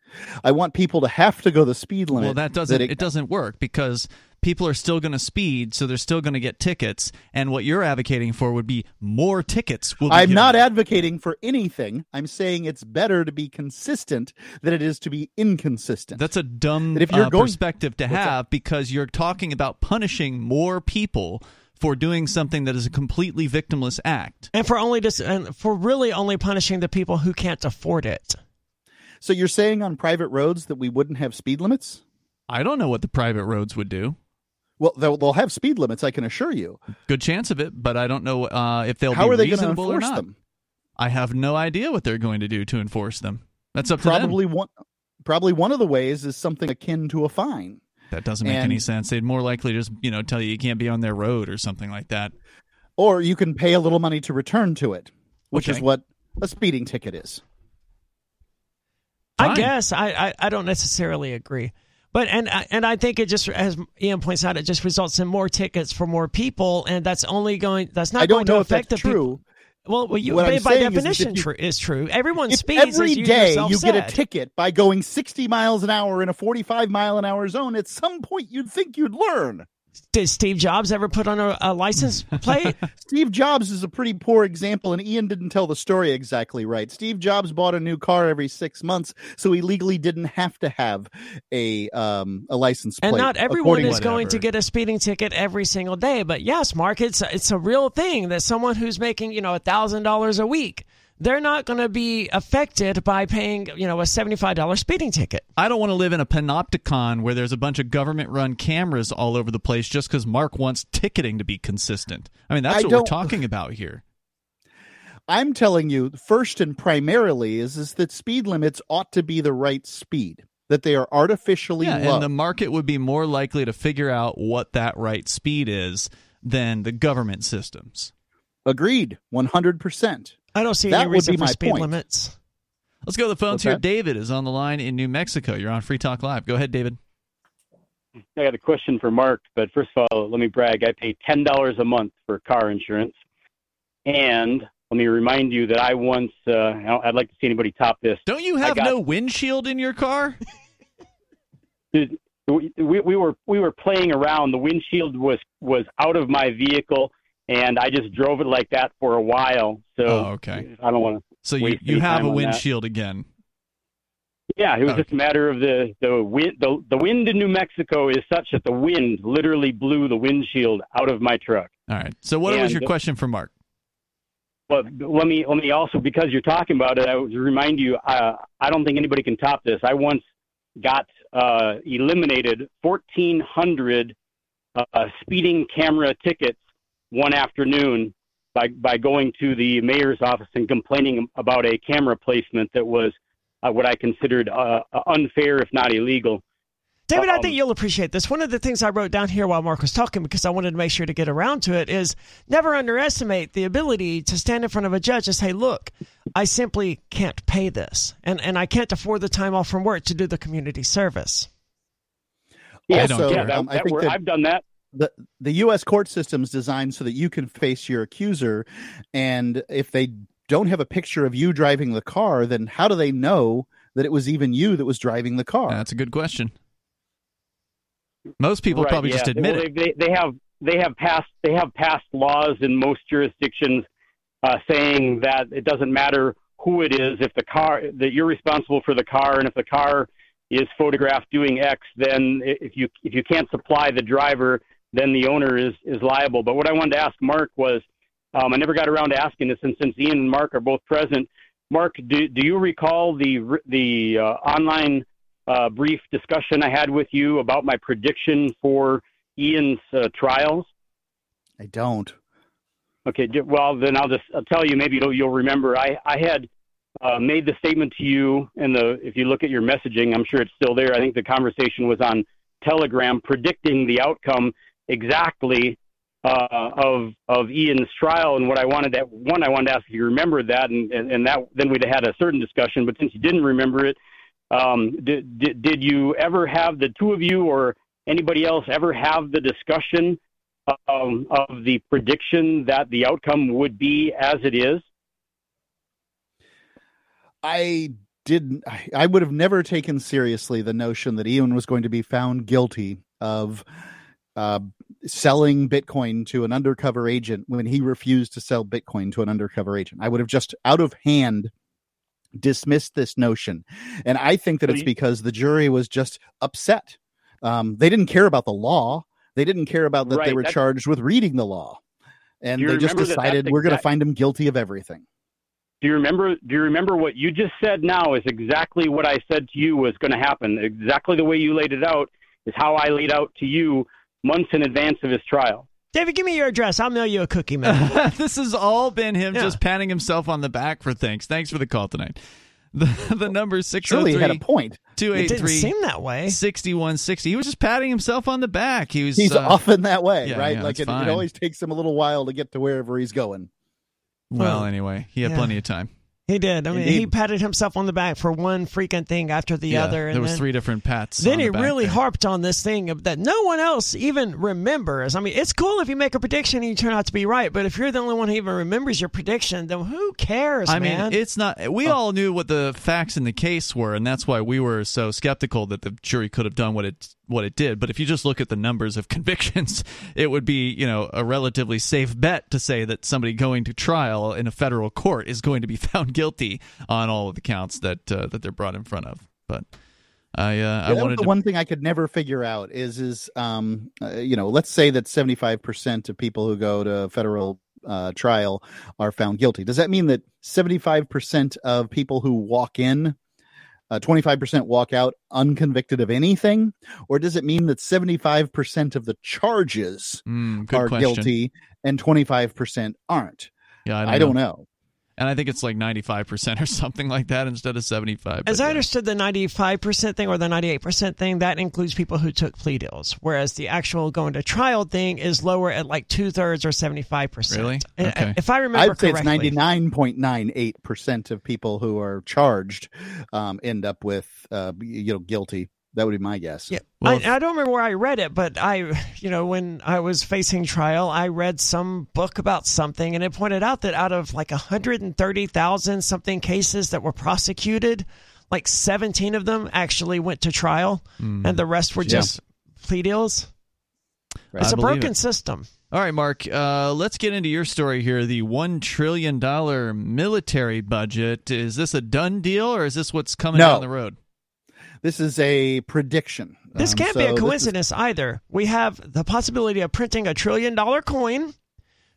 I want people to have to go the speed limit. Well, that doesn't it- it, doesn't work because people are still going to speed, so they're still going to get tickets. And what you're advocating for would be more tickets. Will be I'm given. not advocating for anything. I'm saying it's better to be consistent than it is to be inconsistent. That's a dumb That if you're uh, going- perspective to that? have because you're talking about punishing more people for doing something that is a completely victimless act. And for only just and for really only punishing the people who can't afford it. So you're saying on private roads that we wouldn't have speed limits? I don't know what the private roads would do. Well, they'll, they'll have speed limits. I can assure you. Good chance of it, but I don't know uh, if they'll How be are they going to reasonable or enforce not. them? I have no idea what they're going to do to enforce them. That's up to them. Probably one. Probably one of the ways is something akin to a fine. That doesn't make any sense. They'd more likely just you know tell you you can't be on their road or something like that. Or you can pay a little money to return to it, which is what a speeding ticket is. I guess I, I I don't necessarily agree. But and uh, and I think it just as Ian points out, it just results in more tickets for more people, and that's only going. That's not I don't going to know if affect that's the true. people. Well, well you, by is definition, you- true is true. Everyone speeds every you day you get a ticket by going 60 miles an hour in a 45 mile an hour zone, at some point you'd think you'd learn. Did Steve Jobs ever put on a, a license plate? Steve Jobs is a pretty poor example, and Ian didn't tell the story exactly right. Steve Jobs bought a new car every six months, so he legally didn't have to have a um, a license plate. and not everyone is to- going to get a speeding ticket every single day. But yes, Mark, it's it's a real thing that someone who's making you know a thousand dollars a week, they're not going to be affected by paying you know a seventy five dollar speeding ticket. I don't want to live in a panopticon where there's a bunch of government run cameras all over the place just because Mark wants ticketing to be consistent. I mean, that's I what we're talking about here. I'm telling you, first and primarily, is is that speed limits ought to be the right speed. That they are artificially Yeah, low. and the market would be more likely to figure out what that right speed is than the government systems. Agreed, one hundred percent. I don't see That any would reason be for speed point. limits. Let's go to the phones What's here. that? David is on the line in New Mexico. You're on Free Talk Live. Go ahead, David. I got a question for Mark, but first of all, let me brag. I pay ten dollars a month for car insurance, and let me remind you that I once. Uh, I'd like to see anybody top this. Don't you have got- no windshield in your car? Dude, we, we we were we were playing around. The windshield was was out of my vehicle, and I just drove it like that for a while. So Oh, okay. I don't want to. So you, you have a windshield again. Yeah, it was Okay. just a matter of the the wind. The, the wind in New Mexico is such that the wind literally blew the windshield out of my truck. All right. So what was your question for Mark? But let me let me also because you're talking about it, I would remind you. Uh, I don't think anybody can top this. I once got uh, eliminated 1,400 uh, speeding camera tickets one afternoon by by going to the mayor's office and complaining about a camera placement that was uh, what I considered uh, unfair, if not illegal. David, I Um, think you'll appreciate this. One of the things I wrote down here while Mark was talking, because I wanted to make sure to get around to it, is never underestimate the ability to stand in front of a judge and say, "Look, I simply can't pay this, and and I can't afford the time off from work to do the community service." Yeah, Also, yeah, that, um, I that think wor- that- I've done that. The the U.S. court system is designed so that you can face your accuser, and if they don't have a picture of you driving the car, then how do they know that it was even you that was driving the car? That's a good question. Most people Right, probably yeah. just admit well, it. They, they, they have they have passed they have passed laws in most jurisdictions uh, saying that it doesn't matter who it is if the car that you're responsible for the car and if the car is photographed doing X, then if you if you can't supply the driver, then the owner is is liable. But what I wanted to ask Mark was, um, I never got around to asking this, and since Ian and Mark are both present, Mark, do do you recall the the uh, online uh, brief discussion I had with you about my prediction for Ian's uh, trials? I don't. Okay, well then I'll just I'll tell you. Maybe you'll, you'll remember. I I had uh, made the statement to you, and the if you look at your messaging, I'm sure it's still there. I think the conversation was on Telegram, predicting the outcome exactly uh, of of Ian's trial. And what I wanted that one, I wanted to ask if you remembered that, and, and, and that then we'd have had a certain discussion. But since you didn't remember it, um, did, did did you ever have the two of you or anybody else ever have the discussion um, of the prediction that the outcome would be as it is? I didn't. I would have never taken seriously the notion that Ian was going to be found guilty of uh, selling Bitcoin to an undercover agent when he refused to sell Bitcoin to an undercover agent. I would have just out of hand dismissed this notion, and I think that it's because the jury was just upset. Um, they didn't care about the law. They didn't care about that they were charged with reading the law, and they just remember that decided we're going to find him guilty of everything. Do you remember? Do you remember what you just said? Now is exactly what I said to you was going to happen. Exactly the way you laid it out is how I laid out to you months in advance of his trial. David, give me your address. I'll mail you a cookie, man. this has all been him Yeah. just patting himself on the back for things. Thanks for the call tonight. The, the number is Surely he had a 603 point. it didn't 283 seem that way. 6160. He was just patting himself on the back. He was He's uh, often that way, yeah, right? yeah, like it's it, it always takes him a little while to get to wherever he's going. Well, Well, anyway, he had yeah. plenty of time. He did. I mean, Indeed. he patted himself on the back for one freaking thing after the Yeah, other. And there was then, three different pats. Then on he the really there. harped on this thing that no one else even remembers. I mean, it's cool if you make a prediction and you turn out to be right, but if you're the only one who even remembers your prediction, then who cares, I man? mean, it's not. We oh. all knew what the facts in the case were, and that's why we were so skeptical that the jury could have done what it what it did. But if you just look at the numbers of convictions, it would be you know a relatively safe bet to say that somebody going to trial in a federal court is going to be found guilty on all of the counts that uh, that they're brought in front of. But I uh, Yeah, I wanted the to. one thing I could never figure out is is um uh, you know let's say that seventy five percent of people who go to federal uh, trial are found guilty. Does that mean that seventy five percent of people who walk in, twenty five percent walk out unconvicted of anything, or does it mean that seventy five percent of the charges Mm, are question. guilty and twenty five percent aren't? Yeah, I don't, I don't know. And I think it's like ninety five percent or something like that instead of seventy five. As I understood the 95% thing or the 98% thing, that includes people who took plea deals, whereas the actual going to trial thing is lower at like two thirds or 75%. Really? Okay. If I remember I'd say it's correctly. ninety nine point nine eight percent of people who are charged um, end up with uh, you know guilty. That would be my guess. Yeah, I, I don't remember where I read it, but I, you know, when I was facing trial, I read some book about something, and it pointed out that out of like 130,000 something cases that were prosecuted, like 17 of them actually went to trial, Mm. and the rest were Yeah. just plea deals. Right. It's I a broken it. system. All right, Mark, uh, let's get into your story here. The $1 trillion military budget. Is this a done deal or is this what's coming No. down the road? This is a prediction. This Um, can't so be a this is- coincidence either. We have the possibility of printing a trillion dollar coin.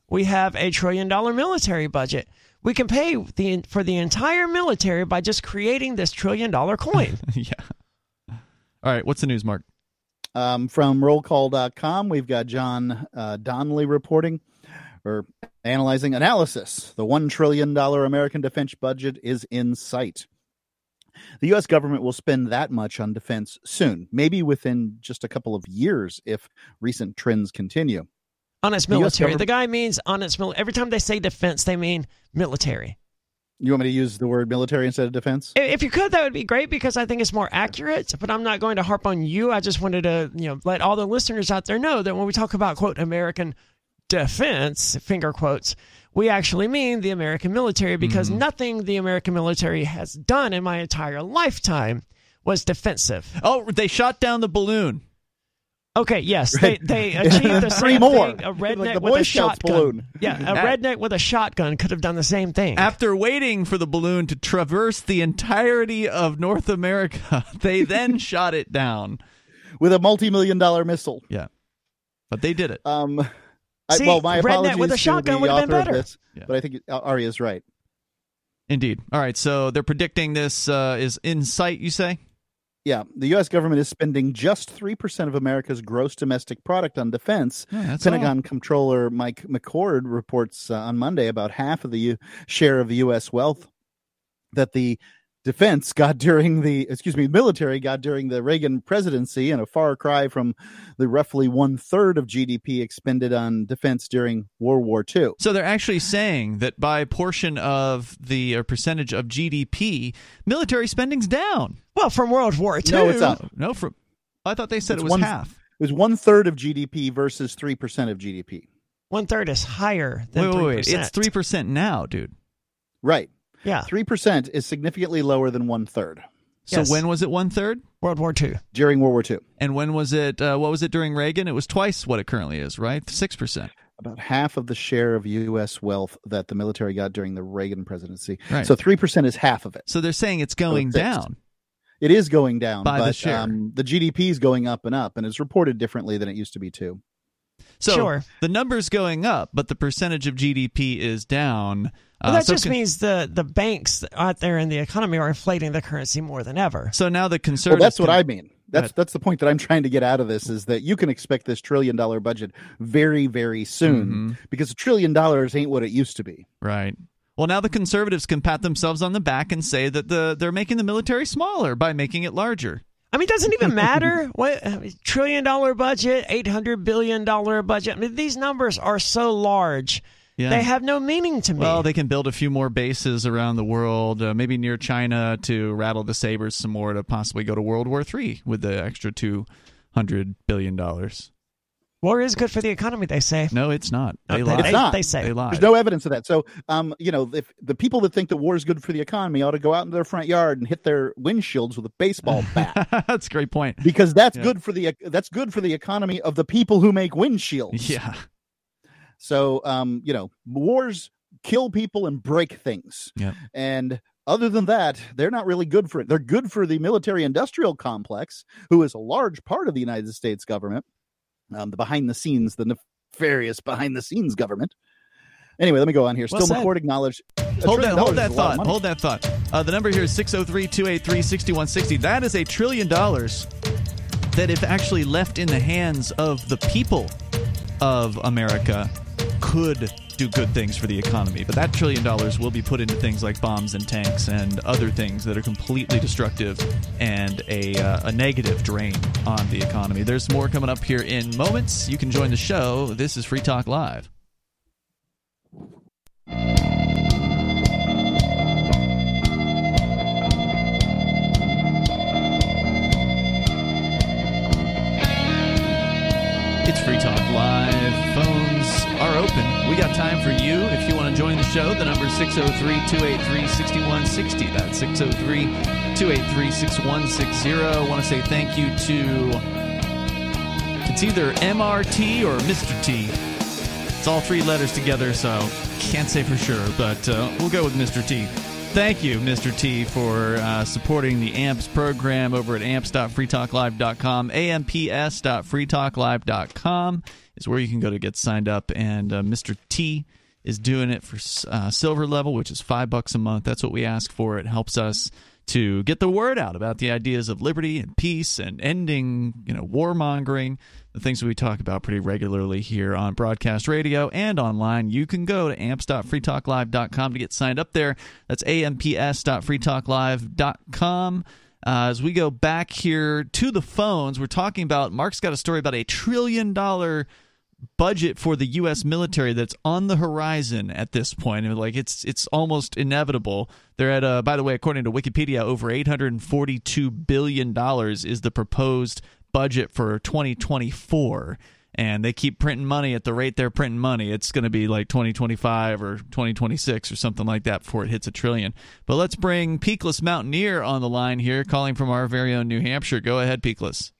We have a trillion dollar military budget. We can pay the for the entire military by just creating this trillion dollar coin. yeah. All right, what's the news, Mark? Um, from rollcall.com, we've got John uh, Donnelly reporting or analyzing analysis. The $1 trillion American defense budget is in sight. The U.S. government will spend that much on defense soon, maybe within just a couple of years if recent trends continue. The military. government- The guy means on its military. Every time they say defense, they mean military. You want me to use the word military instead of defense? If you could, that would be great because I think it's more accurate. But I'm not going to harp on you. I just wanted to, you know, let all the listeners out there know that when we talk about quote American defense, finger quotes, we actually mean the American military because Mm-hmm. nothing the American military has done in my entire lifetime was defensive. Oh, they shot down the balloon. Okay, yes, they they achieved the same more. thing. A redneck the with a shotgun. balloon. Yeah, a redneck with a shotgun could have done the same thing. After waiting for the balloon to traverse the entirety of North America, they then shot it down. With a multi million dollar missile. Yeah. But they did it. Um, I, See, well, my redneck apologies with a to shotgun the would have been author of better. this, but I think Aria's right. Indeed. All right, so they're predicting this uh, is in sight, you say? Yeah, the U.S. government is spending just three percent of America's gross domestic product on defense. Yeah, that's Pentagon controller Mike McCord reports uh, on Monday about half of the U- share of U.S. wealth that the defense got during the excuse me military got during the Reagan presidency, and a far cry from the roughly one third of GDP expended on defense during World War II. So they're actually saying that by portion of the or percentage of GDP, military spending's down. Well, from World War II. No, it's up. No, from I thought they said It's it was one- half. It was one third of GDP versus three percent of GDP. One third is higher than Wait, wait, wait. 3%. It's three percent now, dude. Right. Yeah. Three percent is significantly lower than one third So Yes. when was it one third? World War II. during World War II. And when was it? Uh, what was it during Reagan? It was twice what it currently is, right? Six percent. About half of the share of U.S. wealth that the military got during the Reagan presidency. Right. So three percent is half of it. So they're saying it's going fixed. down. It is going down, By the share. Um, the GDP is going up and up, and it's reported differently than it used to be too. So Sure. the number's going up, but the percentage of GDP is down. Well, Uh, that so just con- means the, the banks out there in the economy are inflating the currency more than ever. So now the Well, conservatives. that's what can- I mean. That's that's the point that I'm trying to get out of this is that you can expect this trillion dollar budget very very soon Mm-hmm. because a trillion dollars ain't what it used to be. Right. Well, now the conservatives can pat themselves on the back and say that the they're making the military smaller by making it larger. I mean, it doesn't even matter what I mean, trillion dollar budget, eight hundred billion dollar budget. I mean, these numbers are so large. Yeah. They have no meaning to me. Well, they can build a few more bases around the world, uh, maybe near China to rattle the sabers some more to possibly go to World War III with the extra two hundred billion dollars. War is good for the economy, they say. No, it's not. They Okay, lie. It's not. They say. They lie. There's no evidence of that. So, um, you know, if the people that think that war is good for the economy ought to go out into their front yard and hit their windshields with a baseball bat, That's a great point. because that's Yeah. good for the that's good for the economy of the people who make windshields. Yeah. So, um, you know, wars kill people and break things. Yeah. And other than that, they're not really good for it. They're good for the military industrial complex, who is a large part of the United States government, um, the behind the scenes, the nefarious behind the scenes government. Anyway, let me go on here. Well Still. McCord acknowledged. Hold that, hold that is a lot of thought. Hold that thought. Uh, the number here is 603 283 6160. That is a trillion dollars that, if actually left in the hands of the people of America, could do good things for the economy. But that trillion dollars will be put into things like bombs and tanks and other things that are completely destructive and a, uh, a negative drain on the economy. There's more coming up here in moments. You can join the show. This is Free Talk Live. It's Free Talk Live. Phones are open. We got time for you. If you want to join the show, the number is 603 283 6160. That's 603 283 6160. I want to say thank you to. It's either MRT or Mr. T. It's all three letters together, so can't say for sure, but uh, we'll go with Mr. T. Thank you, Mr. T, for uh, supporting the AMPS program over at amps.freetalklive.com. amps.freetalklive.com is where you can go to get signed up, and uh, Mr. T is doing it for uh, silver level, which is five bucks a month. That's what we ask for. It helps us to get the word out about the ideas of liberty and peace and ending, you know, warmongering, the things we talk about pretty regularly here on broadcast radio and online. You can go to amps.freetalklive.com to get signed up there. That's amps.freetalklive.com. Uh, as we go back here to the phones, we're talking about Mark's got a story about a trillion dollar budget for the U.S. military that's on the horizon at this point. And like it's it's almost inevitable. They're at uh, by the way, according to Wikipedia, over 842 billion dollars is the proposed budget for 2024. And they keep printing money at the rate they're printing money. It's going to be like 2025 or 2026 or something like that before it hits a trillion. But let's bring Peakless Mountaineer on the line here, calling from our very own New Hampshire. Go ahead, Peakless.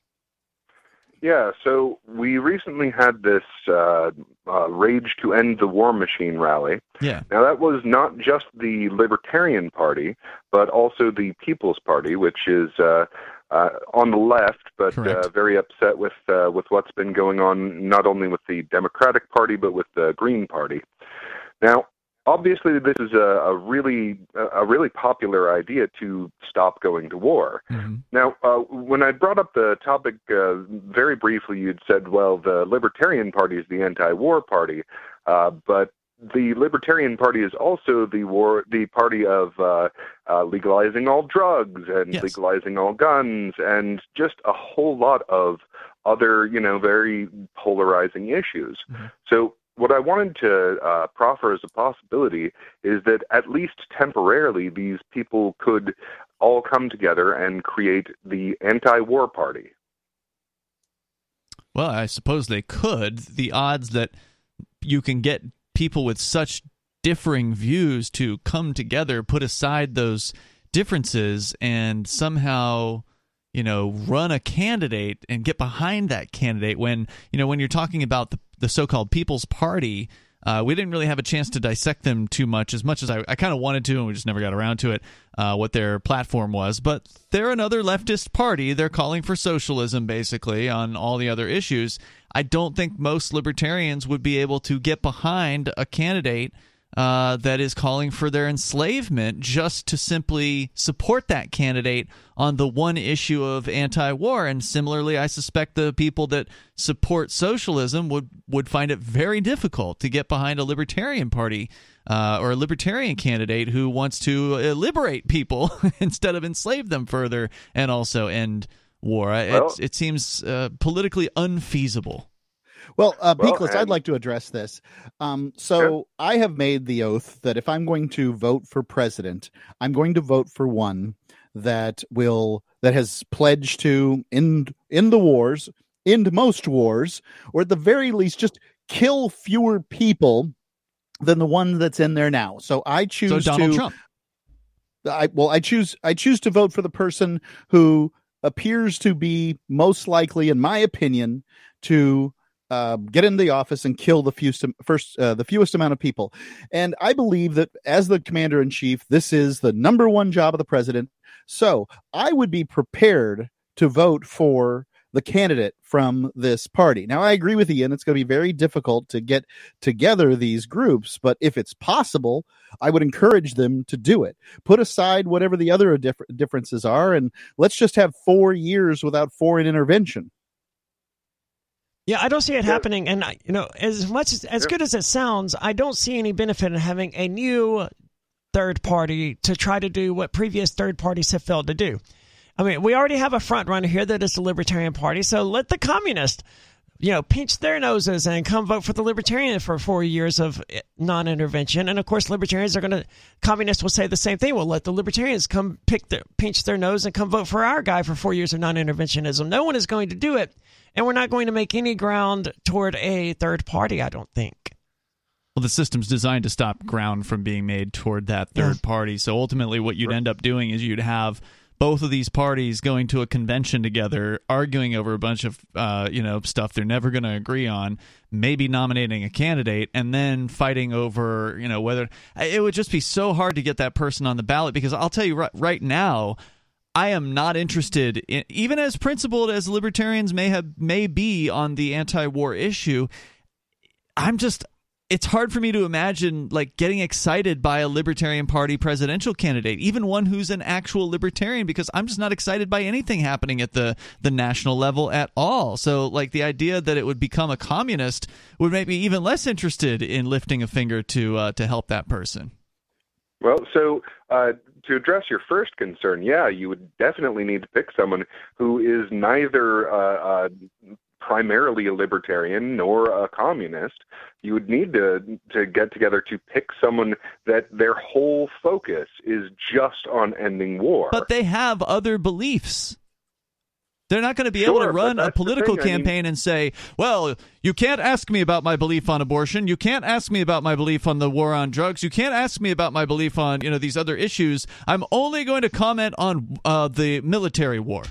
Yeah, so we recently had this uh, uh, Rage to End the War Machine rally. Yeah. Now, that was not just the Libertarian Party, but also the People's Party, which is uh, uh, on the left, but uh, very upset with uh, with what's been going on, not only with the Democratic Party, but with the Green Party. Now, obviously, this is a, a really a really popular idea to stop going to war. Now, uh, when I brought up the topic uh, very briefly, you'd said, well, the Libertarian Party is the anti-war party, uh, but the Libertarian Party is also the war, the party of uh, uh, legalizing all drugs and Yes. legalizing all guns, and just a whole lot of other, you know, very polarizing issues. So what I wanted to uh, proffer as a possibility is that at least temporarily these people could all come together and create the anti-war party. Well, I suppose they could. The odds that you can get people with such differing views to come together, put aside those differences, and somehow, you know, run a candidate and get behind that candidate when, you know, when you're talking about the, the so called People's Party. Uh, we didn't really have a chance to dissect them too much, as much as I, I kind of wanted to, and we just never got around to it, uh, what their platform was. But they're another leftist party. They're calling for socialism, basically, on all the other issues. I don't think most libertarians would be able to get behind a candidate uh, that is calling for their enslavement just to simply support that candidate on the one issue of anti-war. And similarly, I suspect the people that support socialism would would find it very difficult to get behind a libertarian party uh, or a libertarian candidate who wants to uh, liberate people instead of enslave them further and also end war. Well- it's, it seems uh, politically unfeasible. Well, uh, Well, Peakless, I'd like to address this. Um, so I have made the oath that if I'm going to vote for president, I'm going to vote for one that will that has pledged to end end the wars, end most wars, or at the very least, just kill fewer people than the one that's in there now. So I choose So Donald to. Trump. I well, I choose I choose to vote for the person who appears to be most likely, in my opinion, to uh, get in the office and kill the fewest first uh, the fewest amount of people. And I believe that as the commander in chief, this is the number one job of the president. So I would be prepared to vote for the candidate from this party. Now, I agree with Ian. It's going to be very difficult to get together these groups, but if it's possible, I would encourage them to do it. Put aside whatever the other diff- differences are, and let's just have four years without foreign intervention. Yeah, I don't see it happening. And I- you know, as much as as good as it sounds, I don't see any benefit in having a new third party to try to do what previous third parties have failed to do. I mean, we already have a front runner here that is the Libertarian Party, so let the communists, you know, pinch their noses and come vote for the Libertarian for four years of non-intervention. And of course, Libertarians are going to, communists will say the same thing. Well, let the Libertarians come pick their, pinch their nose and come vote for our guy for four years of non-interventionism. No one is going to do it, and we're not going to make any ground toward a third party. I don't think. Well, the system's designed to stop ground from being made toward that third party. So ultimately, what you'd end up doing is you'd have both of these parties going to a convention together, arguing over a bunch of uh, you know stuff they're never going to agree on, maybe nominating a candidate, and then fighting over you know whether it would just be so hard to get that person on the ballot. Because I'll tell you right, right now. I am not interested in even as principled as libertarians may have may be on the anti-war issue. I'm just it's hard for me to imagine like getting excited by a libertarian party presidential candidate even one who's an actual libertarian because i'm just not excited by anything happening at the the national level at all so like the idea that it would become a communist would make me even less interested in lifting a finger to uh, to help that person Well, so uh, to address your first concern, yeah, you would definitely need to pick someone who is neither uh, uh, primarily a libertarian nor a communist. You would need to to get together to pick someone that their whole focus is just on ending war. but they have other beliefs they're not going to be able to run a political thing, I mean- campaign and say, well, you can't ask me about my belief on abortion. You can't ask me about my belief on the war on drugs. You can't ask me about my belief on, you know, these other issues. I'm only going to comment on uh, the military war.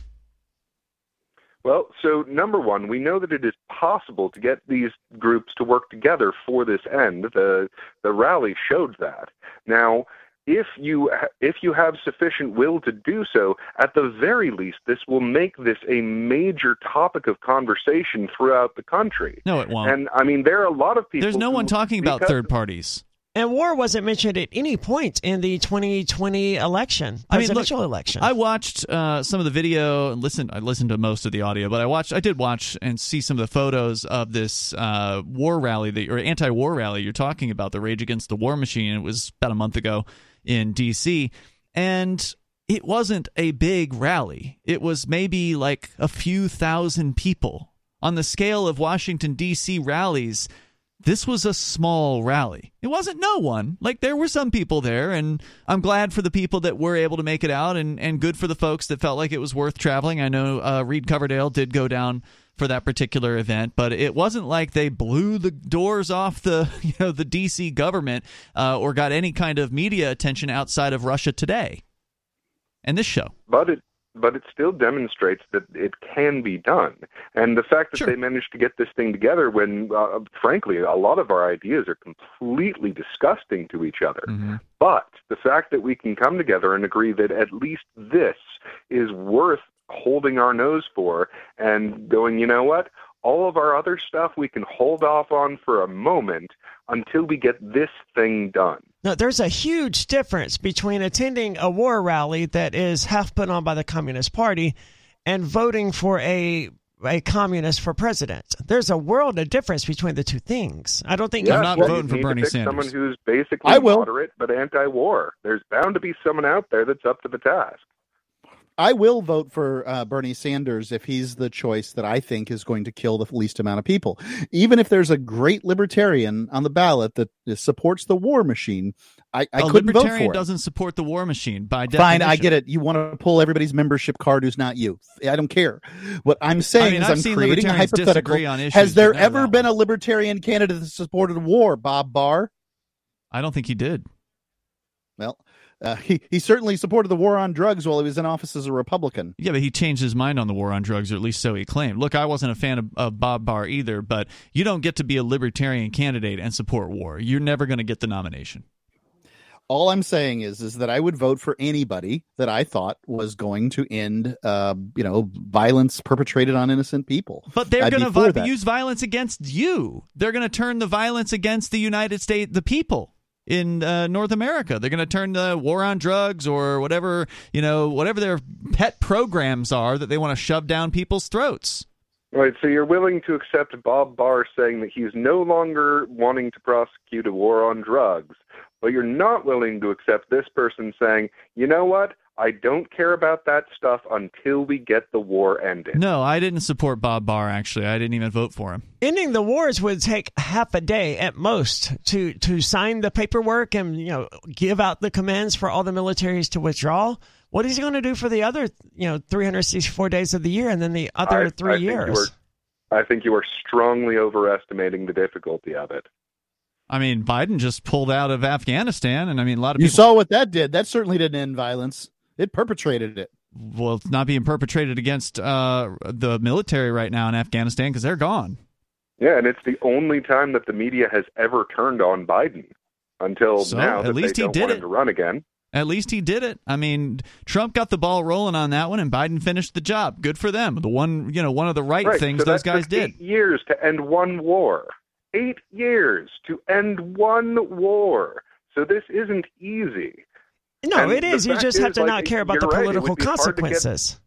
Well, so number one, we know that it is possible to get these groups to work together for this end. The the rally showed that. Now, if you if you have sufficient will to do so, at the very least, this will make this a major topic of conversation throughout the country. No, it won't. And I mean, there are a lot of people. There's no who- one talking about third parties. And war wasn't mentioned at any point in the 2020 election, I mean, look, election. I watched uh, some of the video and listened. I listened to most of the audio, but I watched. I did watch and see some of the photos of this uh, war rally that or anti-war rally you're talking about, the Rage Against the War Machine. It was about a month ago in D.C. and it wasn't a big rally. It was maybe like a few thousand people on the scale of Washington D.C. rallies this was a small rally. It wasn't no one. Like there were some people there, and I'm glad for the people that were able to make it out, and and good for the folks that felt like it was worth traveling. I know uh, Reed Coverdale did go down for that particular event, but it wasn't like they blew the doors off the you know the DC government uh, or got any kind of media attention outside of Russia Today and this show. but it but it still demonstrates that it can be done. And the fact that they managed to get this thing together when, uh, frankly, a lot of our ideas are completely disgusting to each other. But the fact that we can come together and agree that at least this is worth holding our nose for and going, you know what? All of our other stuff we can hold off on for a moment until we get this thing done. Now, there's a huge difference between attending a war rally that is half put on by the Communist Party and voting for a a communist for president. There's a world of difference between the two things. I don't think Yeah, you well, you need to pick Someone who's basically I will. moderate but anti-war. There's bound to be someone out there that's up to the task. I will vote for uh, Bernie Sanders if he's the choice that I think is going to kill the least amount of people. Even if there's a great libertarian on the ballot that supports the war machine, I couldn't vote for it. doesn't support the war machine by Fine. I get it. You want to pull everybody's membership card who's not you. I don't care. What I'm saying I mean, is I've I'm creating a hypothetical. on issues, Has there ever been a libertarian candidate that supported war, Bob Barr? I don't think he did. Well, uh, he, he certainly supported the war on drugs while he was in office as a Republican. Yeah, but he changed his mind on the war on drugs, or at least so he claimed. Look, I wasn't a fan of, of Bob Barr either, but you don't get to be a libertarian candidate and support war. You're never going to get the nomination. All I'm saying is, is that I would vote for anybody that I thought was going to end, uh, you know, violence perpetrated on innocent people. But they're going to vi- use violence against you. They're going to turn the violence against the United States, the people in uh, North America. They're going to turn the war on drugs or whatever you know, whatever their pet programs are that they want to shove down people's throats. Right, so you're willing to accept Bob Barr saying that he's no longer wanting to prosecute a war on drugs, but you're not willing to accept this person saying, you know what? I don't care about that stuff until we get the war ended. No, I didn't support Bob Barr. Actually, I didn't even vote for him. Ending the wars would take half a day at most to to sign the paperwork and you know give out the commands for all the militaries to withdraw. What is he going to do for the other you know 364 days of the year and then the other I- three I years? are- I think you are strongly overestimating the difficulty of it. I mean, Biden just pulled out of Afghanistan, and I mean, a lot of You people. saw what that did. That certainly didn't end violence. It perpetrated it. well, it's not being perpetrated against uh, the military right now in Afghanistan because they're gone. Yeah, and it's the only time that the media has ever turned on Biden until So, now at that least they he don't did it. to run again. At least he did it. I mean, Trump got the ball rolling on that one, and Biden finished the job. Good for them. The one, you know, one of the right, Right, things so those that guys took did. Eight years to end one war. Eight years to end one war. So this isn't easy. No, And it the is. You fact just have to like, not care about the you're right, it political be hard to get- consequences.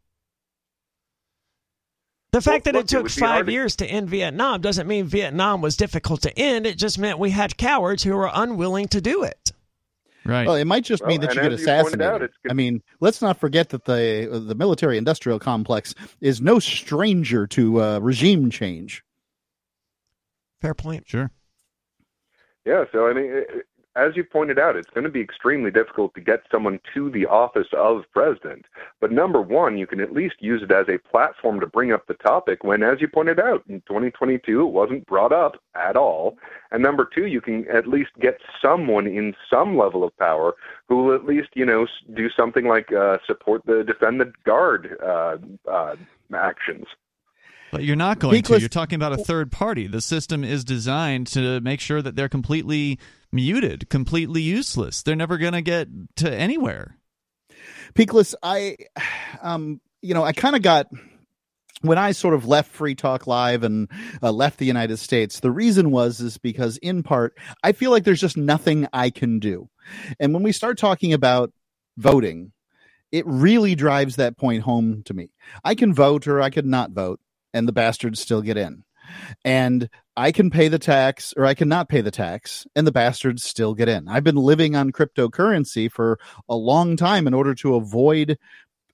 The fact that look, it it took would be hard five to- years to end Vietnam doesn't mean Vietnam was difficult to end. It just meant we had cowards who were unwilling to do it. Right. Well, it might just Well, mean that you get as you pointed assassinated. out, I mean, let's not forget that the the military industrial complex is no stranger to uh, regime change. Fair point. Sure. Yeah, so I mean, it- as you pointed out, it's going to be extremely difficult to get someone to the office of president. But number one, you can at least use it as a platform to bring up the topic when, as you pointed out, in 2022, it wasn't brought up at all. And number two, you can at least get someone in some level of power who will at least, you know, do something like uh, support the defend the guard uh, uh, actions. But you're not going to. You're talking about a third party. The system is designed to make sure that they're completely muted, completely useless. They're never going to get to anywhere. Peakless, I, um, you know, I kind of got when I sort of left Free Talk Live and uh, left the United States. The reason was is because in part I feel like there's just nothing I can do, and when we start talking about voting, it really drives that point home to me. I can vote or I could not vote, and the bastards still get in. And I can pay the tax or I cannot pay the tax, and the bastards still get in. I've been living on cryptocurrency for a long time in order to avoid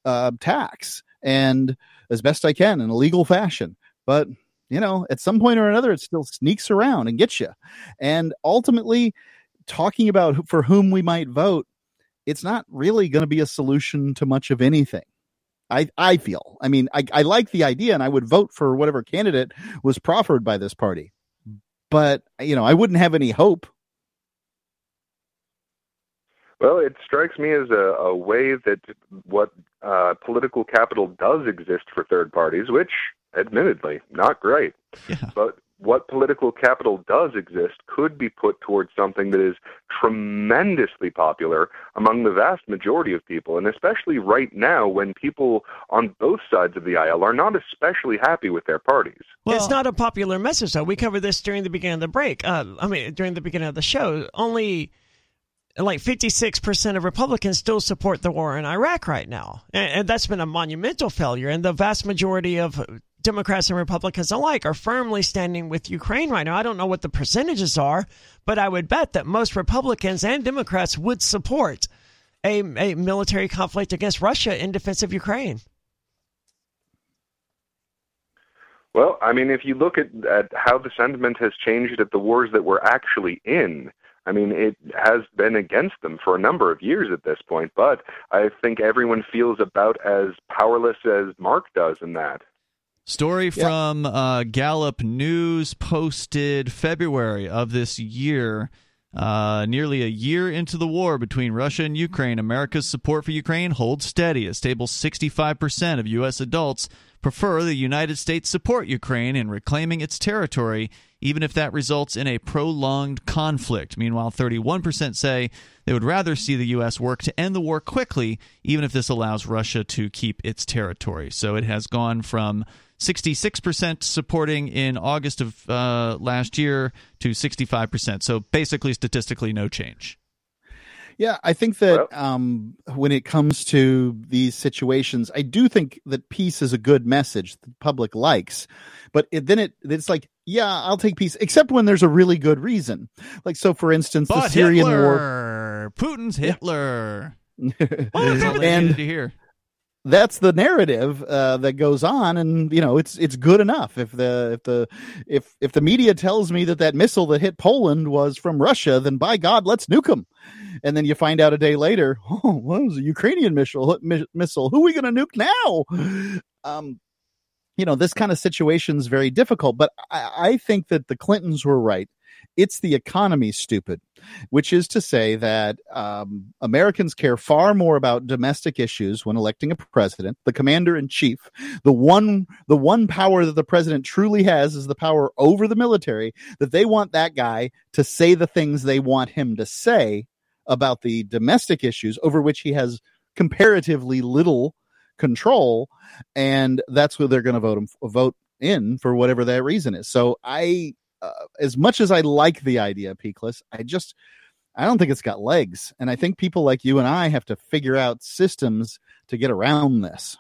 uh, tax and as best I can in a legal fashion. But you know, at some point or another, it still sneaks around and gets you. And ultimately, talking about for whom we might vote, it's not really going to be a solution to much of anything. I, I feel. I mean, I, I like the idea and I would vote for whatever candidate was proffered by this party. But, you know, I wouldn't have any hope. Well, it strikes me as a, a way that what uh, political capital does exist for third parties, which, admittedly, not great. But what political capital does exist could be put towards something that is tremendously popular among the vast majority of people, and especially right now when people on both sides of the aisle are not especially happy with their parties. it's not a popular message, though. We covered this during the beginning of the break. Uh, I mean, during the beginning of the show. Only like 56% of Republicans still support the war in Iraq right now. And, and that's been a monumental failure. And the vast majority of Democrats and Republicans alike are firmly standing with Ukraine right now. I don't know what the percentages are, but I would bet that most Republicans and Democrats would support a, a military conflict against Russia in defense of Ukraine. Well, I mean, if you look at, at how the sentiment has changed at the wars that we're actually in, I mean, it has been against them for a number of years at this point, but I think everyone feels about as powerless as Mark does in that. Story from uh, Gallup News posted February of this year. Uh, nearly a year into the war between Russia and Ukraine, America's support for Ukraine holds steady. A stable 65% of U.S. adults prefer the United States support Ukraine in reclaiming its territory, even if that results in a prolonged conflict. Meanwhile, 31% say they would rather see the U.S. work to end the war quickly, even if this allows Russia to keep its territory. So it has gone from 66% supporting in August of uh, last year to 65%. So basically, statistically, no change. Yeah, I think that um, when it comes to these situations, I do think that peace is a good message the public likes, but it, then it it's like, yeah, I'll take peace, except when there's a really good reason. Like, so for instance, But the Syrian Hitler, war. Putin's Hitler. and That's all they to hear. That's the narrative uh, that goes on, and you know it's it's good enough. If the if the if if the media tells me that that missile that hit Poland was from Russia, then by God, let's nuke them. And then you find out a day later, oh, well, it was a Ukrainian missile. mi- Missile. Who are we going to nuke now? Um, you know, this kind of situation is very difficult. But I, I think that the Clintons were right. It's the economy, stupid, which is to say that um, Americans care far more about domestic issues when electing a president. The commander in chief, the one, the one power that the president truly has is the power over the military. That they want that guy to say the things they want him to say about the domestic issues over which he has comparatively little control, and that's what they're going to vote him vote in for whatever that reason is. So I, uh, as much as I like the idea, Peakless, I just I don't think it's got legs, and I think people like you and I have to figure out systems to get around this.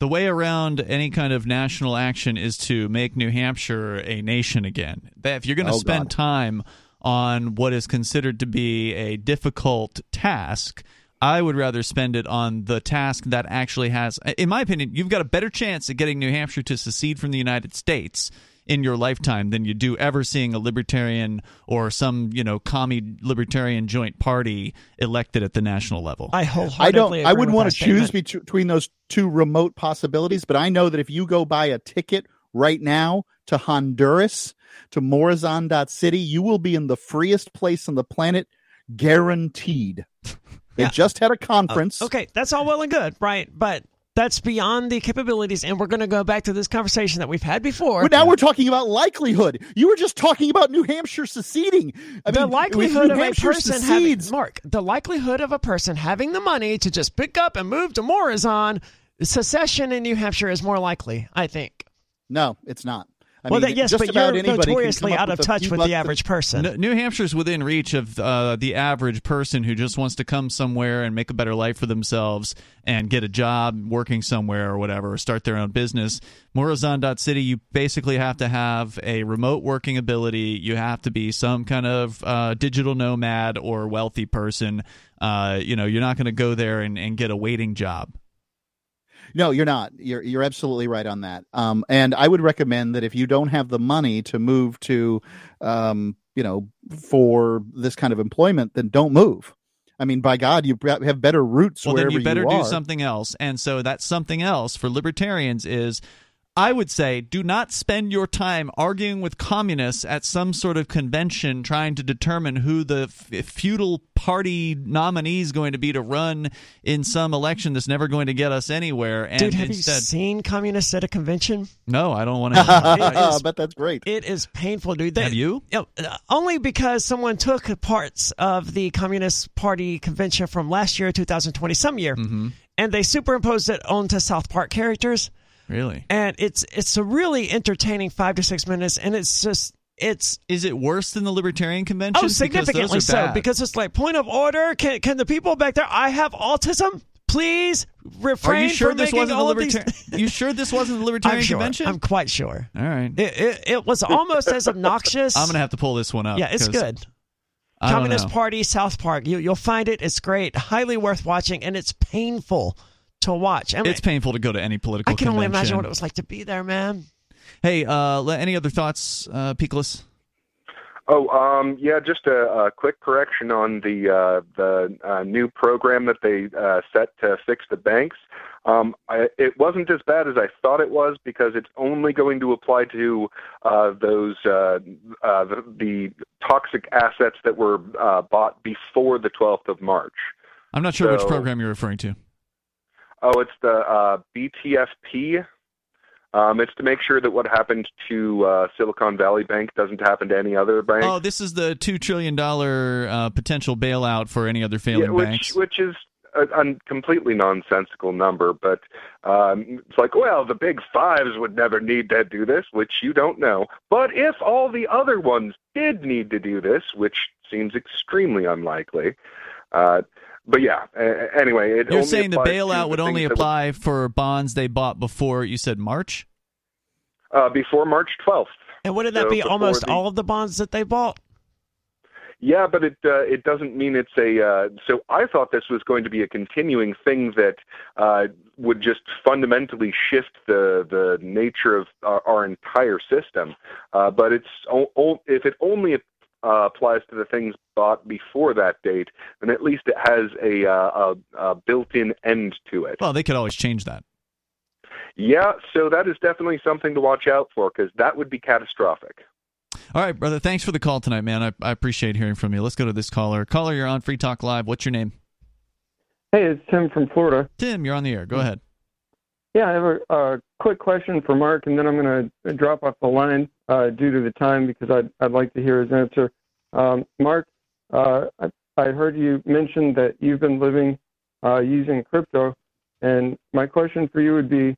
The way around any kind of national action is to make New Hampshire a nation again. That If you're going to Oh, spend God. time on what is considered to be a difficult task, I would rather spend it on the task that actually has, in my opinion, you've got a better chance at getting New Hampshire to secede from the United States in your lifetime than you do ever seeing a libertarian or some, you know, commie libertarian joint party elected at the national level. I I don't. I wouldn't want to choose statement. between those two remote possibilities, but I know that if you go buy a ticket right now to Honduras to Morazan.city, you will be in the freest place on the planet, guaranteed. They just had a uh, conference. Okay, that's all well and good, right? But that's beyond the capabilities, and we're going to go back to this conversation that we've had before. But now we're talking about likelihood. You were just talking about New Hampshire seceding. I the mean, likelihood of a person secedes, having Mark, the likelihood of a person having the money to just pick up and move to Morazan, secession in New Hampshire is more likely, I think. no, it's not. I well, mean, that, yes, just but about you're notoriously out of with touch with the average person. N- New Hampshire's within reach of uh, the average person who just wants to come somewhere and make a better life for themselves and get a job working somewhere or whatever, or start their own business. Morazan.city, you basically have to have a remote working ability. You have to be some kind of uh, digital nomad or wealthy person. Uh, you know, you're not going to go there and, and get a waiting job. No, you're not. You're you're absolutely right on that. Um, and I would recommend that if you don't have the money to move to, um, you know, for this kind of employment, then don't move. I mean, by God, you have better roots well, wherever then you better are. do something else. And so that something else for libertarians is. I would say do not spend your time arguing with communists at some sort of convention trying to determine who the f- feudal party nominee is going to be to run in some election that's never going to get us anywhere. And Dude, have instead, you seen communists at a convention? no, I don't want to. I to. bet that's great. It is painful, dude. They, Have you? know, uh, only because someone took parts of the Communist Party convention from last year, 2020, some year, Mm-hmm. and they superimposed it onto South Park characters. Really? And it's it's a really entertaining five to six minutes, and it's just it's Is it worse than the libertarian convention? oh significantly are so because it's like point of order. Can can the people back there? I have autism. Please Are refrain you sure from this making wasn't the all of these- libertarian? you sure this wasn't the I'm libertarian sure. convention? I'm quite sure. All right. It, it, it was almost as obnoxious. I'm gonna have to pull this one up. Yeah, it's good. Communist know. Party, South Park. You, you'll find it. It's great, highly worth watching, and it's painful to watch. I mean, It's painful to go to any political. I can only imagine what it was like to be there, man. Hey, uh, any other thoughts, uh, Peakless? Oh, um, yeah, just a, a quick correction on the uh, the uh, new program that they uh, set to fix the banks. Um, I, it wasn't as bad as I thought it was because it's only going to apply to uh, those uh, uh, the, the toxic assets that were uh, bought before the 12th of March. I'm not sure which program you're referring to. Oh, it's the uh, BTFP. Um, it's to make sure that what happened to uh, Silicon Valley Bank doesn't happen to any other bank. Oh, this is the two trillion dollar uh, potential bailout for any other failing yeah, which banks. which is a, a completely nonsensical number, but um, it's like, well, the big fives would never need to do this, which you don't know. But if all the other ones did need to do this, which seems extremely unlikely, uh, but yeah. Uh, anyway, it You're only saying the bailout would things only that would- apply for bonds they bought before you said March? uh, before March 12th. And wouldn't that So be almost the- all of the bonds that they bought? Yeah, but it uh, it doesn't mean it's a. Uh, so I thought this was going to be a continuing thing that uh, would just fundamentally shift the the nature of our, our entire system. Uh, but it's o- o- if it only uh, applies to the things bought before that date, then at least it has a, uh, a, a built-in end to it. Well, they could always change that. Yeah, so that is definitely something to watch out for because that would be catastrophic. All right, brother. Thanks for the call tonight, man. I, I appreciate hearing from you. Let's go to this caller. Caller, you're on Free Talk Live. What's your name? Hey, it's Tim from Florida. Tim, you're on the air. Go ahead. Yeah, I have a, a quick question for Mark, and then I'm going to drop off the line uh, due to the time because I'd, I'd like to hear his answer. Um, Mark, uh, I, I heard you mention that you've been living uh, using crypto, and my question for you would be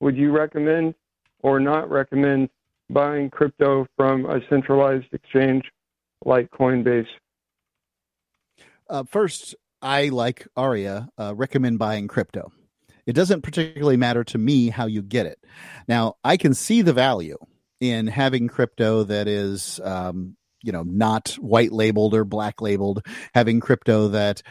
would you recommend or not recommend buying crypto from a centralized exchange like Coinbase? Uh, first, I like Aria uh, recommend buying crypto. It doesn't particularly matter to me how you get it. Now, I can see the value in having crypto that is, um, you know, not white labeled or black labeled. Having crypto that,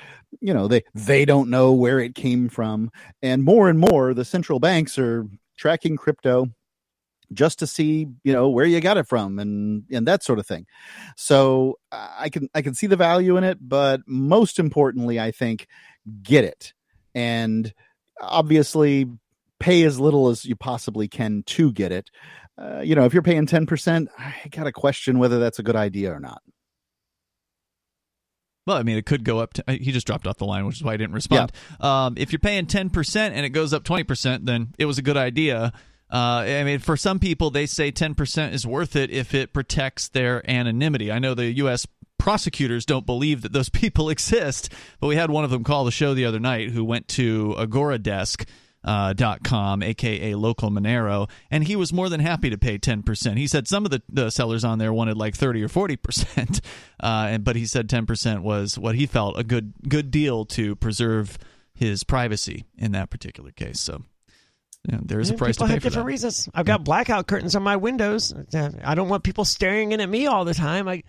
you know, they they don't know where it came from, and more and more, the central banks are tracking crypto just to see you know where you got it from and and that sort of thing so i can i can see the value in it but most importantly i think get it and obviously pay as little as you possibly can to get it uh, you know if you're paying 10% i gotta question whether that's a good idea or not Well, I mean, it could go up to. uh, He just dropped off the line, which is why I didn't respond. Um, if you're paying 10% and it goes up 20%, then it was a good idea. Uh, I mean, for some people, they say 10% is worth it if it protects their anonymity. I know the U.S. prosecutors don't believe that those people exist, but we had one of them call the show the other night who went to Agoradesk. Uh, dot com, aka local Monero, and he was more than happy to pay ten percent. He said some of the, the sellers on there wanted like thirty or forty percent, uh, and but he said ten percent was what he felt a good good deal to preserve his privacy in that particular case. So yeah, there is a price to pay have for different that. reasons. I've got blackout curtains on my windows. I don't want people staring in at me all the time. I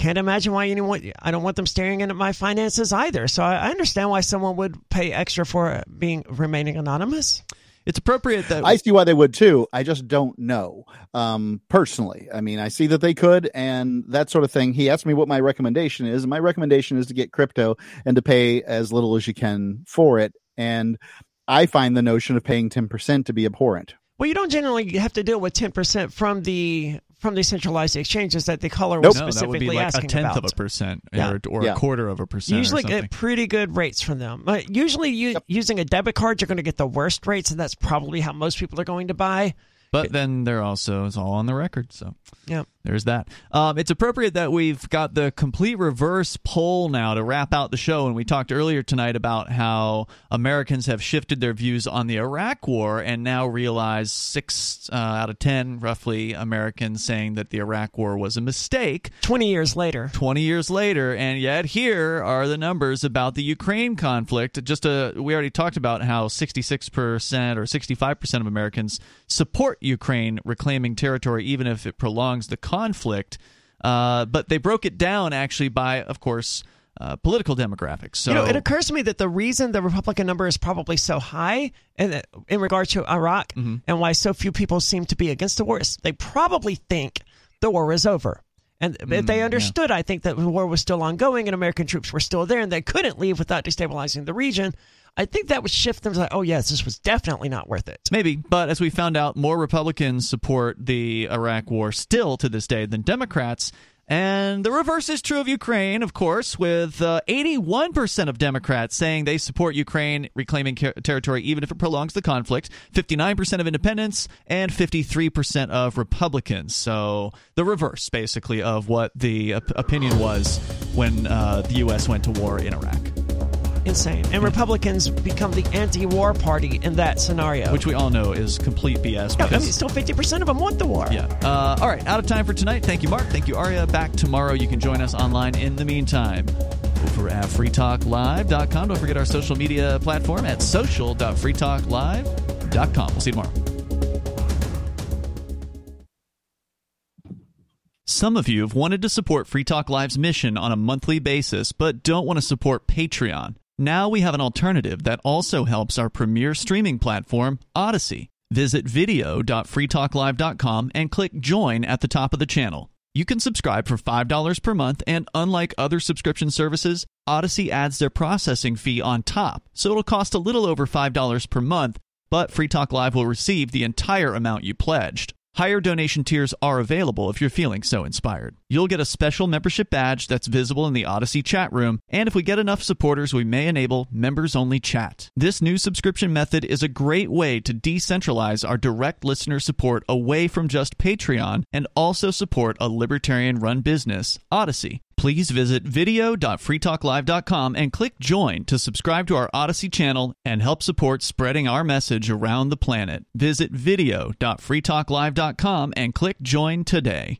can't imagine why anyone. I don't want them staring in at my finances either. So I I understand why someone would pay extra for being remaining anonymous. It's appropriate that I see why they would too. I just don't know um, personally. I mean, I see that they could, and that sort of thing. He asked me what my recommendation is, and my recommendation is to get crypto and to pay as little as you can for it. And I find the notion of paying ten percent to be abhorrent. Well, you don't generally have to deal with ten percent from the from the centralized exchanges that the caller Nope. was No, that would specifically be like a tenth about. of a percent Yeah. or, or Yeah. a quarter of a percent. or usually something. get pretty good rates from them. But usually, you using a debit card, you're going to get the worst rates, and that's probably how most people are going to buy. But then they're also it's all on the record, so Yeah. there's that. Um, it's appropriate that we've got the complete reverse poll now to wrap out the show. And we talked earlier tonight about how Americans have shifted their views on the Iraq War and now realize six uh, out of ten, roughly, Americans saying that the Iraq War was a mistake. Twenty years later. 20 years later and yet here are the numbers about the Ukraine conflict just uh we already talked about how 66% or 65% of Americans support Ukraine reclaiming territory even if it prolongs the conflict Uh, but they broke it down actually by, of course, uh, political demographics. So you know, it occurs to me that the reason the Republican number is probably so high in, in regard to Iraq Mm-hmm. and why so few people seem to be against the war is they probably think the war is over. And if Mm, they yeah. understood, I think, that the war was still ongoing and American troops were still there and they couldn't leave without destabilizing the region, I think that would shift them to like, oh, yes, this was definitely not worth it. Maybe, but as we found out, more Republicans support the Iraq war still to this day than Democrats. And the reverse is true of Ukraine, of course, with uh, 81% of Democrats saying they support Ukraine reclaiming territory even if it prolongs the conflict, 59% of independents, and 53% of Republicans. So the reverse, basically, of what the op- opinion was when uh, the U.S. went to war in Iraq. Insane. And Republicans become the anti war party in that scenario. Which we all know is complete BS. Yeah, I because- mean, still 50% of them want the war. Yeah. Uh, all right. Out of time for tonight. Thank you, Mark. Thank you, Aria. Back tomorrow. You can join us online in the meantime over at freetalklive.com. Don't forget our social media platform at social.freetalklive.com. We'll see you tomorrow. Some of you have wanted to support Free Talk Live's mission on a monthly basis, but don't want to support Patreon. Now we have an alternative that also helps our premier streaming platform, Odysee. Visit video.freetalklive.com and click join at the top of the channel. You can subscribe for $5 per month, and unlike other subscription services, Odysee adds their processing fee on top, so it'll cost a little over $5 per month, but Free Talk Live will receive the entire amount you pledged. Higher donation tiers are available if you're feeling so inspired. You'll get a special membership badge that's visible in the Odysee chat room, and if we get enough supporters, we may enable members only chat. This new subscription method is a great way to decentralize our direct listener support away from just Patreon and also support a libertarian run business, Odysee. Please visit video.freetalklive.com and click join to subscribe to our Odysee channel and help support spreading our message around the planet. Visit video.freetalklive.com and click join today.